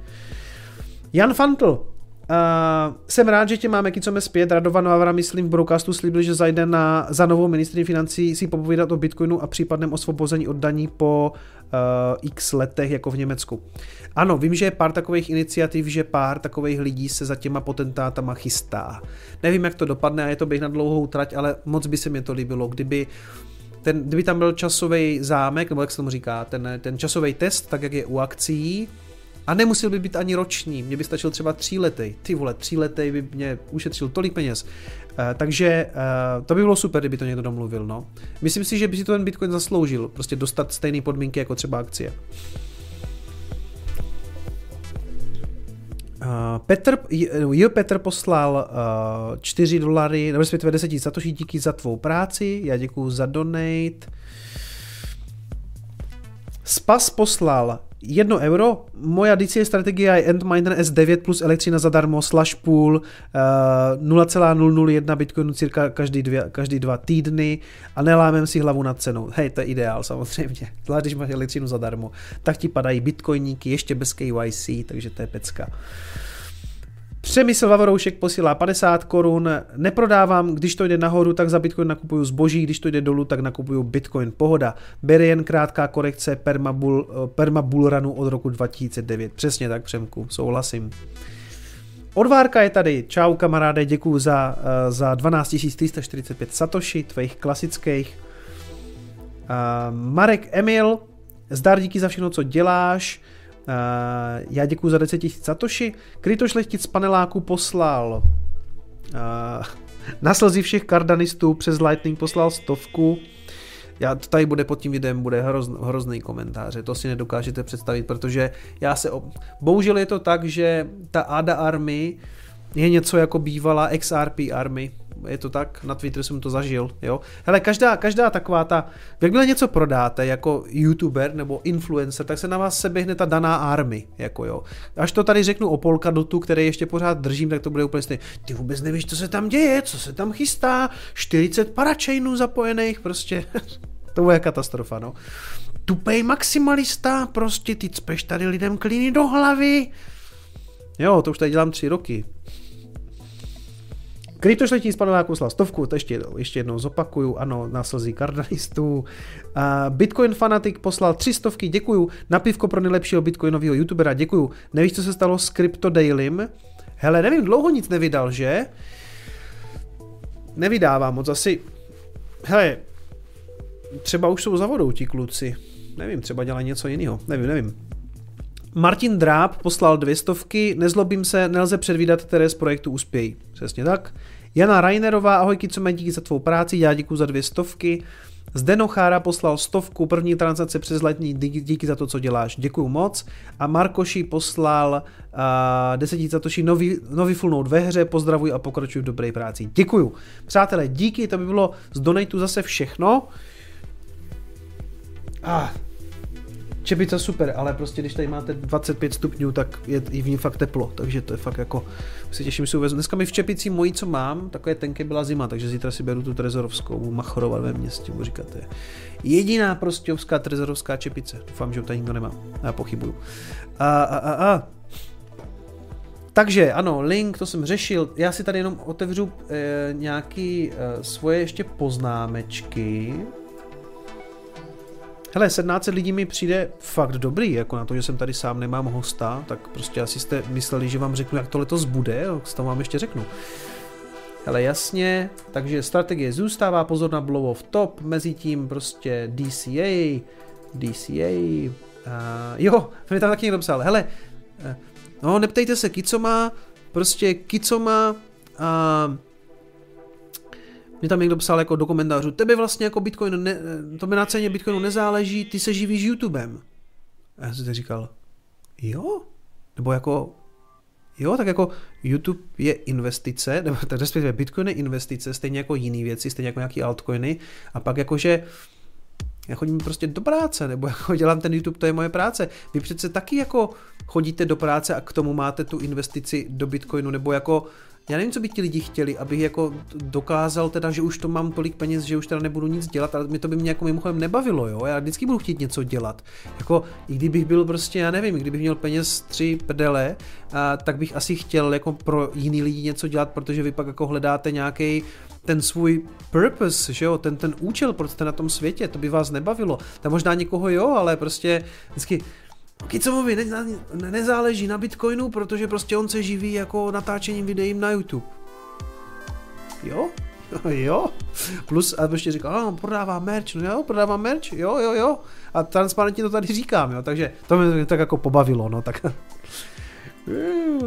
Jan Fantl, Uh, jsem rád, že tě máme Kicome zpět. Radovan Vavra, myslím, v broadcastu slíbil, že zajde na, za novou ministrní financí si popovídat o Bitcoinu a případném osvobození od daní po uh, x letech, jako v Německu. Ano, vím, že je pár takových iniciativ, že pár takových lidí se za těma potentátama chystá. Nevím, jak to dopadne a je to běh na dlouhou trať, ale moc by se mi to líbilo, kdyby uh, ten, kdyby tam byl časový zámek, nebo jak se tomu říká, ten, ten časový test, tak jak je u akcí, a nemusel by být ani roční, mě by stačil třeba tří lety. Ty vole, tří lety by mě ušetřil tolik peněz. Uh, takže uh, to by bylo super, kdyby to někdo domluvil, no. Myslím si, že by si to ten Bitcoin zasloužil, prostě dostat stejné podmínky jako třeba akcie. Petr, jo, Petr poslal uh, 4 dolary, nebo respektive 10 za to, díky za tvou práci, já děkuju za donate. Spas poslal 1 euro, moja DC strategie je Endminer S9 plus elektřina zadarmo slash pool uh, 0,001 bitcoinu cirka každý, dvě, každý dva týdny a nelámem si hlavu nad cenou. Hej, to je ideál samozřejmě. Zvlášť, když máš elektřinu zadarmo, tak ti padají bitcoiníky ještě bez KYC, takže to je pecka. Přemysl Vavoroušek posílá 50 korun. Neprodávám, když to jde nahoru, tak za Bitcoin nakupuju zboží, když to jde dolů, tak nakupuju Bitcoin. Pohoda. Bere jen krátká korekce permabull runu od roku 2009. Přesně tak, Přemku, souhlasím. Odvárka je tady. Čau kamaráde, děkuji za, eh, za 12 345 satoshi, tvých klasických. Uh, Marek Emil, zdar díky za všechno, co děláš. Uh, já děkuji za 10 000 satoshi. Kryto šlechtic z paneláku poslal uh, na slzy všech kardanistů přes Lightning poslal stovku. Já, to tady bude pod tím videem, bude hroz, hrozný komentáře, to si nedokážete představit, protože já se, bohužel je to tak, že ta ADA Army je něco jako bývalá XRP Army, je to tak, na Twitteru jsem to zažil, jo. Hele, každá, každá taková ta, jakmile něco prodáte jako youtuber nebo influencer, tak se na vás seběhne ta daná army, jako jo. Až to tady řeknu o Polkadotu, který ještě pořád držím, tak to bude úplně stejné. Ty vůbec nevíš, co se tam děje, co se tam chystá, 40 parachainů zapojených, prostě. to bude katastrofa, no. Tupej maximalista, prostě ty cpeš tady lidem klíny do hlavy. Jo, to už tady dělám tři roky. Kryptoš letí z paneláku poslal stovku, to ještě, ještě jednou zopakuju, ano, na slzí kardanistů. Bitcoin Fanatic poslal tři stovky, děkuju. Na pivko pro nejlepšího bitcoinového youtubera, děkuju. Nevíš, co se stalo s Crypto Dailym? Hele, nevím, dlouho nic nevydal, že? Nevydává moc, asi... Hele, třeba už jsou za vodou ti kluci. Nevím, třeba dělají něco jiného. Nevím, nevím. Martin Dráb poslal dvě stovky, nezlobím se, nelze předvídat, které z projektu uspějí. Přesně tak. Jana Rainerová, ahoj Kicome, díky za tvou práci, já děkuji za dvě stovky. Zdeno Chára poslal stovku, první transakce přes letní, díky za to, co děláš, děkuji moc. A Markoši poslal uh, 10 satoshi nový, nový full note ve hře, pozdravuj a pokračuj v dobré práci. Děkuju. Přátelé, díky, to by bylo z donatu zase všechno. Ah, Čepice super, ale prostě když tady máte 25 stupňů, tak je i v ní fakt teplo, takže to je fakt jako, si těším, si uvezu. Dneska mi v čepici mojí, co mám, takové tenké byla zima, takže zítra si beru tu trezorovskou, machorovat ve městě, to je jediná prostějovská trezorovská čepice. Doufám, že tady nikdo nemá, já pochybuju. A, a, a, a. Takže ano, link, to jsem řešil. Já si tady jenom otevřu e, nějaký e, svoje ještě poznámečky. Hele, 17 lidí mi přijde fakt dobrý, jako na to, že jsem tady sám nemám hosta, tak prostě asi jste mysleli, že vám řeknu, jak to letos bude, tak to vám ještě řeknu. Hele, jasně, takže strategie zůstává, pozor na blow of top, mezi tím prostě DCA, DCA, uh, jo, mi tam taky někdo psal, hele, uh, no neptejte se, Kicoma, prostě Kicoma, uh, mě tam někdo psal jako do komentářů, tebe vlastně jako Bitcoin, ne, to by na ceně Bitcoinu nezáleží, ty se živíš YouTubem. A já jsem si říkal, jo? Nebo jako, jo, tak jako YouTube je investice, nebo respektive Bitcoin je investice, stejně jako jiné věci, stejně jako nějaký altcoiny, a pak jakože já chodím prostě do práce, nebo jako dělám ten YouTube, to je moje práce. Vy přece taky jako chodíte do práce a k tomu máte tu investici do Bitcoinu, nebo jako já nevím, co by ti lidi chtěli, abych jako dokázal teda, že už to mám tolik peněz, že už teda nebudu nic dělat, ale mi to by mě jako mimochodem nebavilo, jo, já vždycky budu chtít něco dělat. Jako, i kdybych byl prostě, já nevím, kdybych měl peněz tři prdele, a, tak bych asi chtěl jako pro jiný lidi něco dělat, protože vy pak jako hledáte nějaký ten svůj purpose, že jo, ten, ten účel, proč jste na tom světě, to by vás nebavilo. Tam možná někoho jo, ale prostě vždycky, Kicomovi ne, ne, nezáleží na Bitcoinu, protože prostě on se živí jako natáčením videí na YouTube. Jo? jo. Plus, a ještě říkal, no, prodává merch, no jo, prodává merch, jo, jo, jo. A transparentně to tady říkám, jo, takže to mě tak jako pobavilo, no, tak.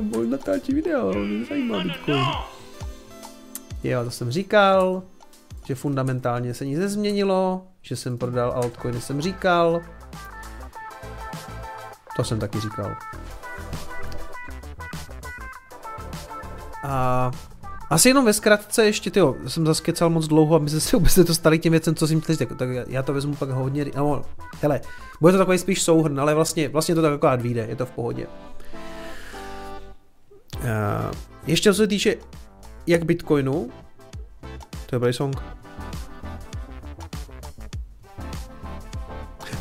Můj natáčí video, mě zajímá Bitcoin. Jo, to jsem říkal, že fundamentálně se nic nezměnilo, že jsem prodal altcoiny, jsem říkal, to jsem taky říkal. A asi jenom ve zkratce ještě, tyjo, jsem zase kecal moc dlouho, aby se vůbec dostali těm věcem, co jsem chtěl tak, tak já to vezmu pak hodně, no, hele, bude to takový spíš souhrn, ale vlastně, vlastně to tak akorát vyjde, je to v pohodě. Uh, ještě co se týče jak Bitcoinu, to je dobrý song.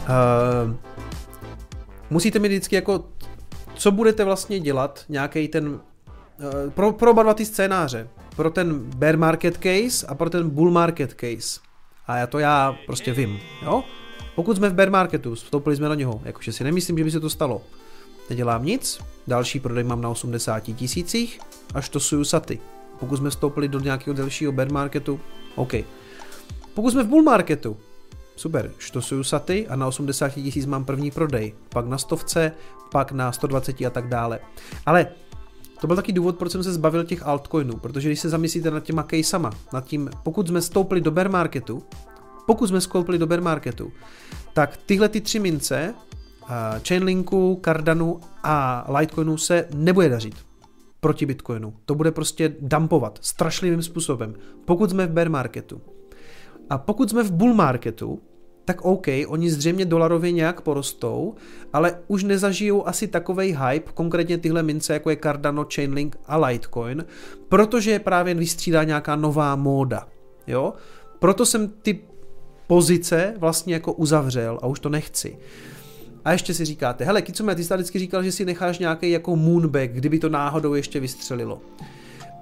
Uh, musíte mi vždycky jako, co budete vlastně dělat, nějaký ten, uh, pro, pro oba dva ty scénáře, pro ten bear market case a pro ten bull market case. A já to já prostě vím, jo? Pokud jsme v bear marketu, vstoupili jsme do něho, jakože si nemyslím, že by se to stalo. Nedělám nic, další prodej mám na 80 tisících, až to suju saty. Pokud jsme vstoupili do nějakého delšího bear marketu, OK. Pokud jsme v bull marketu, super, štosuju saty a na 80 tisíc mám první prodej, pak na stovce, pak na 120 a tak dále. Ale to byl taky důvod, proč jsem se zbavil těch altcoinů, protože když se zamyslíte nad těma caseama, nad tím, pokud jsme stoupili do bear marketu, pokud jsme skoupili do bear marketu, tak tyhle ty tři mince, Chainlinku, Cardanu a Litecoinu se nebude dařit proti Bitcoinu. To bude prostě dumpovat strašlivým způsobem, pokud jsme v bear marketu. A pokud jsme v bull marketu, tak OK, oni zřejmě dolarově nějak porostou, ale už nezažijou asi takovej hype, konkrétně tyhle mince, jako je Cardano, Chainlink a Litecoin, protože je právě vystřídá nějaká nová móda. Jo? Proto jsem ty pozice vlastně jako uzavřel a už to nechci. A ještě si říkáte, hele, Kicume, ty jsi vždycky říkal, že si necháš nějaký jako moonback, kdyby to náhodou ještě vystřelilo.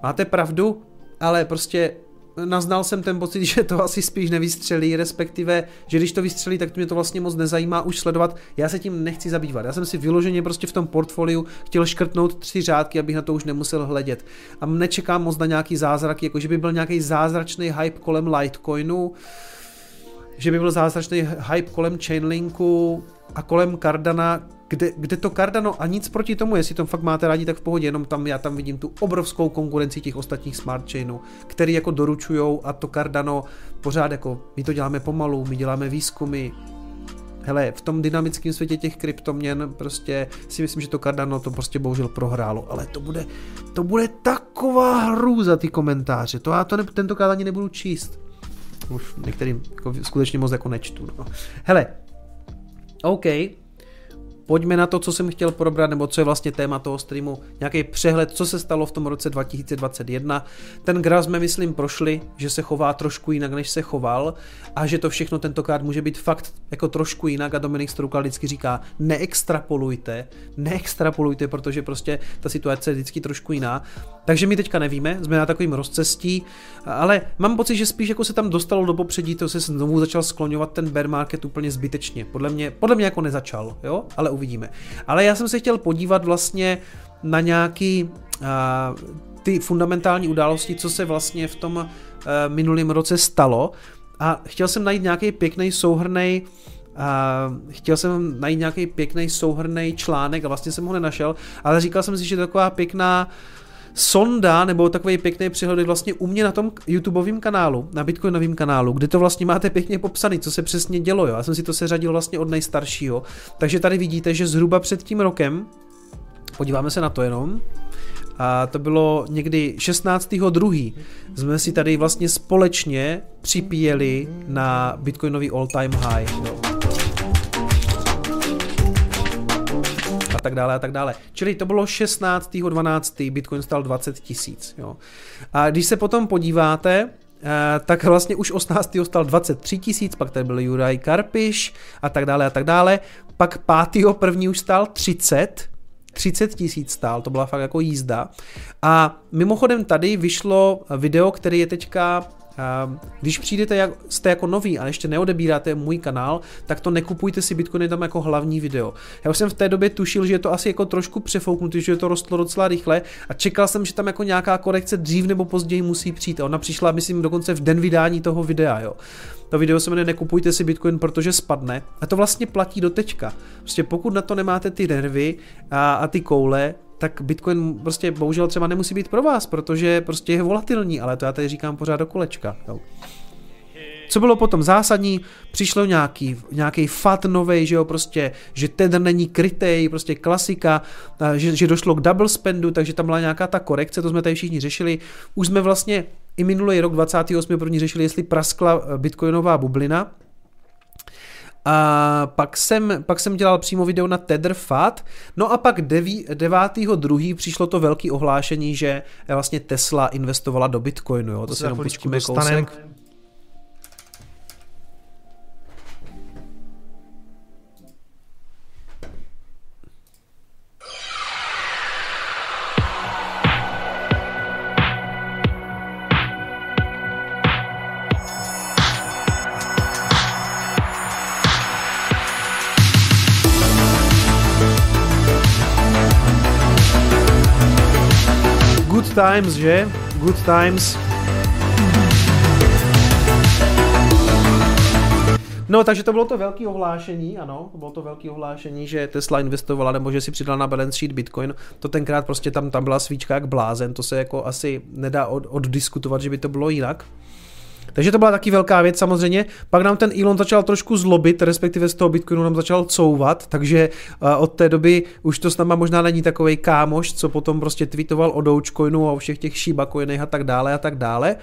Máte pravdu, ale prostě naznal jsem ten pocit, že to asi spíš nevystřelí, respektive, že když to vystřelí, tak mě to vlastně moc nezajímá už sledovat. Já se tím nechci zabývat. Já jsem si vyloženě prostě v tom portfoliu chtěl škrtnout tři řádky, abych na to už nemusel hledět. A nečekám moc na nějaký zázrak, jako že by byl nějaký zázračný hype kolem Litecoinu, že by byl zázračný hype kolem Chainlinku a kolem Cardana, kde, kde to Cardano a nic proti tomu, jestli to fakt máte rádi, tak v pohodě, jenom tam já tam vidím tu obrovskou konkurenci těch ostatních smart chainů, který jako doručujou a to Cardano pořád jako, my to děláme pomalu, my děláme výzkumy, Hele, v tom dynamickém světě těch kryptoměn prostě si myslím, že to Cardano to prostě bohužel prohrálo, ale to bude, to bude taková hrůza ty komentáře, to já to ne, tentokrát ani nebudu číst. Už některým jako skutečně moc jako nečtu. No. Hele, OK, pojďme na to, co jsem chtěl probrat, nebo co je vlastně téma toho streamu, nějaký přehled, co se stalo v tom roce 2021. Ten graf jsme, myslím, prošli, že se chová trošku jinak, než se choval a že to všechno tentokrát může být fakt jako trošku jinak a Dominik Stroukal vždycky říká, neextrapolujte, neextrapolujte, protože prostě ta situace je vždycky trošku jiná. Takže my teďka nevíme, jsme na takovým rozcestí, ale mám pocit, že spíš jako se tam dostalo do popředí, to se znovu začal skloňovat ten bear market úplně zbytečně. Podle mě, podle mě jako nezačal, jo, ale uvidíme. Ale já jsem se chtěl podívat vlastně na nějaký uh, ty fundamentální události, co se vlastně v tom uh, minulém roce stalo a chtěl jsem najít nějaký pěkný souhrnej uh, chtěl jsem najít nějaký pěkný souhrnej článek a vlastně jsem ho nenašel, ale říkal jsem si, že taková pěkná sonda nebo takový pěkný přehled vlastně u mě na tom YouTubeovém kanálu, na Bitcoinovém kanálu, kde to vlastně máte pěkně popsané, co se přesně dělo. Jo? Já jsem si to seřadil vlastně od nejstaršího. Takže tady vidíte, že zhruba před tím rokem, podíváme se na to jenom, a to bylo někdy 16.2. jsme si tady vlastně společně připíjeli na Bitcoinový all time high. Jo. Tak dále a tak dále. Čili to bylo 16.12. Bitcoin stal 20 tisíc. A když se potom podíváte, eh, tak vlastně už 18. stal 23 tisíc, pak tady byl Juraj Karpiš a tak dále a tak dále. Pak 5. první už stál 30, 30 tisíc stál, to byla fakt jako jízda. A mimochodem tady vyšlo video, který je teďka když přijdete, jak, jste jako nový a ještě neodebíráte můj kanál, tak to nekupujte si Bitcoiny tam jako hlavní video. Já už jsem v té době tušil, že je to asi jako trošku přefouknutý, že to rostlo docela rychle a čekal jsem, že tam jako nějaká korekce dřív nebo později musí přijít. A ona přišla, myslím, dokonce v den vydání toho videa, jo. To video se jmenuje Nekupujte si Bitcoin, protože spadne. A to vlastně platí do teďka. Prostě pokud na to nemáte ty nervy a, a ty koule, tak Bitcoin prostě bohužel třeba nemusí být pro vás, protože prostě je volatilní, ale to já tady říkám pořád do kolečka. Jo. co bylo potom zásadní, přišlo nějaký, nějaký fat novej, že jo, prostě, že Tether není krytej, prostě klasika, že, že došlo k double spendu, takže tam byla nějaká ta korekce, to jsme tady všichni řešili. Už jsme vlastně i minulý rok 28. první řešili, jestli praskla eh, bitcoinová bublina, a pak jsem, pak jsem dělal přímo video na Tether FAT, no a pak 9.2. přišlo to velké ohlášení, že vlastně Tesla investovala do Bitcoinu, jo, to, to se jenom pustíme kousek. Times, že? Good times. No, takže to bylo to velké ohlášení, ano, bylo to velké ohlášení, že Tesla investovala nebo že si přidala na balance sheet Bitcoin. To tenkrát prostě tam, tam byla svíčka jak blázen, to se jako asi nedá od, oddiskutovat, že by to bylo jinak. Takže to byla taky velká věc samozřejmě. Pak nám ten Elon začal trošku zlobit, respektive z toho Bitcoinu nám začal couvat, takže od té doby už to s náma možná není takový kámoš, co potom prostě tweetoval o Dogecoinu a o všech těch Shiba coinech a tak dále a tak dále.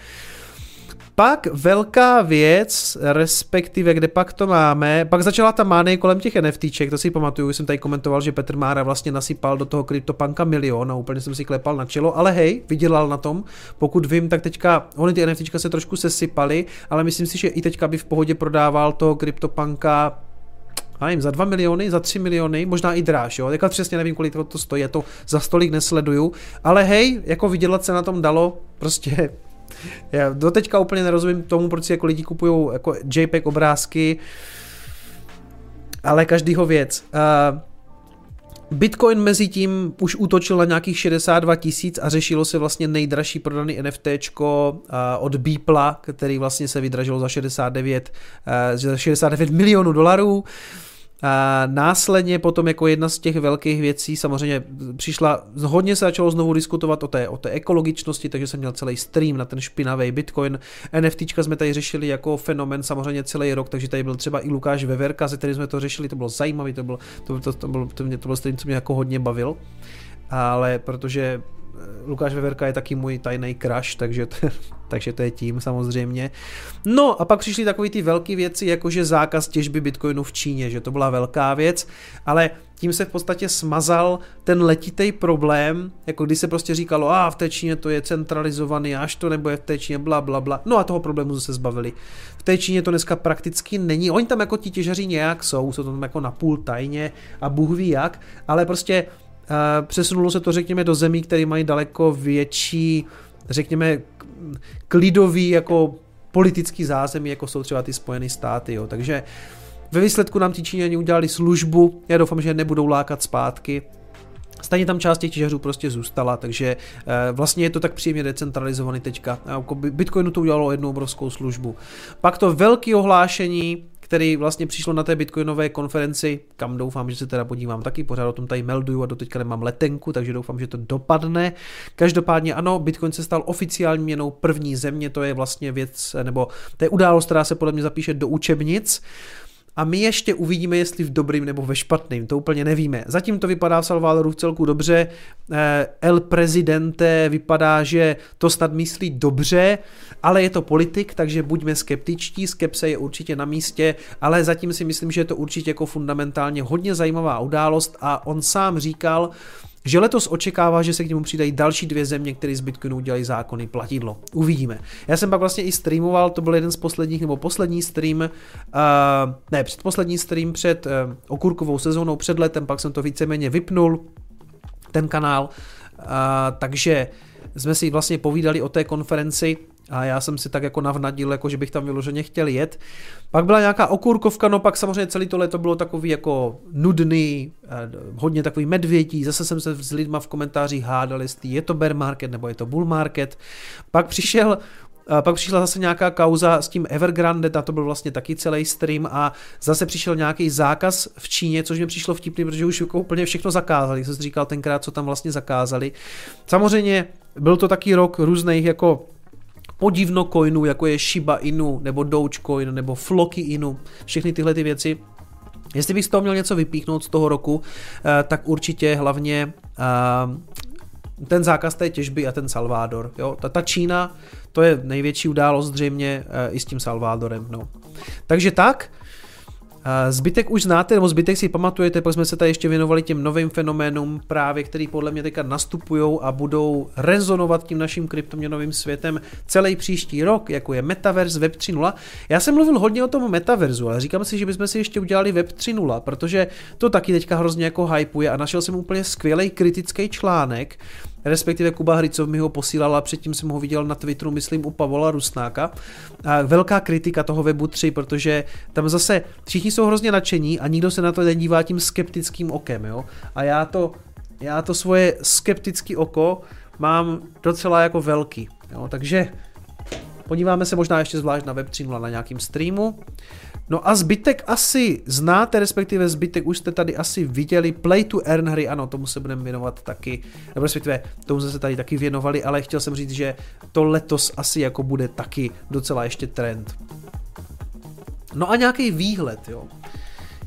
Pak velká věc, respektive kde pak to máme, pak začala ta mánie kolem těch NFTček, to si pamatuju, jsem tady komentoval, že Petr Mára vlastně nasypal do toho kryptopanka milion a úplně jsem si klepal na čelo, ale hej, vydělal na tom, pokud vím, tak teďka, oni ty NFTčka se trošku sesypaly, ale myslím si, že i teďka by v pohodě prodával toho kryptopanka nevím, za 2 miliony, za 3 miliony, možná i dráž, jo, jako přesně nevím, kolik to stojí, já to za stolik nesleduju, ale hej, jako vydělat se na tom dalo, prostě já doteďka úplně nerozumím tomu, proč si jako lidi kupují jako JPEG obrázky, ale každýho věc. Uh, Bitcoin mezi tím už útočil na nějakých 62 tisíc a řešilo se vlastně nejdražší prodaný NFT od Beepla, který vlastně se vydražilo za 69, za 69 milionů dolarů. A následně potom jako jedna z těch velkých věcí samozřejmě přišla, hodně se začalo znovu diskutovat o té, o té ekologičnosti, takže jsem měl celý stream na ten špinavý Bitcoin. NFTčka jsme tady řešili jako fenomen samozřejmě celý rok, takže tady byl třeba i Lukáš Veverka, se kterým jsme to řešili, to bylo zajímavé, to byl, to, to, to, byl, to, mě, to byl stream, co mě jako hodně bavil ale protože Lukáš Veverka je taky můj tajný crush, takže to, takže to je tím samozřejmě. No a pak přišly takové ty velké věci, jakože zákaz těžby bitcoinu v Číně, že to byla velká věc, ale tím se v podstatě smazal ten letitý problém, jako když se prostě říkalo, a v té Číně to je centralizovaný, až to nebude v té Číně, bla, bla, bla. No a toho problému se zbavili. V té Číně to dneska prakticky není. Oni tam jako ti těžaři nějak jsou, jsou tam jako napůl tajně a Bůh ví jak, ale prostě Přesunulo se to, řekněme, do zemí, které mají daleko větší, řekněme, klidový jako politický zázemí, jako jsou třeba ty Spojené státy. Jo. Takže ve výsledku nám ti Číňani udělali službu, já doufám, že nebudou lákat zpátky, Stejně tam část těch těžařů prostě zůstala, takže eh, vlastně je to tak příjemně decentralizovaný teďka. Jako Bitcoinu to udělalo jednu obrovskou službu. Pak to velké ohlášení, který vlastně přišlo na té bitcoinové konferenci, kam doufám, že se teda podívám taky, pořád o tom tady melduju a do teďka nemám letenku, takže doufám, že to dopadne. Každopádně ano, bitcoin se stal oficiální měnou první země, to je vlastně věc, nebo to je událost, která se podle mě zapíše do učebnic. A my ještě uvidíme, jestli v dobrým nebo ve špatným, to úplně nevíme. Zatím to vypadá v Salvadoru v celku dobře. Eh, El Presidente vypadá, že to snad myslí dobře, ale je to politik, takže buďme skeptičtí, skepse je určitě na místě, ale zatím si myslím, že je to určitě jako fundamentálně hodně zajímavá událost a on sám říkal, že letos očekává, že se k němu přidají další dvě země, které z Bitcoinu udělají zákony platidlo. Uvidíme. Já jsem pak vlastně i streamoval, to byl jeden z posledních, nebo poslední stream, uh, ne, předposlední stream před uh, okurkovou sezónou, před letem, pak jsem to víceméně vypnul, ten kanál, uh, takže jsme si vlastně povídali o té konferenci a já jsem si tak jako navnadil, jako že bych tam vyloženě chtěl jet. Pak byla nějaká okurkovka, no pak samozřejmě celý to léto bylo takový jako nudný, eh, hodně takový medvědí, zase jsem se s lidma v komentářích hádal, jestli je to bear market nebo je to bull market. Pak přišel a pak přišla zase nějaká kauza s tím Evergrande, a to byl vlastně taky celý stream a zase přišel nějaký zákaz v Číně, což mi přišlo vtipný, protože už jako úplně všechno zakázali, jsem si říkal tenkrát, co tam vlastně zakázali. Samozřejmě byl to taky rok různých jako podivno coinů, jako je Shiba Inu, nebo Dogecoin, nebo Floki Inu, všechny tyhle ty věci. Jestli bych z toho měl něco vypíchnout z toho roku, eh, tak určitě hlavně eh, ten zákaz té těžby a ten Salvador. Jo? Ta, ta Čína, to je největší událost zřejmě eh, i s tím Salvadorem. No. Takže tak, Zbytek už znáte, nebo zbytek si pamatujete, protože jsme se tady ještě věnovali těm novým fenoménům právě, který podle mě teďka nastupují a budou rezonovat tím naším kryptoměnovým světem celý příští rok, jako je Metaverse Web 3.0. Já jsem mluvil hodně o tom Metaverzu, ale říkám si, že bychom si ještě udělali Web 3.0, protože to taky teďka hrozně jako hypuje a našel jsem úplně skvělý kritický článek, respektive Kuba Hricov mi ho posílal a předtím jsem ho viděl na Twitteru, myslím, u Pavola Rusnáka. A velká kritika toho webu 3, protože tam zase všichni jsou hrozně nadšení a nikdo se na to nedívá tím skeptickým okem, jo. A já to, já to svoje skeptické oko mám docela jako velký, jo. Takže podíváme se možná ještě zvlášť na Web 3.0 na nějakým streamu. No a zbytek asi znáte, respektive zbytek už jste tady asi viděli. Play to earn hry, ano, tomu se budeme věnovat taky, nebo respektive tomu jsme se tady taky věnovali, ale chtěl jsem říct, že to letos asi jako bude taky docela ještě trend. No a nějaký výhled, jo.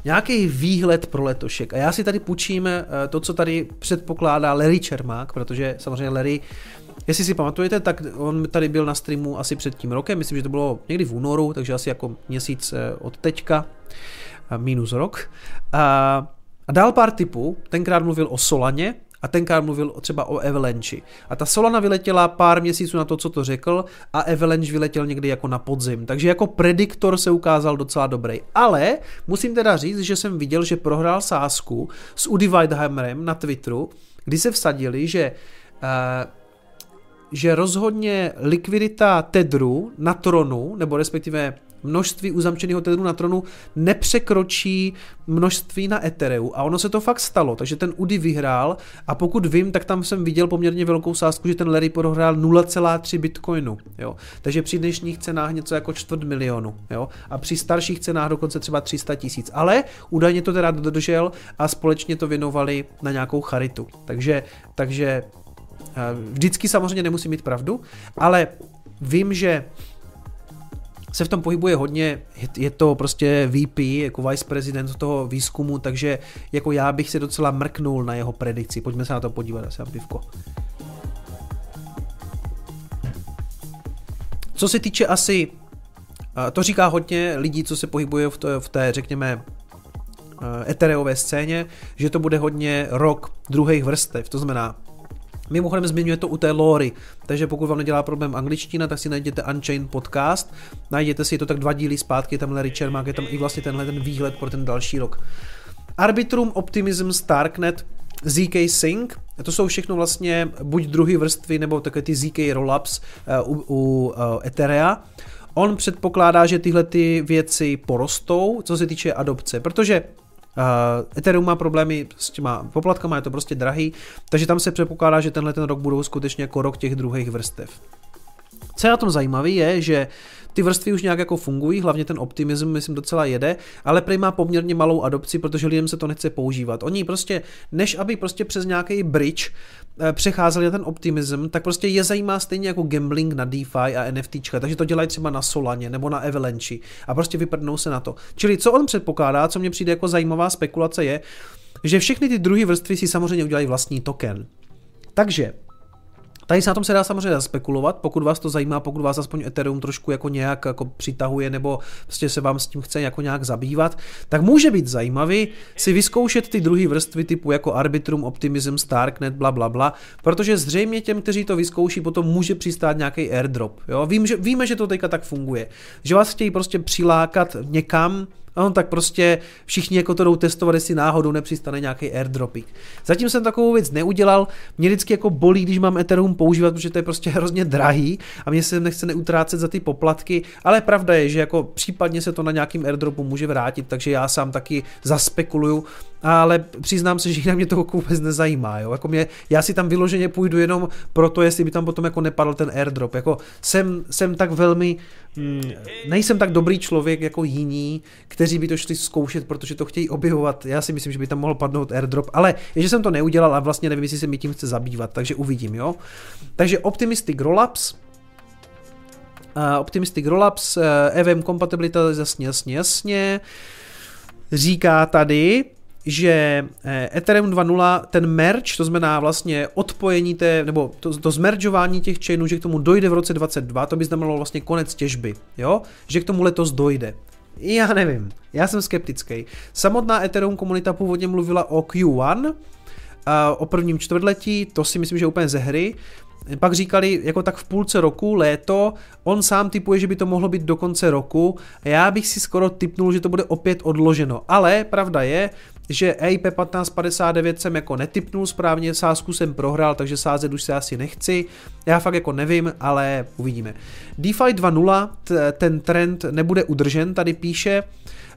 Nějaký výhled pro letošek. A já si tady půjčím eh, to, co tady předpokládá Larry Čermák, protože samozřejmě Larry Jestli si pamatujete, tak on tady byl na streamu asi před tím rokem, myslím, že to bylo někdy v únoru, takže asi jako měsíc eh, od teďka, minus rok. A, a dal pár typů, tenkrát mluvil o Solaně, a tenkrát mluvil třeba o Avalanche. A ta Solana vyletěla pár měsíců na to, co to řekl, a Avalanche vyletěl někdy jako na podzim. Takže jako prediktor se ukázal docela dobrý. Ale musím teda říct, že jsem viděl, že prohrál sásku s Weidhammerem na Twitteru, kdy se vsadili, že uh, že rozhodně likvidita Tedru na tronu, nebo respektive množství uzamčeného Tedru na tronu nepřekročí množství na Ethereu a ono se to fakt stalo, takže ten Udi vyhrál a pokud vím, tak tam jsem viděl poměrně velkou sázku, že ten Larry prohrál 0,3 bitcoinu, jo. Takže při dnešních cenách něco jako čtvrt milionu, jo. A při starších cenách dokonce třeba 300 tisíc, ale údajně to teda dodržel a společně to věnovali na nějakou charitu. Takže, takže Vždycky samozřejmě nemusí mít pravdu, ale vím, že se v tom pohybuje hodně, je to prostě VP, jako vice prezident toho výzkumu, takže jako já bych se docela mrknul na jeho predikci. Pojďme se na to podívat, asi pivko. Co se týče asi, to říká hodně lidí, co se pohybuje v, to, v té, řekněme, etereové scéně, že to bude hodně rok druhých vrstev, to znamená Mimochodem zmiňuje to u té Lory, takže pokud vám nedělá problém angličtina, tak si najděte Unchained podcast, najděte si to tak dva díly zpátky, tam Larry Chermák, je tam i vlastně tenhle ten výhled pro ten další rok. Arbitrum, Optimism, Starknet, ZK Sync, to jsou všechno vlastně buď druhý vrstvy nebo takové ty ZK rollups uh, u, u uh, Etherea. On předpokládá, že tyhle ty věci porostou, co se týče adopce, protože Uh, Ethereum má problémy s těma poplatkama, je to prostě drahý, takže tam se předpokládá, že tenhle ten rok budou skutečně jako rok těch druhých vrstev. Co je na tom zajímavé je, že ty vrstvy už nějak jako fungují, hlavně ten optimism, myslím, docela jede, ale Prey má poměrně malou adopci, protože lidem se to nechce používat. Oni prostě, než aby prostě přes nějaký bridge eh, přecházeli na ten optimism, tak prostě je zajímá stejně jako gambling na DeFi a NFTčka, takže to dělají třeba na Solaně nebo na Avalanche a prostě vyprdnou se na to. Čili co on předpokládá, co mě přijde jako zajímavá spekulace je, že všechny ty druhé vrstvy si samozřejmě udělají vlastní token. Takže Tady se na tom se dá samozřejmě spekulovat, pokud vás to zajímá, pokud vás aspoň Ethereum trošku jako nějak jako přitahuje nebo prostě se vám s tím chce jako nějak zabývat, tak může být zajímavý si vyzkoušet ty druhé vrstvy typu jako Arbitrum, Optimism, Starknet, bla, bla, bla, protože zřejmě těm, kteří to vyzkouší, potom může přistát nějaký airdrop. Jo? Vím, že, víme, že to teďka tak funguje, že vás chtějí prostě přilákat někam, No, tak prostě všichni jako to jdou testovat, jestli náhodou nepřistane nějaký airdropik. Zatím jsem takovou věc neudělal, mě vždycky jako bolí, když mám Ethereum používat, protože to je prostě hrozně drahý a mě se nechce neutrácet za ty poplatky, ale pravda je, že jako případně se to na nějakým airdropu může vrátit, takže já sám taky zaspekuluju, ale přiznám se, že na mě to vůbec nezajímá, jo? Jako mě, já si tam vyloženě půjdu jenom proto, jestli by tam potom jako nepadl ten airdrop, jako jsem, jsem tak velmi, hm, nejsem tak dobrý člověk jako jiní, kteří by to šli zkoušet, protože to chtějí objevovat, já si myslím, že by tam mohl padnout airdrop, ale je, že jsem to neudělal a vlastně nevím, jestli se mi tím chce zabývat, takže uvidím, jo. Takže Optimistic Rollups, Uh, Optimistic Rollups, uh, EVM kompatibilita, jasně, jasně, jasně. Říká tady, že eh, Ethereum 2.0, ten merge, to znamená vlastně odpojení té, nebo to, to zmeržování těch chainů, že k tomu dojde v roce 22, to by znamenalo vlastně konec těžby, jo? Že k tomu letos dojde. Já nevím, já jsem skeptický. Samotná Ethereum komunita původně mluvila o Q1, o prvním čtvrtletí, to si myslím, že úplně ze hry. Pak říkali, jako tak v půlce roku, léto, on sám typuje, že by to mohlo být do konce roku. Já bych si skoro typnul, že to bude opět odloženo. Ale pravda je, že EIP 1559 jsem jako netypnul správně, sázku jsem prohrál, takže sázet už se asi nechci. Já fakt jako nevím, ale uvidíme. DeFi 2.0, ten trend nebude udržen, tady píše.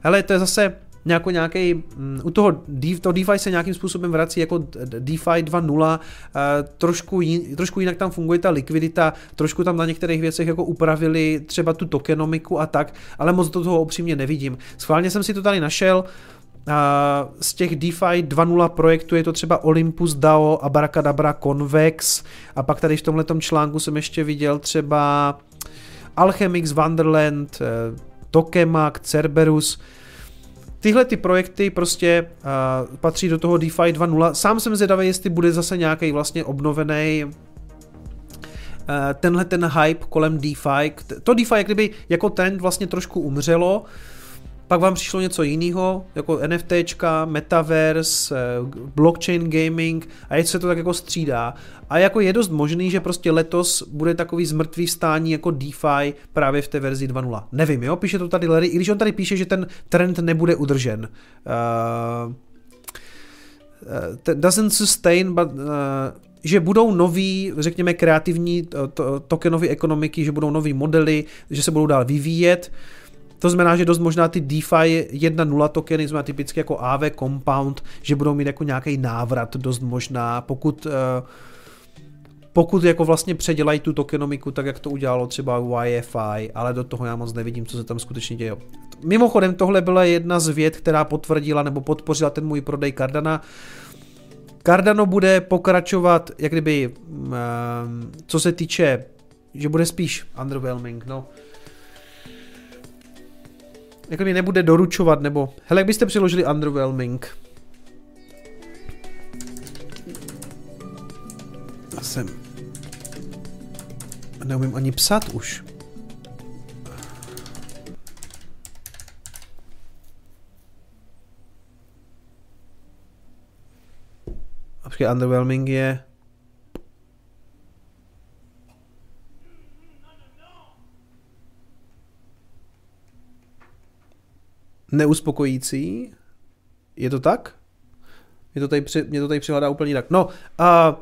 Hele, to je zase nějako nějaký, um, u toho to DeFi se nějakým způsobem vrací jako DeFi 2.0, uh, trošku, jin, trošku jinak tam funguje ta likvidita, trošku tam na některých věcech jako upravili třeba tu tokenomiku a tak, ale moc do toho upřímně nevidím. Schválně jsem si to tady našel, a z těch DeFi 2.0 projektů je to třeba Olympus DAO, Abracadabra Convex a pak tady v tomhle článku jsem ještě viděl třeba Alchemix Wonderland, eh, Tokemak, Cerberus. Tyhle ty projekty prostě uh, patří do toho DeFi 2.0. Sám jsem zvědavý, jestli bude zase nějaký vlastně obnovený uh, tenhle ten hype kolem DeFi. To DeFi jak kdyby jako trend vlastně trošku umřelo, pak vám přišlo něco jiného, jako NFTčka, metaverse, eh, blockchain gaming a je se to tak jako střídá. A jako je dost možný, že prostě letos bude takový zmrtvý vstání jako DeFi právě v té verzi 2.0. Nevím, jo, píše to tady Larry, i když on tady píše, že ten trend nebude udržen. Uh, doesn't sustain, but, uh, že budou noví, řekněme, kreativní to, tokenové ekonomiky, že budou nový modely, že se budou dál vyvíjet. Uh, to znamená, že dost možná ty DeFi 1.0 tokeny, znamená typicky jako AV Compound, že budou mít jako nějaký návrat dost možná, pokud eh, pokud jako vlastně předělají tu tokenomiku tak, jak to udělalo třeba YFI, ale do toho já moc nevidím, co se tam skutečně děje. Mimochodem, tohle byla jedna z věd, která potvrdila nebo podpořila ten můj prodej Cardana. Cardano bude pokračovat, jak kdyby, eh, co se týče, že bude spíš underwhelming, no jako mi nebude doručovat, nebo... Hele, jak byste přiložili underwhelming? Já jsem... Neumím ani psát už. Počkej, underwhelming je... neuspokojící. Je to tak? Mě to tady, při, mě to tady přihledá úplně jinak. No, a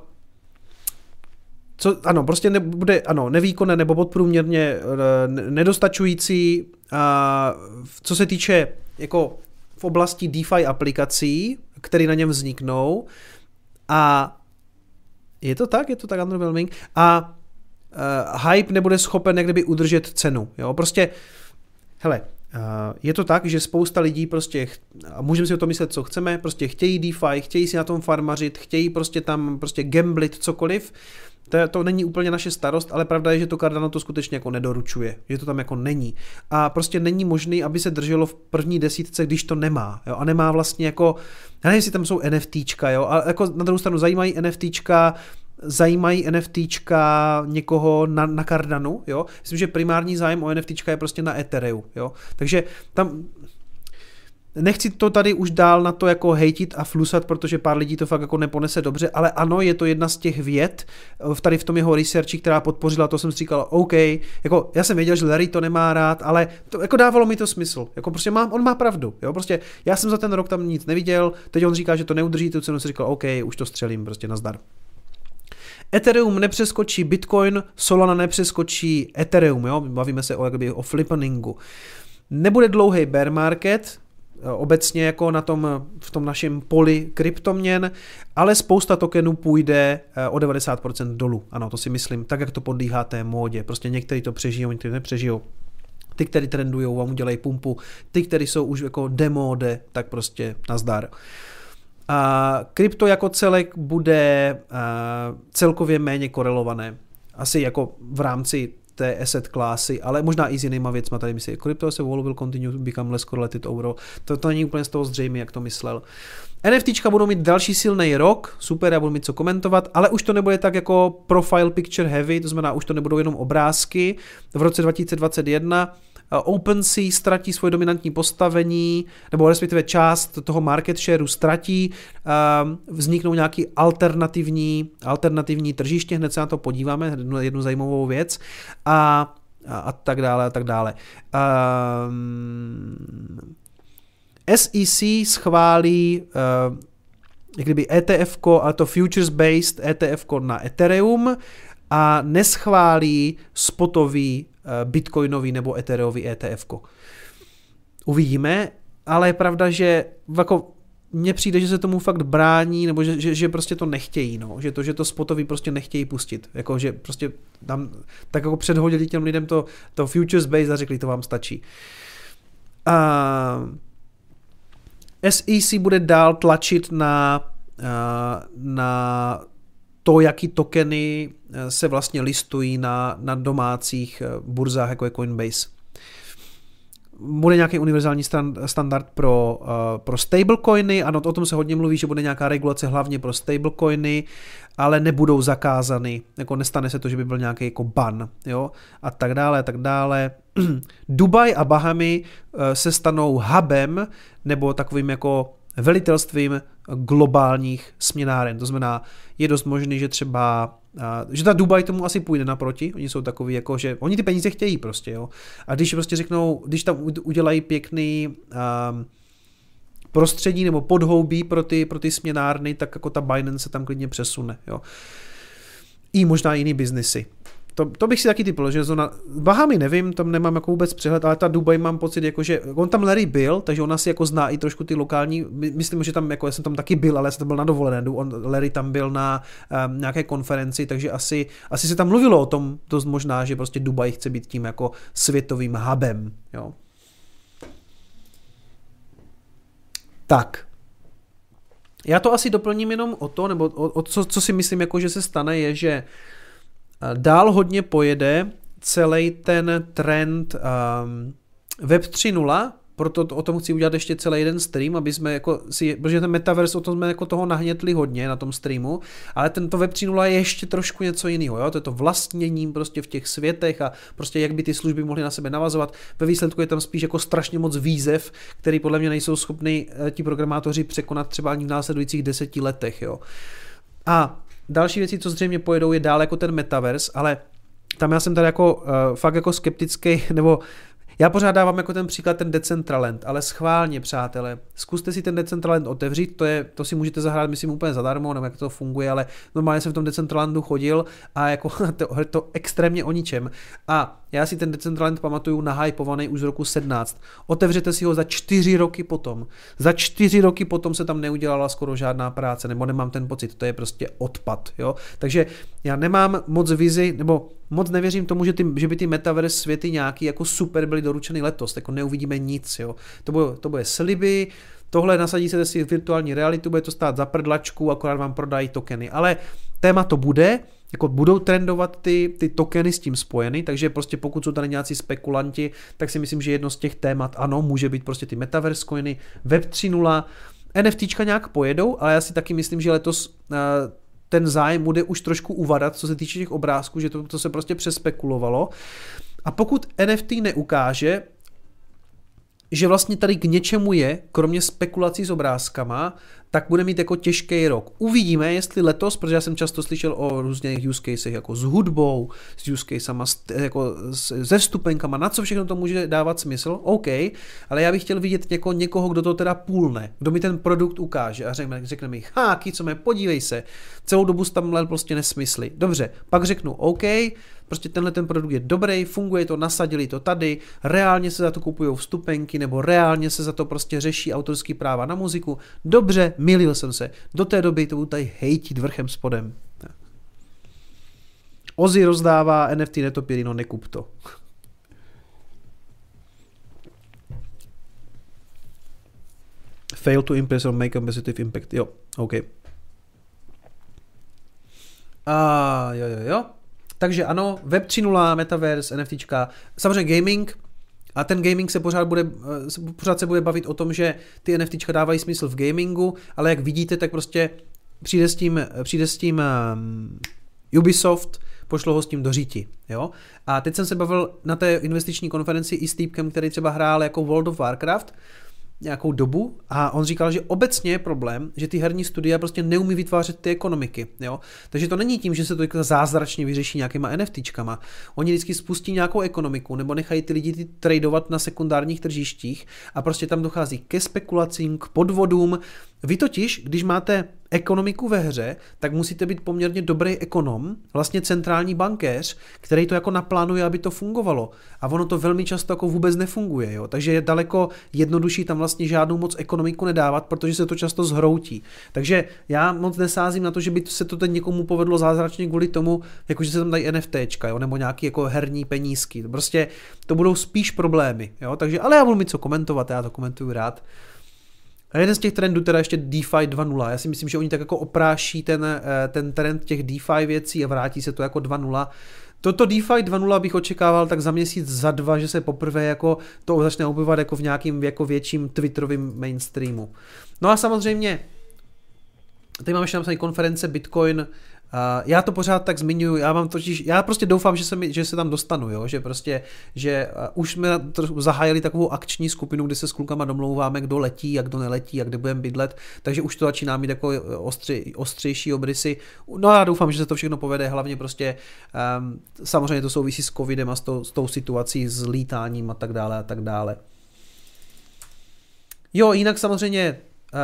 co, ano, prostě nebude, ano, nevýkonné nebo podprůměrně e, nedostačující, a co se týče jako v oblasti DeFi aplikací, které na něm vzniknou a je to tak, je to tak underwhelming a uh, hype nebude schopen někdy udržet cenu, jo, prostě hele, je to tak, že spousta lidí prostě, a můžeme si o tom myslet, co chceme, prostě chtějí DeFi, chtějí si na tom farmařit, chtějí prostě tam prostě gamblit cokoliv, to, to není úplně naše starost, ale pravda je, že to Cardano to skutečně jako nedoručuje, že to tam jako není. A prostě není možný, aby se drželo v první desítce, když to nemá. Jo? A nemá vlastně jako, já nevím, jestli tam jsou NFTčka, jo? ale jako na druhou stranu zajímají NFTčka, zajímají NFTčka někoho na, na Cardanu, jo. Myslím, že primární zájem o NFTčka je prostě na Ethereu, jo. Takže tam Nechci to tady už dál na to jako hejtit a flusat, protože pár lidí to fakt jako neponese dobře, ale ano, je to jedna z těch věd v tady v tom jeho researchi, která podpořila, to jsem si říkal, OK, jako já jsem věděl, že Larry to nemá rád, ale to jako dávalo mi to smysl, jako prostě mám, on má pravdu, jo, prostě já jsem za ten rok tam nic neviděl, teď on říká, že to neudrží, tu cenu si říkal, OK, už to střelím, prostě nazdar. Ethereum nepřeskočí Bitcoin, Solana nepřeskočí Ethereum, jo? bavíme se o, jakoby, o flippeningu. Nebude dlouhý bear market, eh, obecně jako na tom, v tom našem poli kryptoměn, ale spousta tokenů půjde eh, o 90% dolů. Ano, to si myslím, tak jak to podlíhá té módě. Prostě někteří to přežijou, někteří nepřežijou. Ty, kteří trendují, vám udělají pumpu, ty, kteří jsou už jako demode, tak prostě nazdar. A krypto jako celek bude celkově méně korelované. Asi jako v rámci té asset klasy, ale možná i s jinýma věcma. Tady myslí, crypto a whole will continue to become less correlated overall. To, to není úplně z toho zřejmé, jak to myslel. NFTčka budou mít další silný rok, super, já budu mít co komentovat, ale už to nebude tak jako profile picture heavy, to znamená, už to nebudou jenom obrázky. V roce 2021 Eh, OpenSea ztratí svoje dominantní postavení, nebo respektive část toho market shareu ztratí, ehm, vzniknou nějaký alternativní, alternativní tržiště, hned se na to podíváme, jednu, jednu zajímavou věc, a, a, a tak dále, a tak dále. Um, ehm, SEC schválí uh, kdyby ETF, ale to futures-based ETF na Ethereum a neschválí spotový Eh, bitcoinový nebo ethereový ETF. Uvidíme, ale je pravda, že jako mně přijde, že se tomu fakt brání, nebo že, že, že prostě to nechtějí, no. že to, že to spotový prostě nechtějí pustit, jako že prostě tam tak jako předhodili těm lidem to, to futures base a řekli, to vám stačí. Uh, SEC bude dál tlačit na, uh, na to, jaký tokeny eh, se vlastně listují na, na domácích eh, burzách, jako je Coinbase. Bude nějaký univerzální standard pro, uh, pro stablecoiny, ano, o tom se hodně mluví, že bude nějaká regulace hlavně pro stablecoiny, ale nebudou zakázany, jako nestane se to, že by byl nějaký jako ban, jo, a tak dále, a tak dále. Dubaj a Bahamy uh, se stanou hubem, nebo takovým jako velitelstvím globálních směnáren. To znamená, je dost možný, že třeba že ta Dubaj tomu asi půjde naproti, oni jsou takový jako, že oni ty peníze chtějí prostě, jo. A když prostě řeknou, když tam udělají pěkný um, prostředí nebo podhoubí pro ty, pro ty směnárny, tak jako ta Binance se tam klidně přesune, jo. I možná jiný biznesy to, to bych si taky typl, že zóna, Bahamy nevím, tam nemám jako vůbec přehled, ale ta Dubaj mám pocit, jako, že on tam Larry byl, takže ona si jako zná i trošku ty lokální, myslím, že tam, jako já jsem tam taky byl, ale já jsem tam byl na dovolené, on, Larry tam byl na um, nějaké konferenci, takže asi, asi se tam mluvilo o tom dost možná, že prostě Dubaj chce být tím jako světovým hubem, jo. Tak, já to asi doplním jenom o to, nebo o, o co, co si myslím, jako že se stane, je, že Dál hodně pojede celý ten trend um, Web 3.0, proto o tom chci udělat ještě celý jeden stream, aby jsme jako si, protože ten metaverse, o tom jsme jako toho nahnětli hodně na tom streamu, ale tento Web 3.0 je ještě trošku něco jiného, jo? to je to vlastněním prostě v těch světech a prostě jak by ty služby mohly na sebe navazovat. Ve výsledku je tam spíš jako strašně moc výzev, který podle mě nejsou schopni eh, ti programátoři překonat třeba ani v následujících deseti letech, jo. A Další věci, co zřejmě pojedou, je dál jako ten metaverse, ale tam já jsem tady jako uh, fakt jako skeptický, nebo já pořád dávám jako ten příklad ten Decentraland, ale schválně, přátelé, zkuste si ten Decentraland otevřít, to, je, to si můžete zahrát, myslím, úplně zadarmo, nevím, jak to funguje, ale normálně jsem v tom Decentralandu chodil a jako to, to extrémně o ničem. A já si ten Decentraland pamatuju nahypovaný už z roku 17. Otevřete si ho za čtyři roky potom. Za čtyři roky potom se tam neudělala skoro žádná práce, nebo nemám ten pocit, to je prostě odpad. Jo? Takže já nemám moc vizi, nebo moc nevěřím tomu, že, ty, že by ty metaverse světy nějaký jako super byly doručeny letos, jako neuvidíme nic. Jo? To, bude, to bude sliby, tohle nasadí se si virtuální realitu, bude to stát za prdlačku, akorát vám prodají tokeny. Ale téma to bude, jako budou trendovat ty, ty tokeny s tím spojeny, takže prostě pokud jsou tady nějací spekulanti, tak si myslím, že jedno z těch témat, ano, může být prostě ty metaverse coiny, Web 3.0, NFTčka nějak pojedou, ale já si taky myslím, že letos uh, ten zájem bude už trošku uvadat, co se týče těch obrázků, že to, to se prostě přespekulovalo. A pokud NFT neukáže, že vlastně tady k něčemu je, kromě spekulací s obrázkama, tak bude mít jako těžký rok. Uvidíme, jestli letos, protože já jsem často slyšel o různých use casech, jako s hudbou, s use casama, jako se vstupenkama, na co všechno to může dávat smysl, OK, ale já bych chtěl vidět něko, někoho, kdo to teda půlne, kdo mi ten produkt ukáže a řekne, řekne mi, háky, co mě, podívej se, celou dobu tam prostě nesmysly. Dobře, pak řeknu, OK, prostě tenhle ten produkt je dobrý, funguje to, nasadili to tady, reálně se za to kupují vstupenky, nebo reálně se za to prostě řeší autorský práva na muziku. Dobře, milil jsem se. Do té doby to budu tady hejtit vrchem spodem. Ozzy rozdává NFT netopíry, no nekup to. Fail to impress or make a positive impact. Jo, OK. A jo, jo, jo. Takže ano, Web 3.0, Metaverse, NFTčka, samozřejmě gaming, a ten gaming se pořád, bude, eh, pořád se bude bavit o tom, že ty NFTčka dávají smysl v gamingu, ale jak vidíte, tak prostě přijde s tím, přijde s tím um, Ubisoft, pošlo ho s tím do říti. Jo? A teď jsem se bavil na té investiční konferenci i s týpkem, který třeba hrál jako World of Warcraft, nějakou dobu a on říkal, že obecně je problém, že ty herní studia prostě neumí vytvářet ty ekonomiky. Jo? Takže to není tím, že se to jako zázračně vyřeší nějakýma NFTčkama. Oni vždycky spustí nějakou ekonomiku nebo nechají ty lidi ty tradovat na sekundárních tržištích a prostě tam dochází ke spekulacím, k podvodům. Vy totiž, když máte ekonomiku ve hře, tak musíte být poměrně dobrý ekonom, vlastně centrální bankéř, který to jako naplánuje, aby to fungovalo. A ono to velmi často jako vůbec nefunguje. Jo? Takže je daleko jednodušší tam vlastně žádnou moc ekonomiku nedávat, protože se to často zhroutí. Takže já moc nesázím na to, že by se to teď někomu povedlo zázračně kvůli tomu, jakože se tam dají NFTčka, jo? nebo nějaký jako herní penízky. Prostě to budou spíš problémy. Jo? Takže, ale já budu mít co komentovat, já to komentuju rád. A jeden z těch trendů teda ještě DeFi 2.0. Já si myslím, že oni tak jako opráší ten, eh, ten trend těch DeFi věcí a vrátí se to jako 2.0. Toto DeFi 2.0 bych očekával tak za měsíc, za dva, že se poprvé jako to začne objevovat jako v nějakým jako větším Twitterovým mainstreamu. No a samozřejmě Tady máme ještě napsaný konference Bitcoin Já to pořád tak zmiňuji, já mám totiž, já prostě doufám, že se, mi, že se tam dostanu, jo? že prostě, že už jsme zahájili takovou akční skupinu, kde se s klukama domlouváme, kdo letí a kdo neletí a kde budeme bydlet, takže už to začíná mít jako ostři, ostřejší obrysy. No a já doufám, že se to všechno povede, hlavně prostě um, samozřejmě to souvisí s covidem a s, to, s tou situací, s lítáním a tak dále a tak dále. Jo, jinak samozřejmě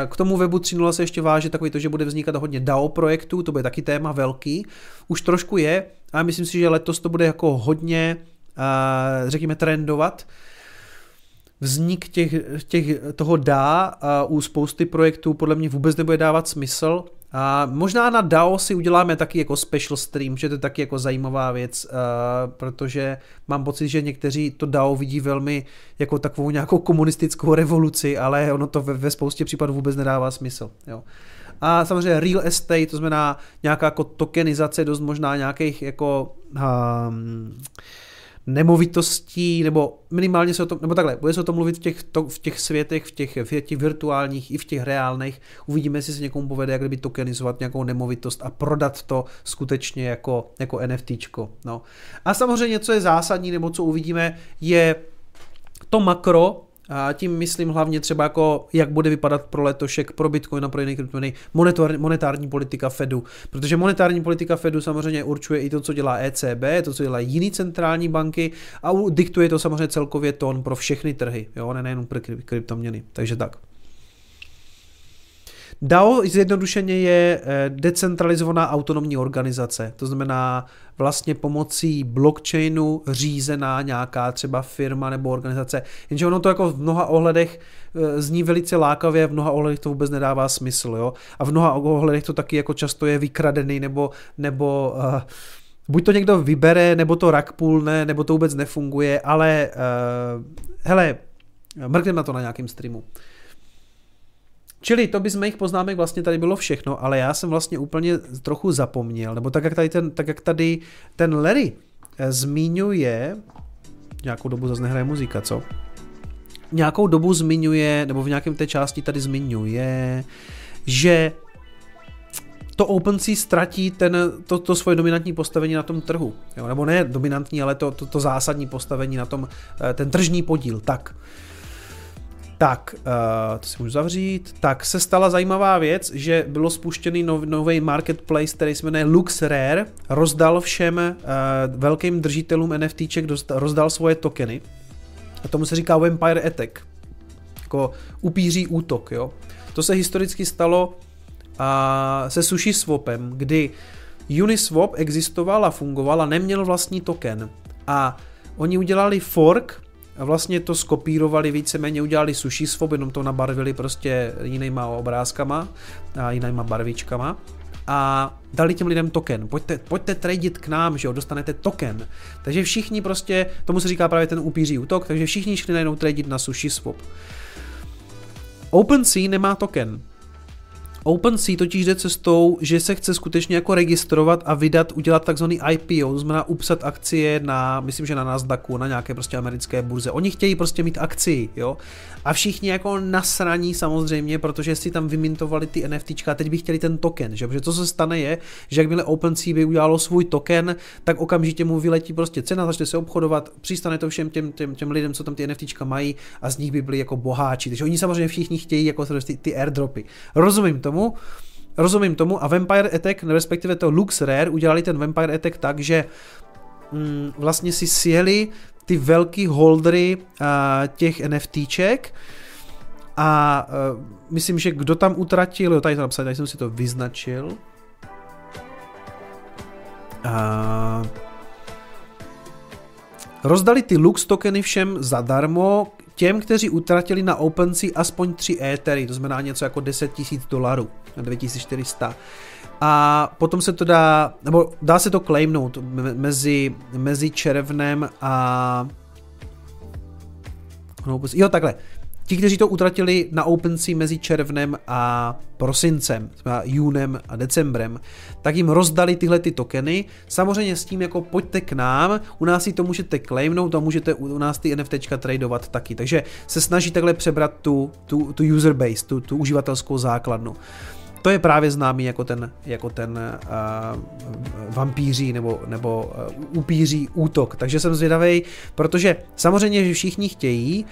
k tomu webu 3.0 se ještě váže takový to, že bude vznikat hodně DAO projektů, to bude taky téma velký. Už trošku je, a myslím si, že letos to bude jako hodně, eh, řekněme, trendovat. Vznik těch, těch, toho dá u spousty projektů podle mě vůbec nebude dávat smysl, a možná na DAO si uděláme taky jako special stream, že to je taky jako zajímavá věc, uh, protože mám pocit, že někteří to DAO vidí velmi jako takovou nějakou komunistickou revoluci, ale ono to ve, ve spoustě případů vůbec nedává smysl. Jo. A samozřejmě real estate, to znamená nějaká jako tokenizace, dost možná nějakých jako um, nemovitostí, nebo minimálně se o tom, nebo takhle, bude se o tom mluvit v těch, to, v těch světech, v těch, v těch virtuálních i v těch reálných. Uvidíme, jestli se někomu povede, jak kdyby tokenizovat nějakou nemovitost a prodat to skutečně jako, jako NFTčko. No. A samozřejmě, co je zásadní, nebo co uvidíme, je to makro, a tím myslím hlavně třeba jako, jak bude vypadat pro letošek, pro Bitcoin a pro jiné kryptoměny monetární, politika Fedu. Protože monetární politika Fedu samozřejmě určuje i to, co dělá ECB, to, co dělají jiné centrální banky a diktuje to samozřejmě celkově tón pro všechny trhy, jo, ne nejenom pro kryptoměny. Takže tak. DAO zjednodušeně je eh, decentralizovaná autonomní organizace, to znamená vlastně pomocí blockchainu řízená nějaká třeba firma nebo organizace, jenže ono to jako v mnoha ohledech eh, zní velice lákavě, v mnoha ohledech to vůbec nedává smysl, jo, a v mnoha ohledech to taky jako často je vykradený nebo, nebo uh, buď to někdo vybere, nebo to rak půlne, nebo to vůbec nefunguje, ale uh, hele, mrkneme na to na nějakém streamu. Čili to by z mých poznámek vlastně tady bylo všechno, ale já jsem vlastně úplně trochu zapomněl, nebo tak jak tady ten, tak jak tady ten Larry eh, zmiňuje, nějakou dobu zase nehraje muzika, co? Nějakou dobu zmiňuje, nebo v nějakém té části tady zmiňuje, že to OpenSea ztratí ten, to, to svoje dominantní postavení na tom trhu. Jo? Nebo ne dominantní, ale to, to, to zásadní postavení na tom, eh, ten tržní podíl. Tak. Tak, uh, to si můžu zavřít. Tak se stala zajímavá věc, že bylo spuštěný nov, nový marketplace, který se jmenuje LuxRare, rozdal všem uh, velkým držitelům NFTček, rozdal svoje tokeny. A tomu se říká Vampire Attack. Jako upíří útok, jo. To se historicky stalo uh, se Sushi Swapem, kdy Uniswap existoval a fungoval a neměl vlastní token. A oni udělali fork a vlastně to skopírovali víceméně, udělali sushi swap, jenom to nabarvili prostě jinýma obrázkama a jinýma barvičkama a dali těm lidem token. Pojďte, pojďte tradit k nám, že jo, dostanete token. Takže všichni prostě, tomu se říká právě ten upíří útok, takže všichni šli najednou tradit na sushi swap. OpenSea nemá token. OpenSea totiž jde cestou, že se chce skutečně jako registrovat a vydat, udělat takzvaný IPO, to znamená upsat akcie na, myslím, že na Nasdaqu, na nějaké prostě americké burze. Oni chtějí prostě mít akci, jo. A všichni jako nasraní samozřejmě, protože si tam vymintovali ty NFTčka a teď by chtěli ten token, že? Protože to se stane je, že jakmile OpenSea by udělalo svůj token, tak okamžitě mu vyletí prostě cena, začne se obchodovat, přistane to všem těm, těm, těm lidem, co tam ty NFTčka mají a z nich by byli jako boháči. Takže oni samozřejmě všichni chtějí jako ty, ty airdropy. Rozumím tomu, rozumím tomu a Vampire Attack, respektive to Lux Rare, udělali ten Vampire Attack tak, že mm, vlastně si sjeli ty velký holdery uh, těch NFTček a uh, myslím, že kdo tam utratil, jo, tady to napsat, tady jsem si to vyznačil. Uh, rozdali ty Lux tokeny všem zadarmo, těm, kteří utratili na OpenSea aspoň 3 Ethery, to znamená něco jako 10 000 dolarů, 2400. A potom se to dá, nebo dá se to claimnout mezi, mezi červnem a no, jo, takhle. Ti, kteří to utratili na OpenSea mezi červnem a prosincem, júnem a decembrem, tak jim rozdali tyhle ty tokeny. Samozřejmě s tím jako pojďte k nám, u nás si to můžete claimnout a můžete u nás ty NFTčka tradovat taky. Takže se snaží takhle přebrat tu, tu, tu user base, tu, tu uživatelskou základnu. To je právě známý jako ten, jako ten uh, vampíří nebo, nebo uh, upíří útok. Takže jsem zvědavý, protože samozřejmě, že všichni chtějí,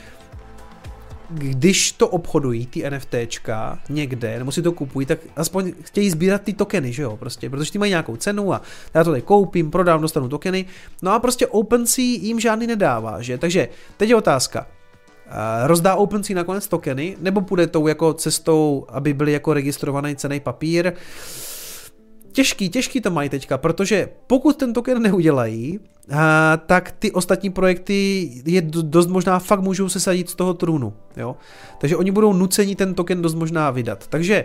když to obchodují, ty NFTčka někde, nebo si to kupují, tak aspoň chtějí sbírat ty tokeny, že jo, prostě, protože ty mají nějakou cenu a já to tady koupím, prodám, dostanu tokeny, no a prostě OpenSea jim žádný nedává, že, takže teď je otázka, rozdá OpenSea nakonec tokeny, nebo půjde tou jako cestou, aby byly jako registrovaný cený papír, těžký, těžký to mají teďka, protože pokud ten token neudělají, a, tak ty ostatní projekty je dost možná fakt můžou se sadit z toho trůnu, jo. Takže oni budou nuceni ten token dost možná vydat. Takže,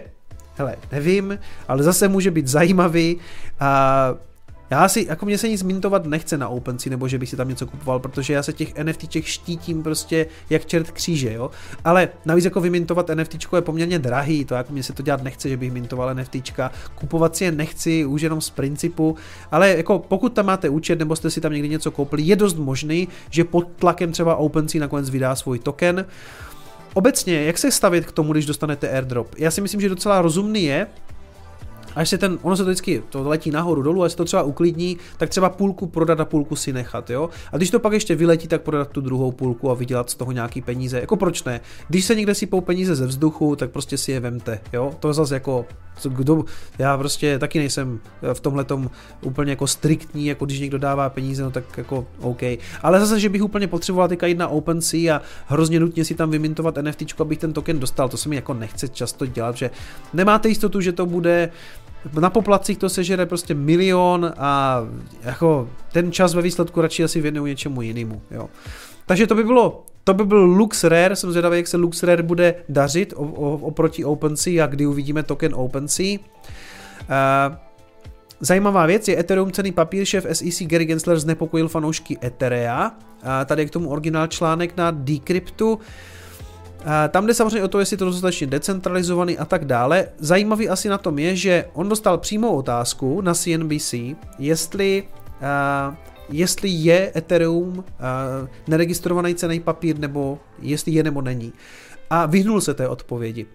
hele, nevím, ale zase může být zajímavý a já si, jako mě se nic mintovat nechce na OpenSea, nebo že bych si tam něco kupoval, protože já se těch NFTček štítím prostě jak čert kříže, jo. Ale navíc jako vymintovat NFTčko je poměrně drahý, to jako mě se to dělat nechce, že bych mintoval NFTčka, kupovat si je nechci, už jenom z principu, ale jako pokud tam máte účet, nebo jste si tam někdy něco koupili, je dost možný, že pod tlakem třeba OpenSea nakonec vydá svůj token. Obecně, jak se stavit k tomu, když dostanete airdrop? Já si myslím, že docela rozumný je, až se ten, ono se to vždycky to letí nahoru dolů, a se to třeba uklidní, tak třeba půlku prodat a půlku si nechat, jo. A když to pak ještě vyletí, tak prodat tu druhou půlku a vydělat z toho nějaký peníze. Jako proč ne? Když se někde sypou peníze ze vzduchu, tak prostě si je vemte, jo. To zase jako, kdo, já prostě taky nejsem v tomhle úplně jako striktní, jako když někdo dává peníze, no tak jako OK. Ale zase, že bych úplně potřeboval teďka jít na OpenSea a hrozně nutně si tam vymintovat NFT, abych ten token dostal, to se mi jako nechce často dělat, že nemáte jistotu, že to bude na poplacích to sežere prostě milion a jako ten čas ve výsledku radši asi věnuju něčemu jinému, jo. Takže to by bylo, to by byl Lux Rare, jsem zvědavý, jak se Lux Rare bude dařit oproti OpenSea a kdy uvidíme token OpenSea. Uh, Zajímavá věc je Ethereum cený papír, šéf SEC Gary Gensler znepokojil fanoušky Etherea. A tady je k tomu originál článek na Decryptu. Tam jde samozřejmě o to, jestli to dostatečně decentralizovaný a tak dále. Zajímavý asi na tom je, že on dostal přímou otázku na CNBC, jestli, uh, jestli je Ethereum uh, neregistrovaný cený papír, nebo jestli je nebo není. A vyhnul se té odpovědi.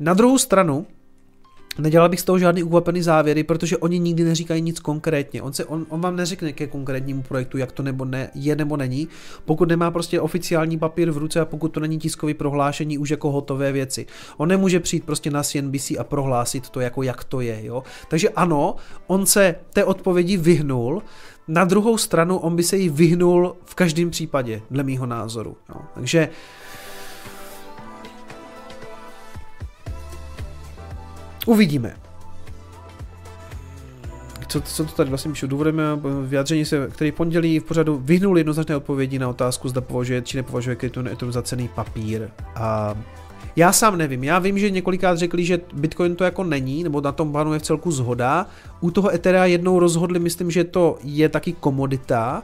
Na druhou stranu, Nedělal bych z toho žádný ukvapený závěry, protože oni nikdy neříkají nic konkrétně. On, se, on, on vám neřekne ke konkrétnímu projektu, jak to nebo ne, je nebo není, pokud nemá prostě oficiální papír v ruce a pokud to není tiskový prohlášení už jako hotové věci. On nemůže přijít prostě na CNBC a prohlásit to jako jak to je. Jo? Takže ano, on se té odpovědi vyhnul, na druhou stranu on by se jí vyhnul v každém případě, dle mýho názoru. Jo? Takže Uvidíme. Co, co to tady vlastně píšu? Důvodem vyjádření se, který pondělí v pořadu vyhnul jednoznačné odpovědi na otázku, zda považuje či nepovažuje kryptonetu za cený papír. A já sám nevím, já vím, že několikrát řekli, že Bitcoin to jako není, nebo na tom panuje v celku zhoda. U toho Ethera jednou rozhodli, myslím, že to je taky komodita,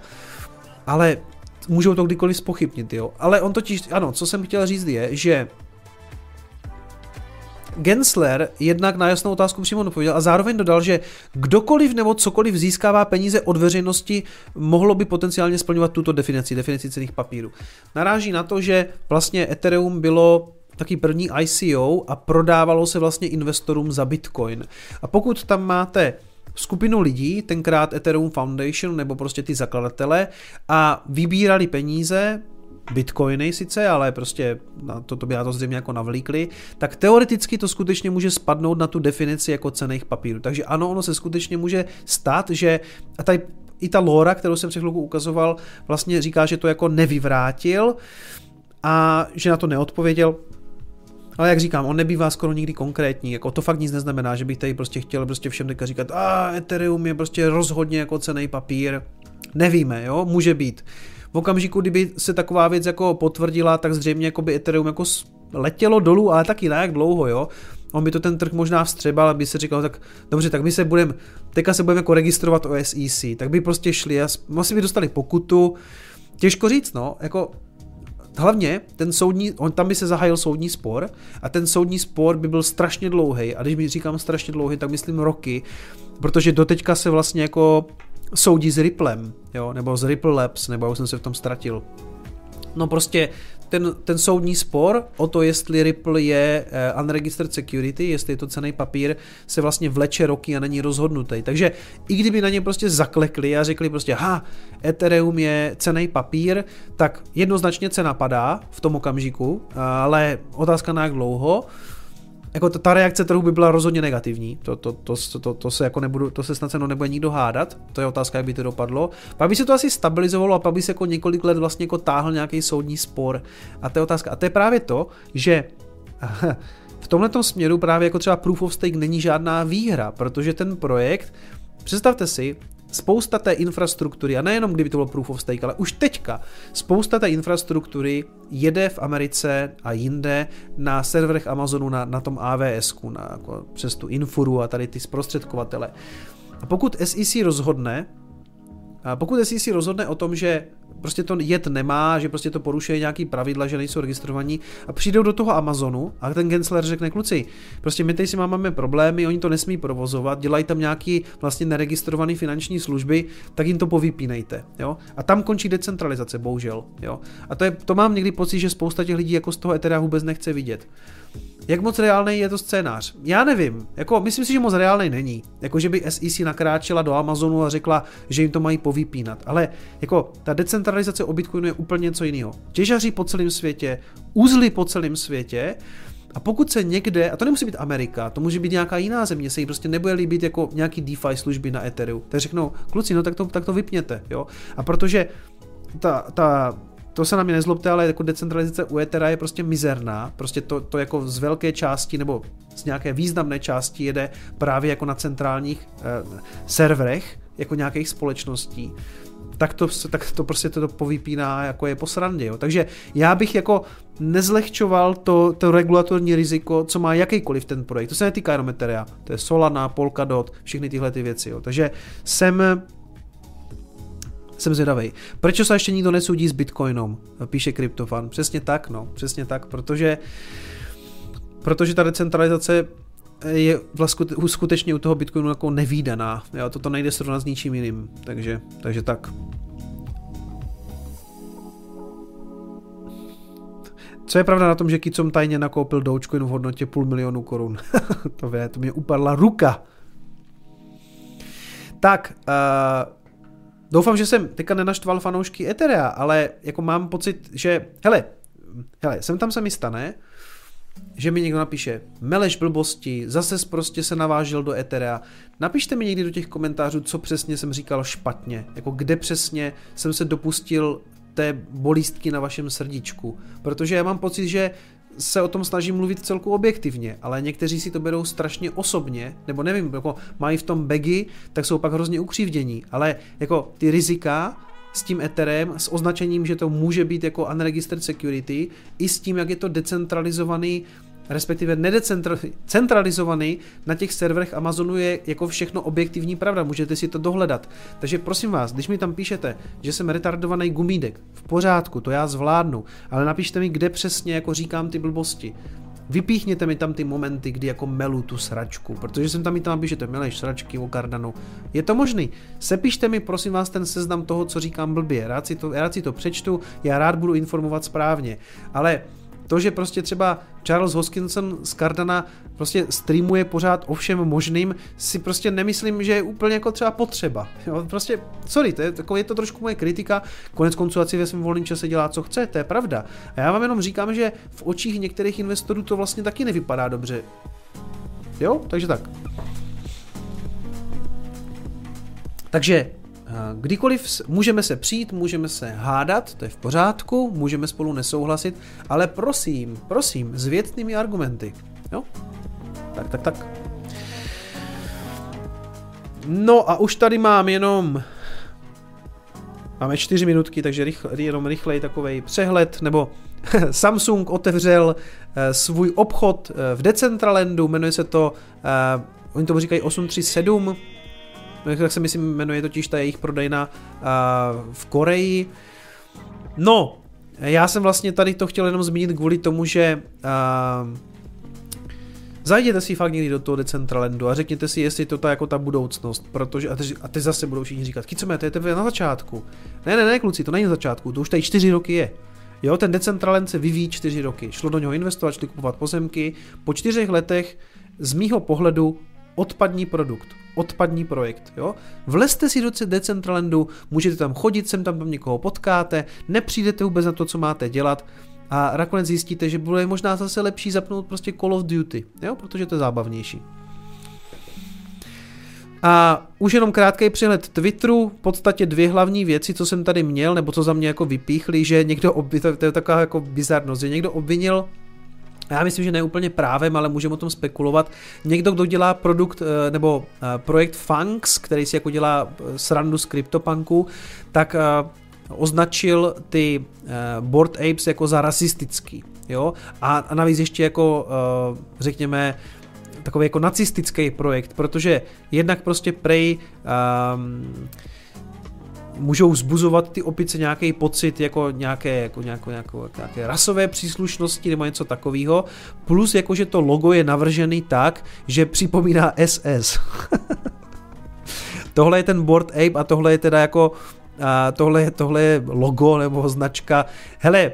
ale můžou to kdykoliv spochybnit, jo. Ale on totiž, ano, co jsem chtěl říct je, že Gensler jednak na jasnou otázku přímo odpověděl a zároveň dodal, že kdokoliv nebo cokoliv získává peníze od veřejnosti, mohlo by potenciálně splňovat tuto definici, definici cených papírů. Naráží na to, že vlastně Ethereum bylo taky první ICO a prodávalo se vlastně investorům za Bitcoin. A pokud tam máte skupinu lidí, tenkrát Ethereum Foundation nebo prostě ty zakladatele a vybírali peníze, bitcoiny sice, ale prostě na to, to by na to zřejmě jako navlíkli, tak teoreticky to skutečně může spadnout na tu definici jako cených papírů. Takže ano, ono se skutečně může stát, že a tady i ta Lora, kterou jsem před chvilku ukazoval, vlastně říká, že to jako nevyvrátil a že na to neodpověděl. Ale jak říkám, on nebývá skoro nikdy konkrétní, jako to fakt nic neznamená, že bych tady prostě chtěl prostě všem teďka říkat, a Ethereum je prostě rozhodně jako cený papír. Nevíme, jo, může být. V okamžiku, kdyby se taková věc jako potvrdila, tak zřejmě jako by Ethereum jako letělo dolů, ale taky na jak dlouho, jo. On by to ten trh možná vstřebal, aby se říkal, tak dobře, tak my se budeme, teďka se budeme jako registrovat o SEC, tak by prostě šli a asi by dostali pokutu. Těžko říct, no, jako hlavně ten soudní, on tam by se zahájil soudní spor a ten soudní spor by byl strašně dlouhý a když mi říkám strašně dlouhý, tak myslím roky, protože doteďka se vlastně jako soudí s Ripplem, jo, nebo s Ripple Labs, nebo už jsem se v tom ztratil. No prostě ten, ten soudní spor o to, jestli Ripple je uh, unregistered security, jestli je to cený papír, se vlastně vleče roky a není rozhodnutý. Takže i kdyby na ně prostě zaklekli a řekli prostě, ha, Ethereum je cený papír, tak jednoznačně cena padá v tom okamžiku, ale otázka na jak dlouho jako ta reakce trhu by byla rozhodně negativní, to, to, to, to, to se jako nebudu, to se snad no nebude nikdo hádat, to je otázka, jak by to dopadlo. Pak by se to asi stabilizovalo a pak by se jako několik let vlastně jako táhl nějaký soudní spor. A to je otázka. A to je právě to, že v tomhle směru právě jako třeba Proof of Stake není žádná výhra, protože ten projekt, představte si, spousta té infrastruktury, a nejenom kdyby to bylo proof of stake, ale už teďka, spousta té infrastruktury jede v Americe a jinde na serverech Amazonu na, na tom AWS, na, jako přes tu Infuru a tady ty zprostředkovatele. A pokud SEC rozhodne, pokud SEC rozhodne o tom, že prostě to jet nemá, že prostě to porušuje nějaký pravidla, že nejsou registrovaní a přijdou do toho Amazonu a ten Gensler řekne, kluci, prostě my tady si máme problémy, oni to nesmí provozovat, dělají tam nějaký vlastně neregistrovaný finanční služby, tak jim to povypínejte, jo. A tam končí decentralizace, bohužel, jo. A to, je, to mám někdy pocit, že spousta těch lidí jako z toho Ethera vůbec nechce vidět. Jak moc reálný je to scénář? Já nevím. Jako, myslím si, že moc reálný není. Jako, že by SEC nakráčela do Amazonu a řekla, že jim to mají povypínat. Ale jako ta decentralizace o Bitcoinu je úplně něco jiného. Těžaří po celém světě, uzly po celém světě, a pokud se někde, a to nemusí být Amerika, to může být nějaká jiná země, se jí prostě nebude líbit jako nějaký DeFi služby na Ethereum, tak řeknou, kluci, no tak to, tak to vypněte, jo. A protože ta, ta to se na mě nezlobte, ale jako decentralizace u Ethera je prostě mizerná. Prostě to, to jako z velké části nebo z nějaké významné části jede právě jako na centrálních eh, serverech, jako nějakých společností tak to, tak to prostě to povypíná, jako je po srandě. Jo. Takže já bych jako nezlehčoval to, to regulatorní riziko, co má jakýkoliv ten projekt. To se netýká jenom Etherea, to je Solana, Polkadot, všechny tyhle ty věci. Jo. Takže jsem jsem zvědavý. Proč se ještě nikdo nesudí s Bitcoinem? Píše Kryptofan. Přesně tak, no. Přesně tak, protože protože ta decentralizace je vlastně skutečně u toho Bitcoinu jako nevýdaná. Jo, toto nejde srovnat s ničím jiným. Takže, takže tak. Co je pravda na tom, že Kicom tajně nakoupil Dogecoin v hodnotě půl milionu korun? to ví, to mě upadla ruka. Tak, uh, Doufám, že jsem teďka nenaštval fanoušky Etherea, ale jako mám pocit, že, hele, hele, sem tam se mi stane, že mi někdo napíše, meleš blbosti, zase prostě se navážil do Etherea. Napište mi někdy do těch komentářů, co přesně jsem říkal špatně, jako kde přesně jsem se dopustil té bolístky na vašem srdíčku. Protože já mám pocit, že se o tom snažím mluvit celku objektivně, ale někteří si to berou strašně osobně, nebo nevím, jako mají v tom bagy, tak jsou pak hrozně ukřivdění, ale jako ty rizika s tím Etherem, s označením, že to může být jako unregistered security, i s tím, jak je to decentralizovaný respektive nedecentralizovaný na těch serverech Amazonu je jako všechno objektivní pravda, můžete si to dohledat. Takže prosím vás, když mi tam píšete, že jsem retardovaný gumídek, v pořádku, to já zvládnu, ale napište mi, kde přesně jako říkám ty blbosti. vypíchněte mi tam ty momenty, kdy jako melu tu sračku, protože jsem tam i tam to meleš sračky o Cardano. Je to možný. Sepište mi prosím vás ten seznam toho, co říkám blbě. Rád si to, rád si to přečtu, já rád budu informovat správně. Ale to, že prostě třeba Charles Hoskinson z Cardana prostě streamuje pořád o všem možným, si prostě nemyslím, že je úplně jako třeba potřeba. Jo, prostě, sorry, to je, jako je to trošku moje kritika, konec konců si ve svém volném čase dělá, co chce, to je pravda. A já vám jenom říkám, že v očích některých investorů to vlastně taky nevypadá dobře. Jo, takže tak. Takže Kdykoliv můžeme se přijít, můžeme se hádat, to je v pořádku, můžeme spolu nesouhlasit, ale prosím, prosím, s věcnými argumenty. Jo? Tak, tak, tak. No a už tady mám jenom Máme čtyři minutky, takže rychle, jenom rychlej takový přehled, nebo Samsung otevřel uh, svůj obchod uh, v Decentralandu, jmenuje se to, oni tomu říkají 837, jak se myslím jmenuje totiž ta jejich prodejna v Koreji. No, já jsem vlastně tady to chtěl jenom zmínit kvůli tomu, že uh, Zajděte si fakt někdy do toho Decentralandu a řekněte si, jestli to ta jako ta budoucnost, protože a ty, a zase budou všichni říkat, kicome, to je na začátku. Ne, ne, ne, kluci, to není na začátku, to už tady čtyři roky je. Jo, ten Decentraland se vyvíjí čtyři roky. Šlo do něho investovat, šli kupovat pozemky. Po čtyřech letech z mýho pohledu odpadní produkt, odpadní projekt. Jo? Vlezte si do Decentralandu, můžete tam chodit, sem tam tam někoho potkáte, nepřijdete vůbec na to, co máte dělat a nakonec zjistíte, že bude možná zase lepší zapnout prostě Call of Duty, jo? protože to je zábavnější. A už jenom krátký přehled Twitteru, v podstatě dvě hlavní věci, co jsem tady měl, nebo co za mě jako vypíchli, že někdo, obvinil, to je taková jako bizarnost, že někdo obvinil já myslím, že ne úplně právem, ale můžeme o tom spekulovat. Někdo, kdo dělá produkt eh, nebo eh, projekt Funks, který si jako dělá eh, srandu z CryptoPunku, tak označil ty Board Apes jako za rasistický. Jo? A, navíc ještě jako, řekněme, takový jako nacistický projekt, protože jednak prostě prej um, můžou vzbuzovat ty opice nějaký pocit jako nějaké, jako nějaké, jako, nějaké rasové příslušnosti nebo něco takového, plus jako, že to logo je navržený tak, že připomíná SS. tohle je ten Board Ape a tohle je teda jako a tohle, tohle je logo nebo značka. Hele,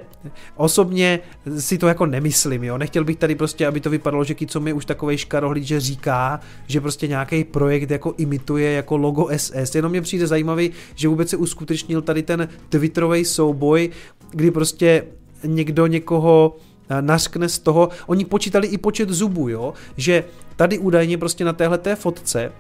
osobně si to jako nemyslím, jo. Nechtěl bych tady prostě, aby to vypadalo, že co mi už takový škarohlíd, že říká, že prostě nějaký projekt jako imituje jako logo SS. Jenom mě přijde zajímavý, že vůbec se uskutečnil tady ten Twitterový souboj, kdy prostě někdo někoho eh, naskne z toho, oni počítali i počet zubů, jo, že tady údajně prostě na téhle té fotce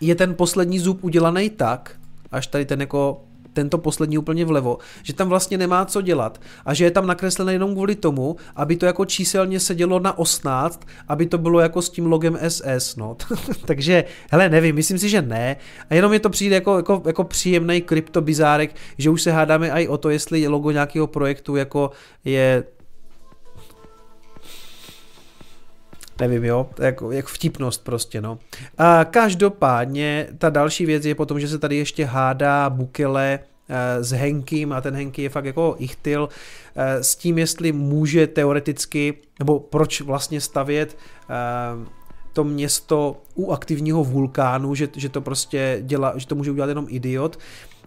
je ten poslední zub udělaný tak, až tady ten jako tento poslední úplně vlevo, že tam vlastně nemá co dělat a že je tam nakreslené jenom kvůli tomu, aby to jako číselně sedělo na 18, aby to bylo jako s tím logem SS, no. Takže, hele, nevím, myslím si, že ne. A jenom je to přijde jako, jako, jako příjemný kryptobizárek, že už se hádáme i o to, jestli logo nějakého projektu jako je nevím, jo, jako, jak vtipnost prostě, no. A každopádně ta další věc je potom, že se tady ještě hádá Bukele eh, s Henkým a ten Henky je fakt jako ichtyl eh, s tím, jestli může teoreticky, nebo proč vlastně stavět eh, to město u aktivního vulkánu, že, že to prostě dělá, že to může udělat jenom idiot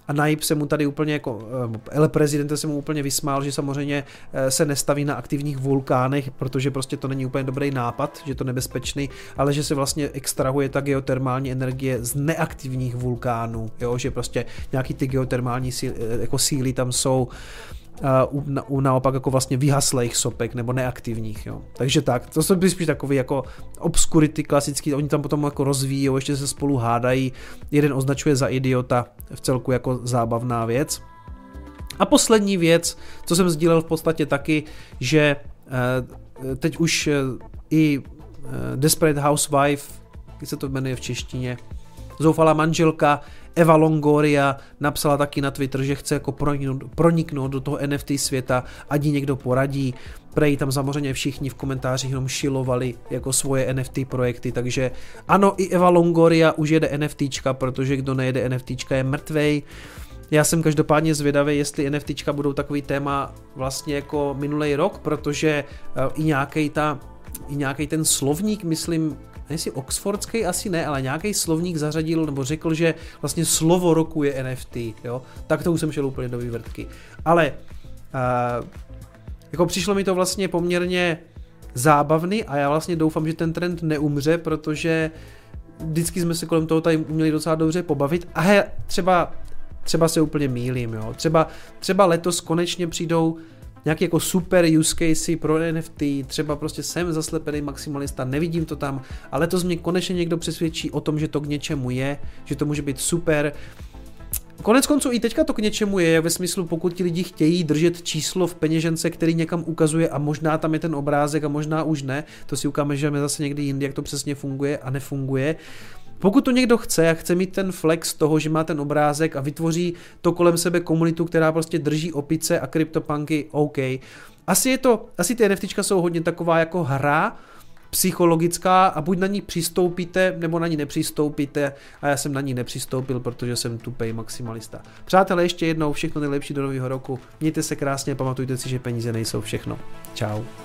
a Naib se mu tady úplně jako, ele prezident se mu úplně vysmál, že samozřejmě eh, se nestaví na aktivních vulkánech, protože prostě to není úplně dobrý nápad, že to nebezpečný, ale že se vlastně extrahuje ta geotermální energie z neaktivních vulkánů, jo, že prostě nějaký ty geotermální síly, eh, jako síly tam jsou u, u naopak jako vlastně vyhaslejch sopek nebo neaktivních. Jo. Takže tak, to jsou spíš takový jako obskurity klasický, oni tam potom jako rozvíjí, ještě se spolu hádají, jeden označuje za idiota, v celku jako zábavná věc. A poslední věc, co jsem sdílel v podstatě taky, že eh, teď už i eh, Desperate Housewife, jak se to jmenuje v češtině, zoufalá manželka Eva Longoria napsala taky na Twitter, že chce jako proniknout, proniknout do toho NFT světa, ať jí někdo poradí. Prej tam samozřejmě všichni v komentářích jenom šilovali jako svoje NFT projekty, takže ano, i Eva Longoria už jede NFTčka, protože kdo nejede NFTčka je mrtvej. Já jsem každopádně zvědavý, jestli NFTčka budou takový téma vlastně jako minulý rok, protože uh, i nějaký ta i nějaký ten slovník, myslím, jestli oxfordský asi ne, ale nějaký slovník zařadil nebo řekl, že vlastně slovo roku je NFT, jo, tak to už jsem šel úplně do vývrtky. Ale uh, jako přišlo mi to vlastně poměrně zábavný a já vlastně doufám, že ten trend neumře, protože vždycky jsme se kolem toho tady uměli docela dobře pobavit a he, třeba, třeba se úplně mýlím, jo. Třeba, třeba letos konečně přijdou nějaký jako super use casey pro NFT, třeba prostě jsem zaslepený maximalista, nevidím to tam, ale to mě konečně někdo přesvědčí o tom, že to k něčemu je, že to může být super. Konec konců i teďka to k něčemu je, ve smyslu pokud ti lidi chtějí držet číslo v peněžence, který někam ukazuje a možná tam je ten obrázek a možná už ne, to si ukážeme zase někdy jindy, jak to přesně funguje a nefunguje, pokud to někdo chce a chce mít ten flex toho, že má ten obrázek a vytvoří to kolem sebe komunitu, která prostě drží opice a kryptopunky, OK. Asi je to, asi ty NFTčka jsou hodně taková jako hra, psychologická a buď na ní přistoupíte, nebo na ní nepřistoupíte a já jsem na ní nepřistoupil, protože jsem tupej maximalista. Přátelé, ještě jednou všechno nejlepší do nového roku. Mějte se krásně pamatujte si, že peníze nejsou všechno. Ciao.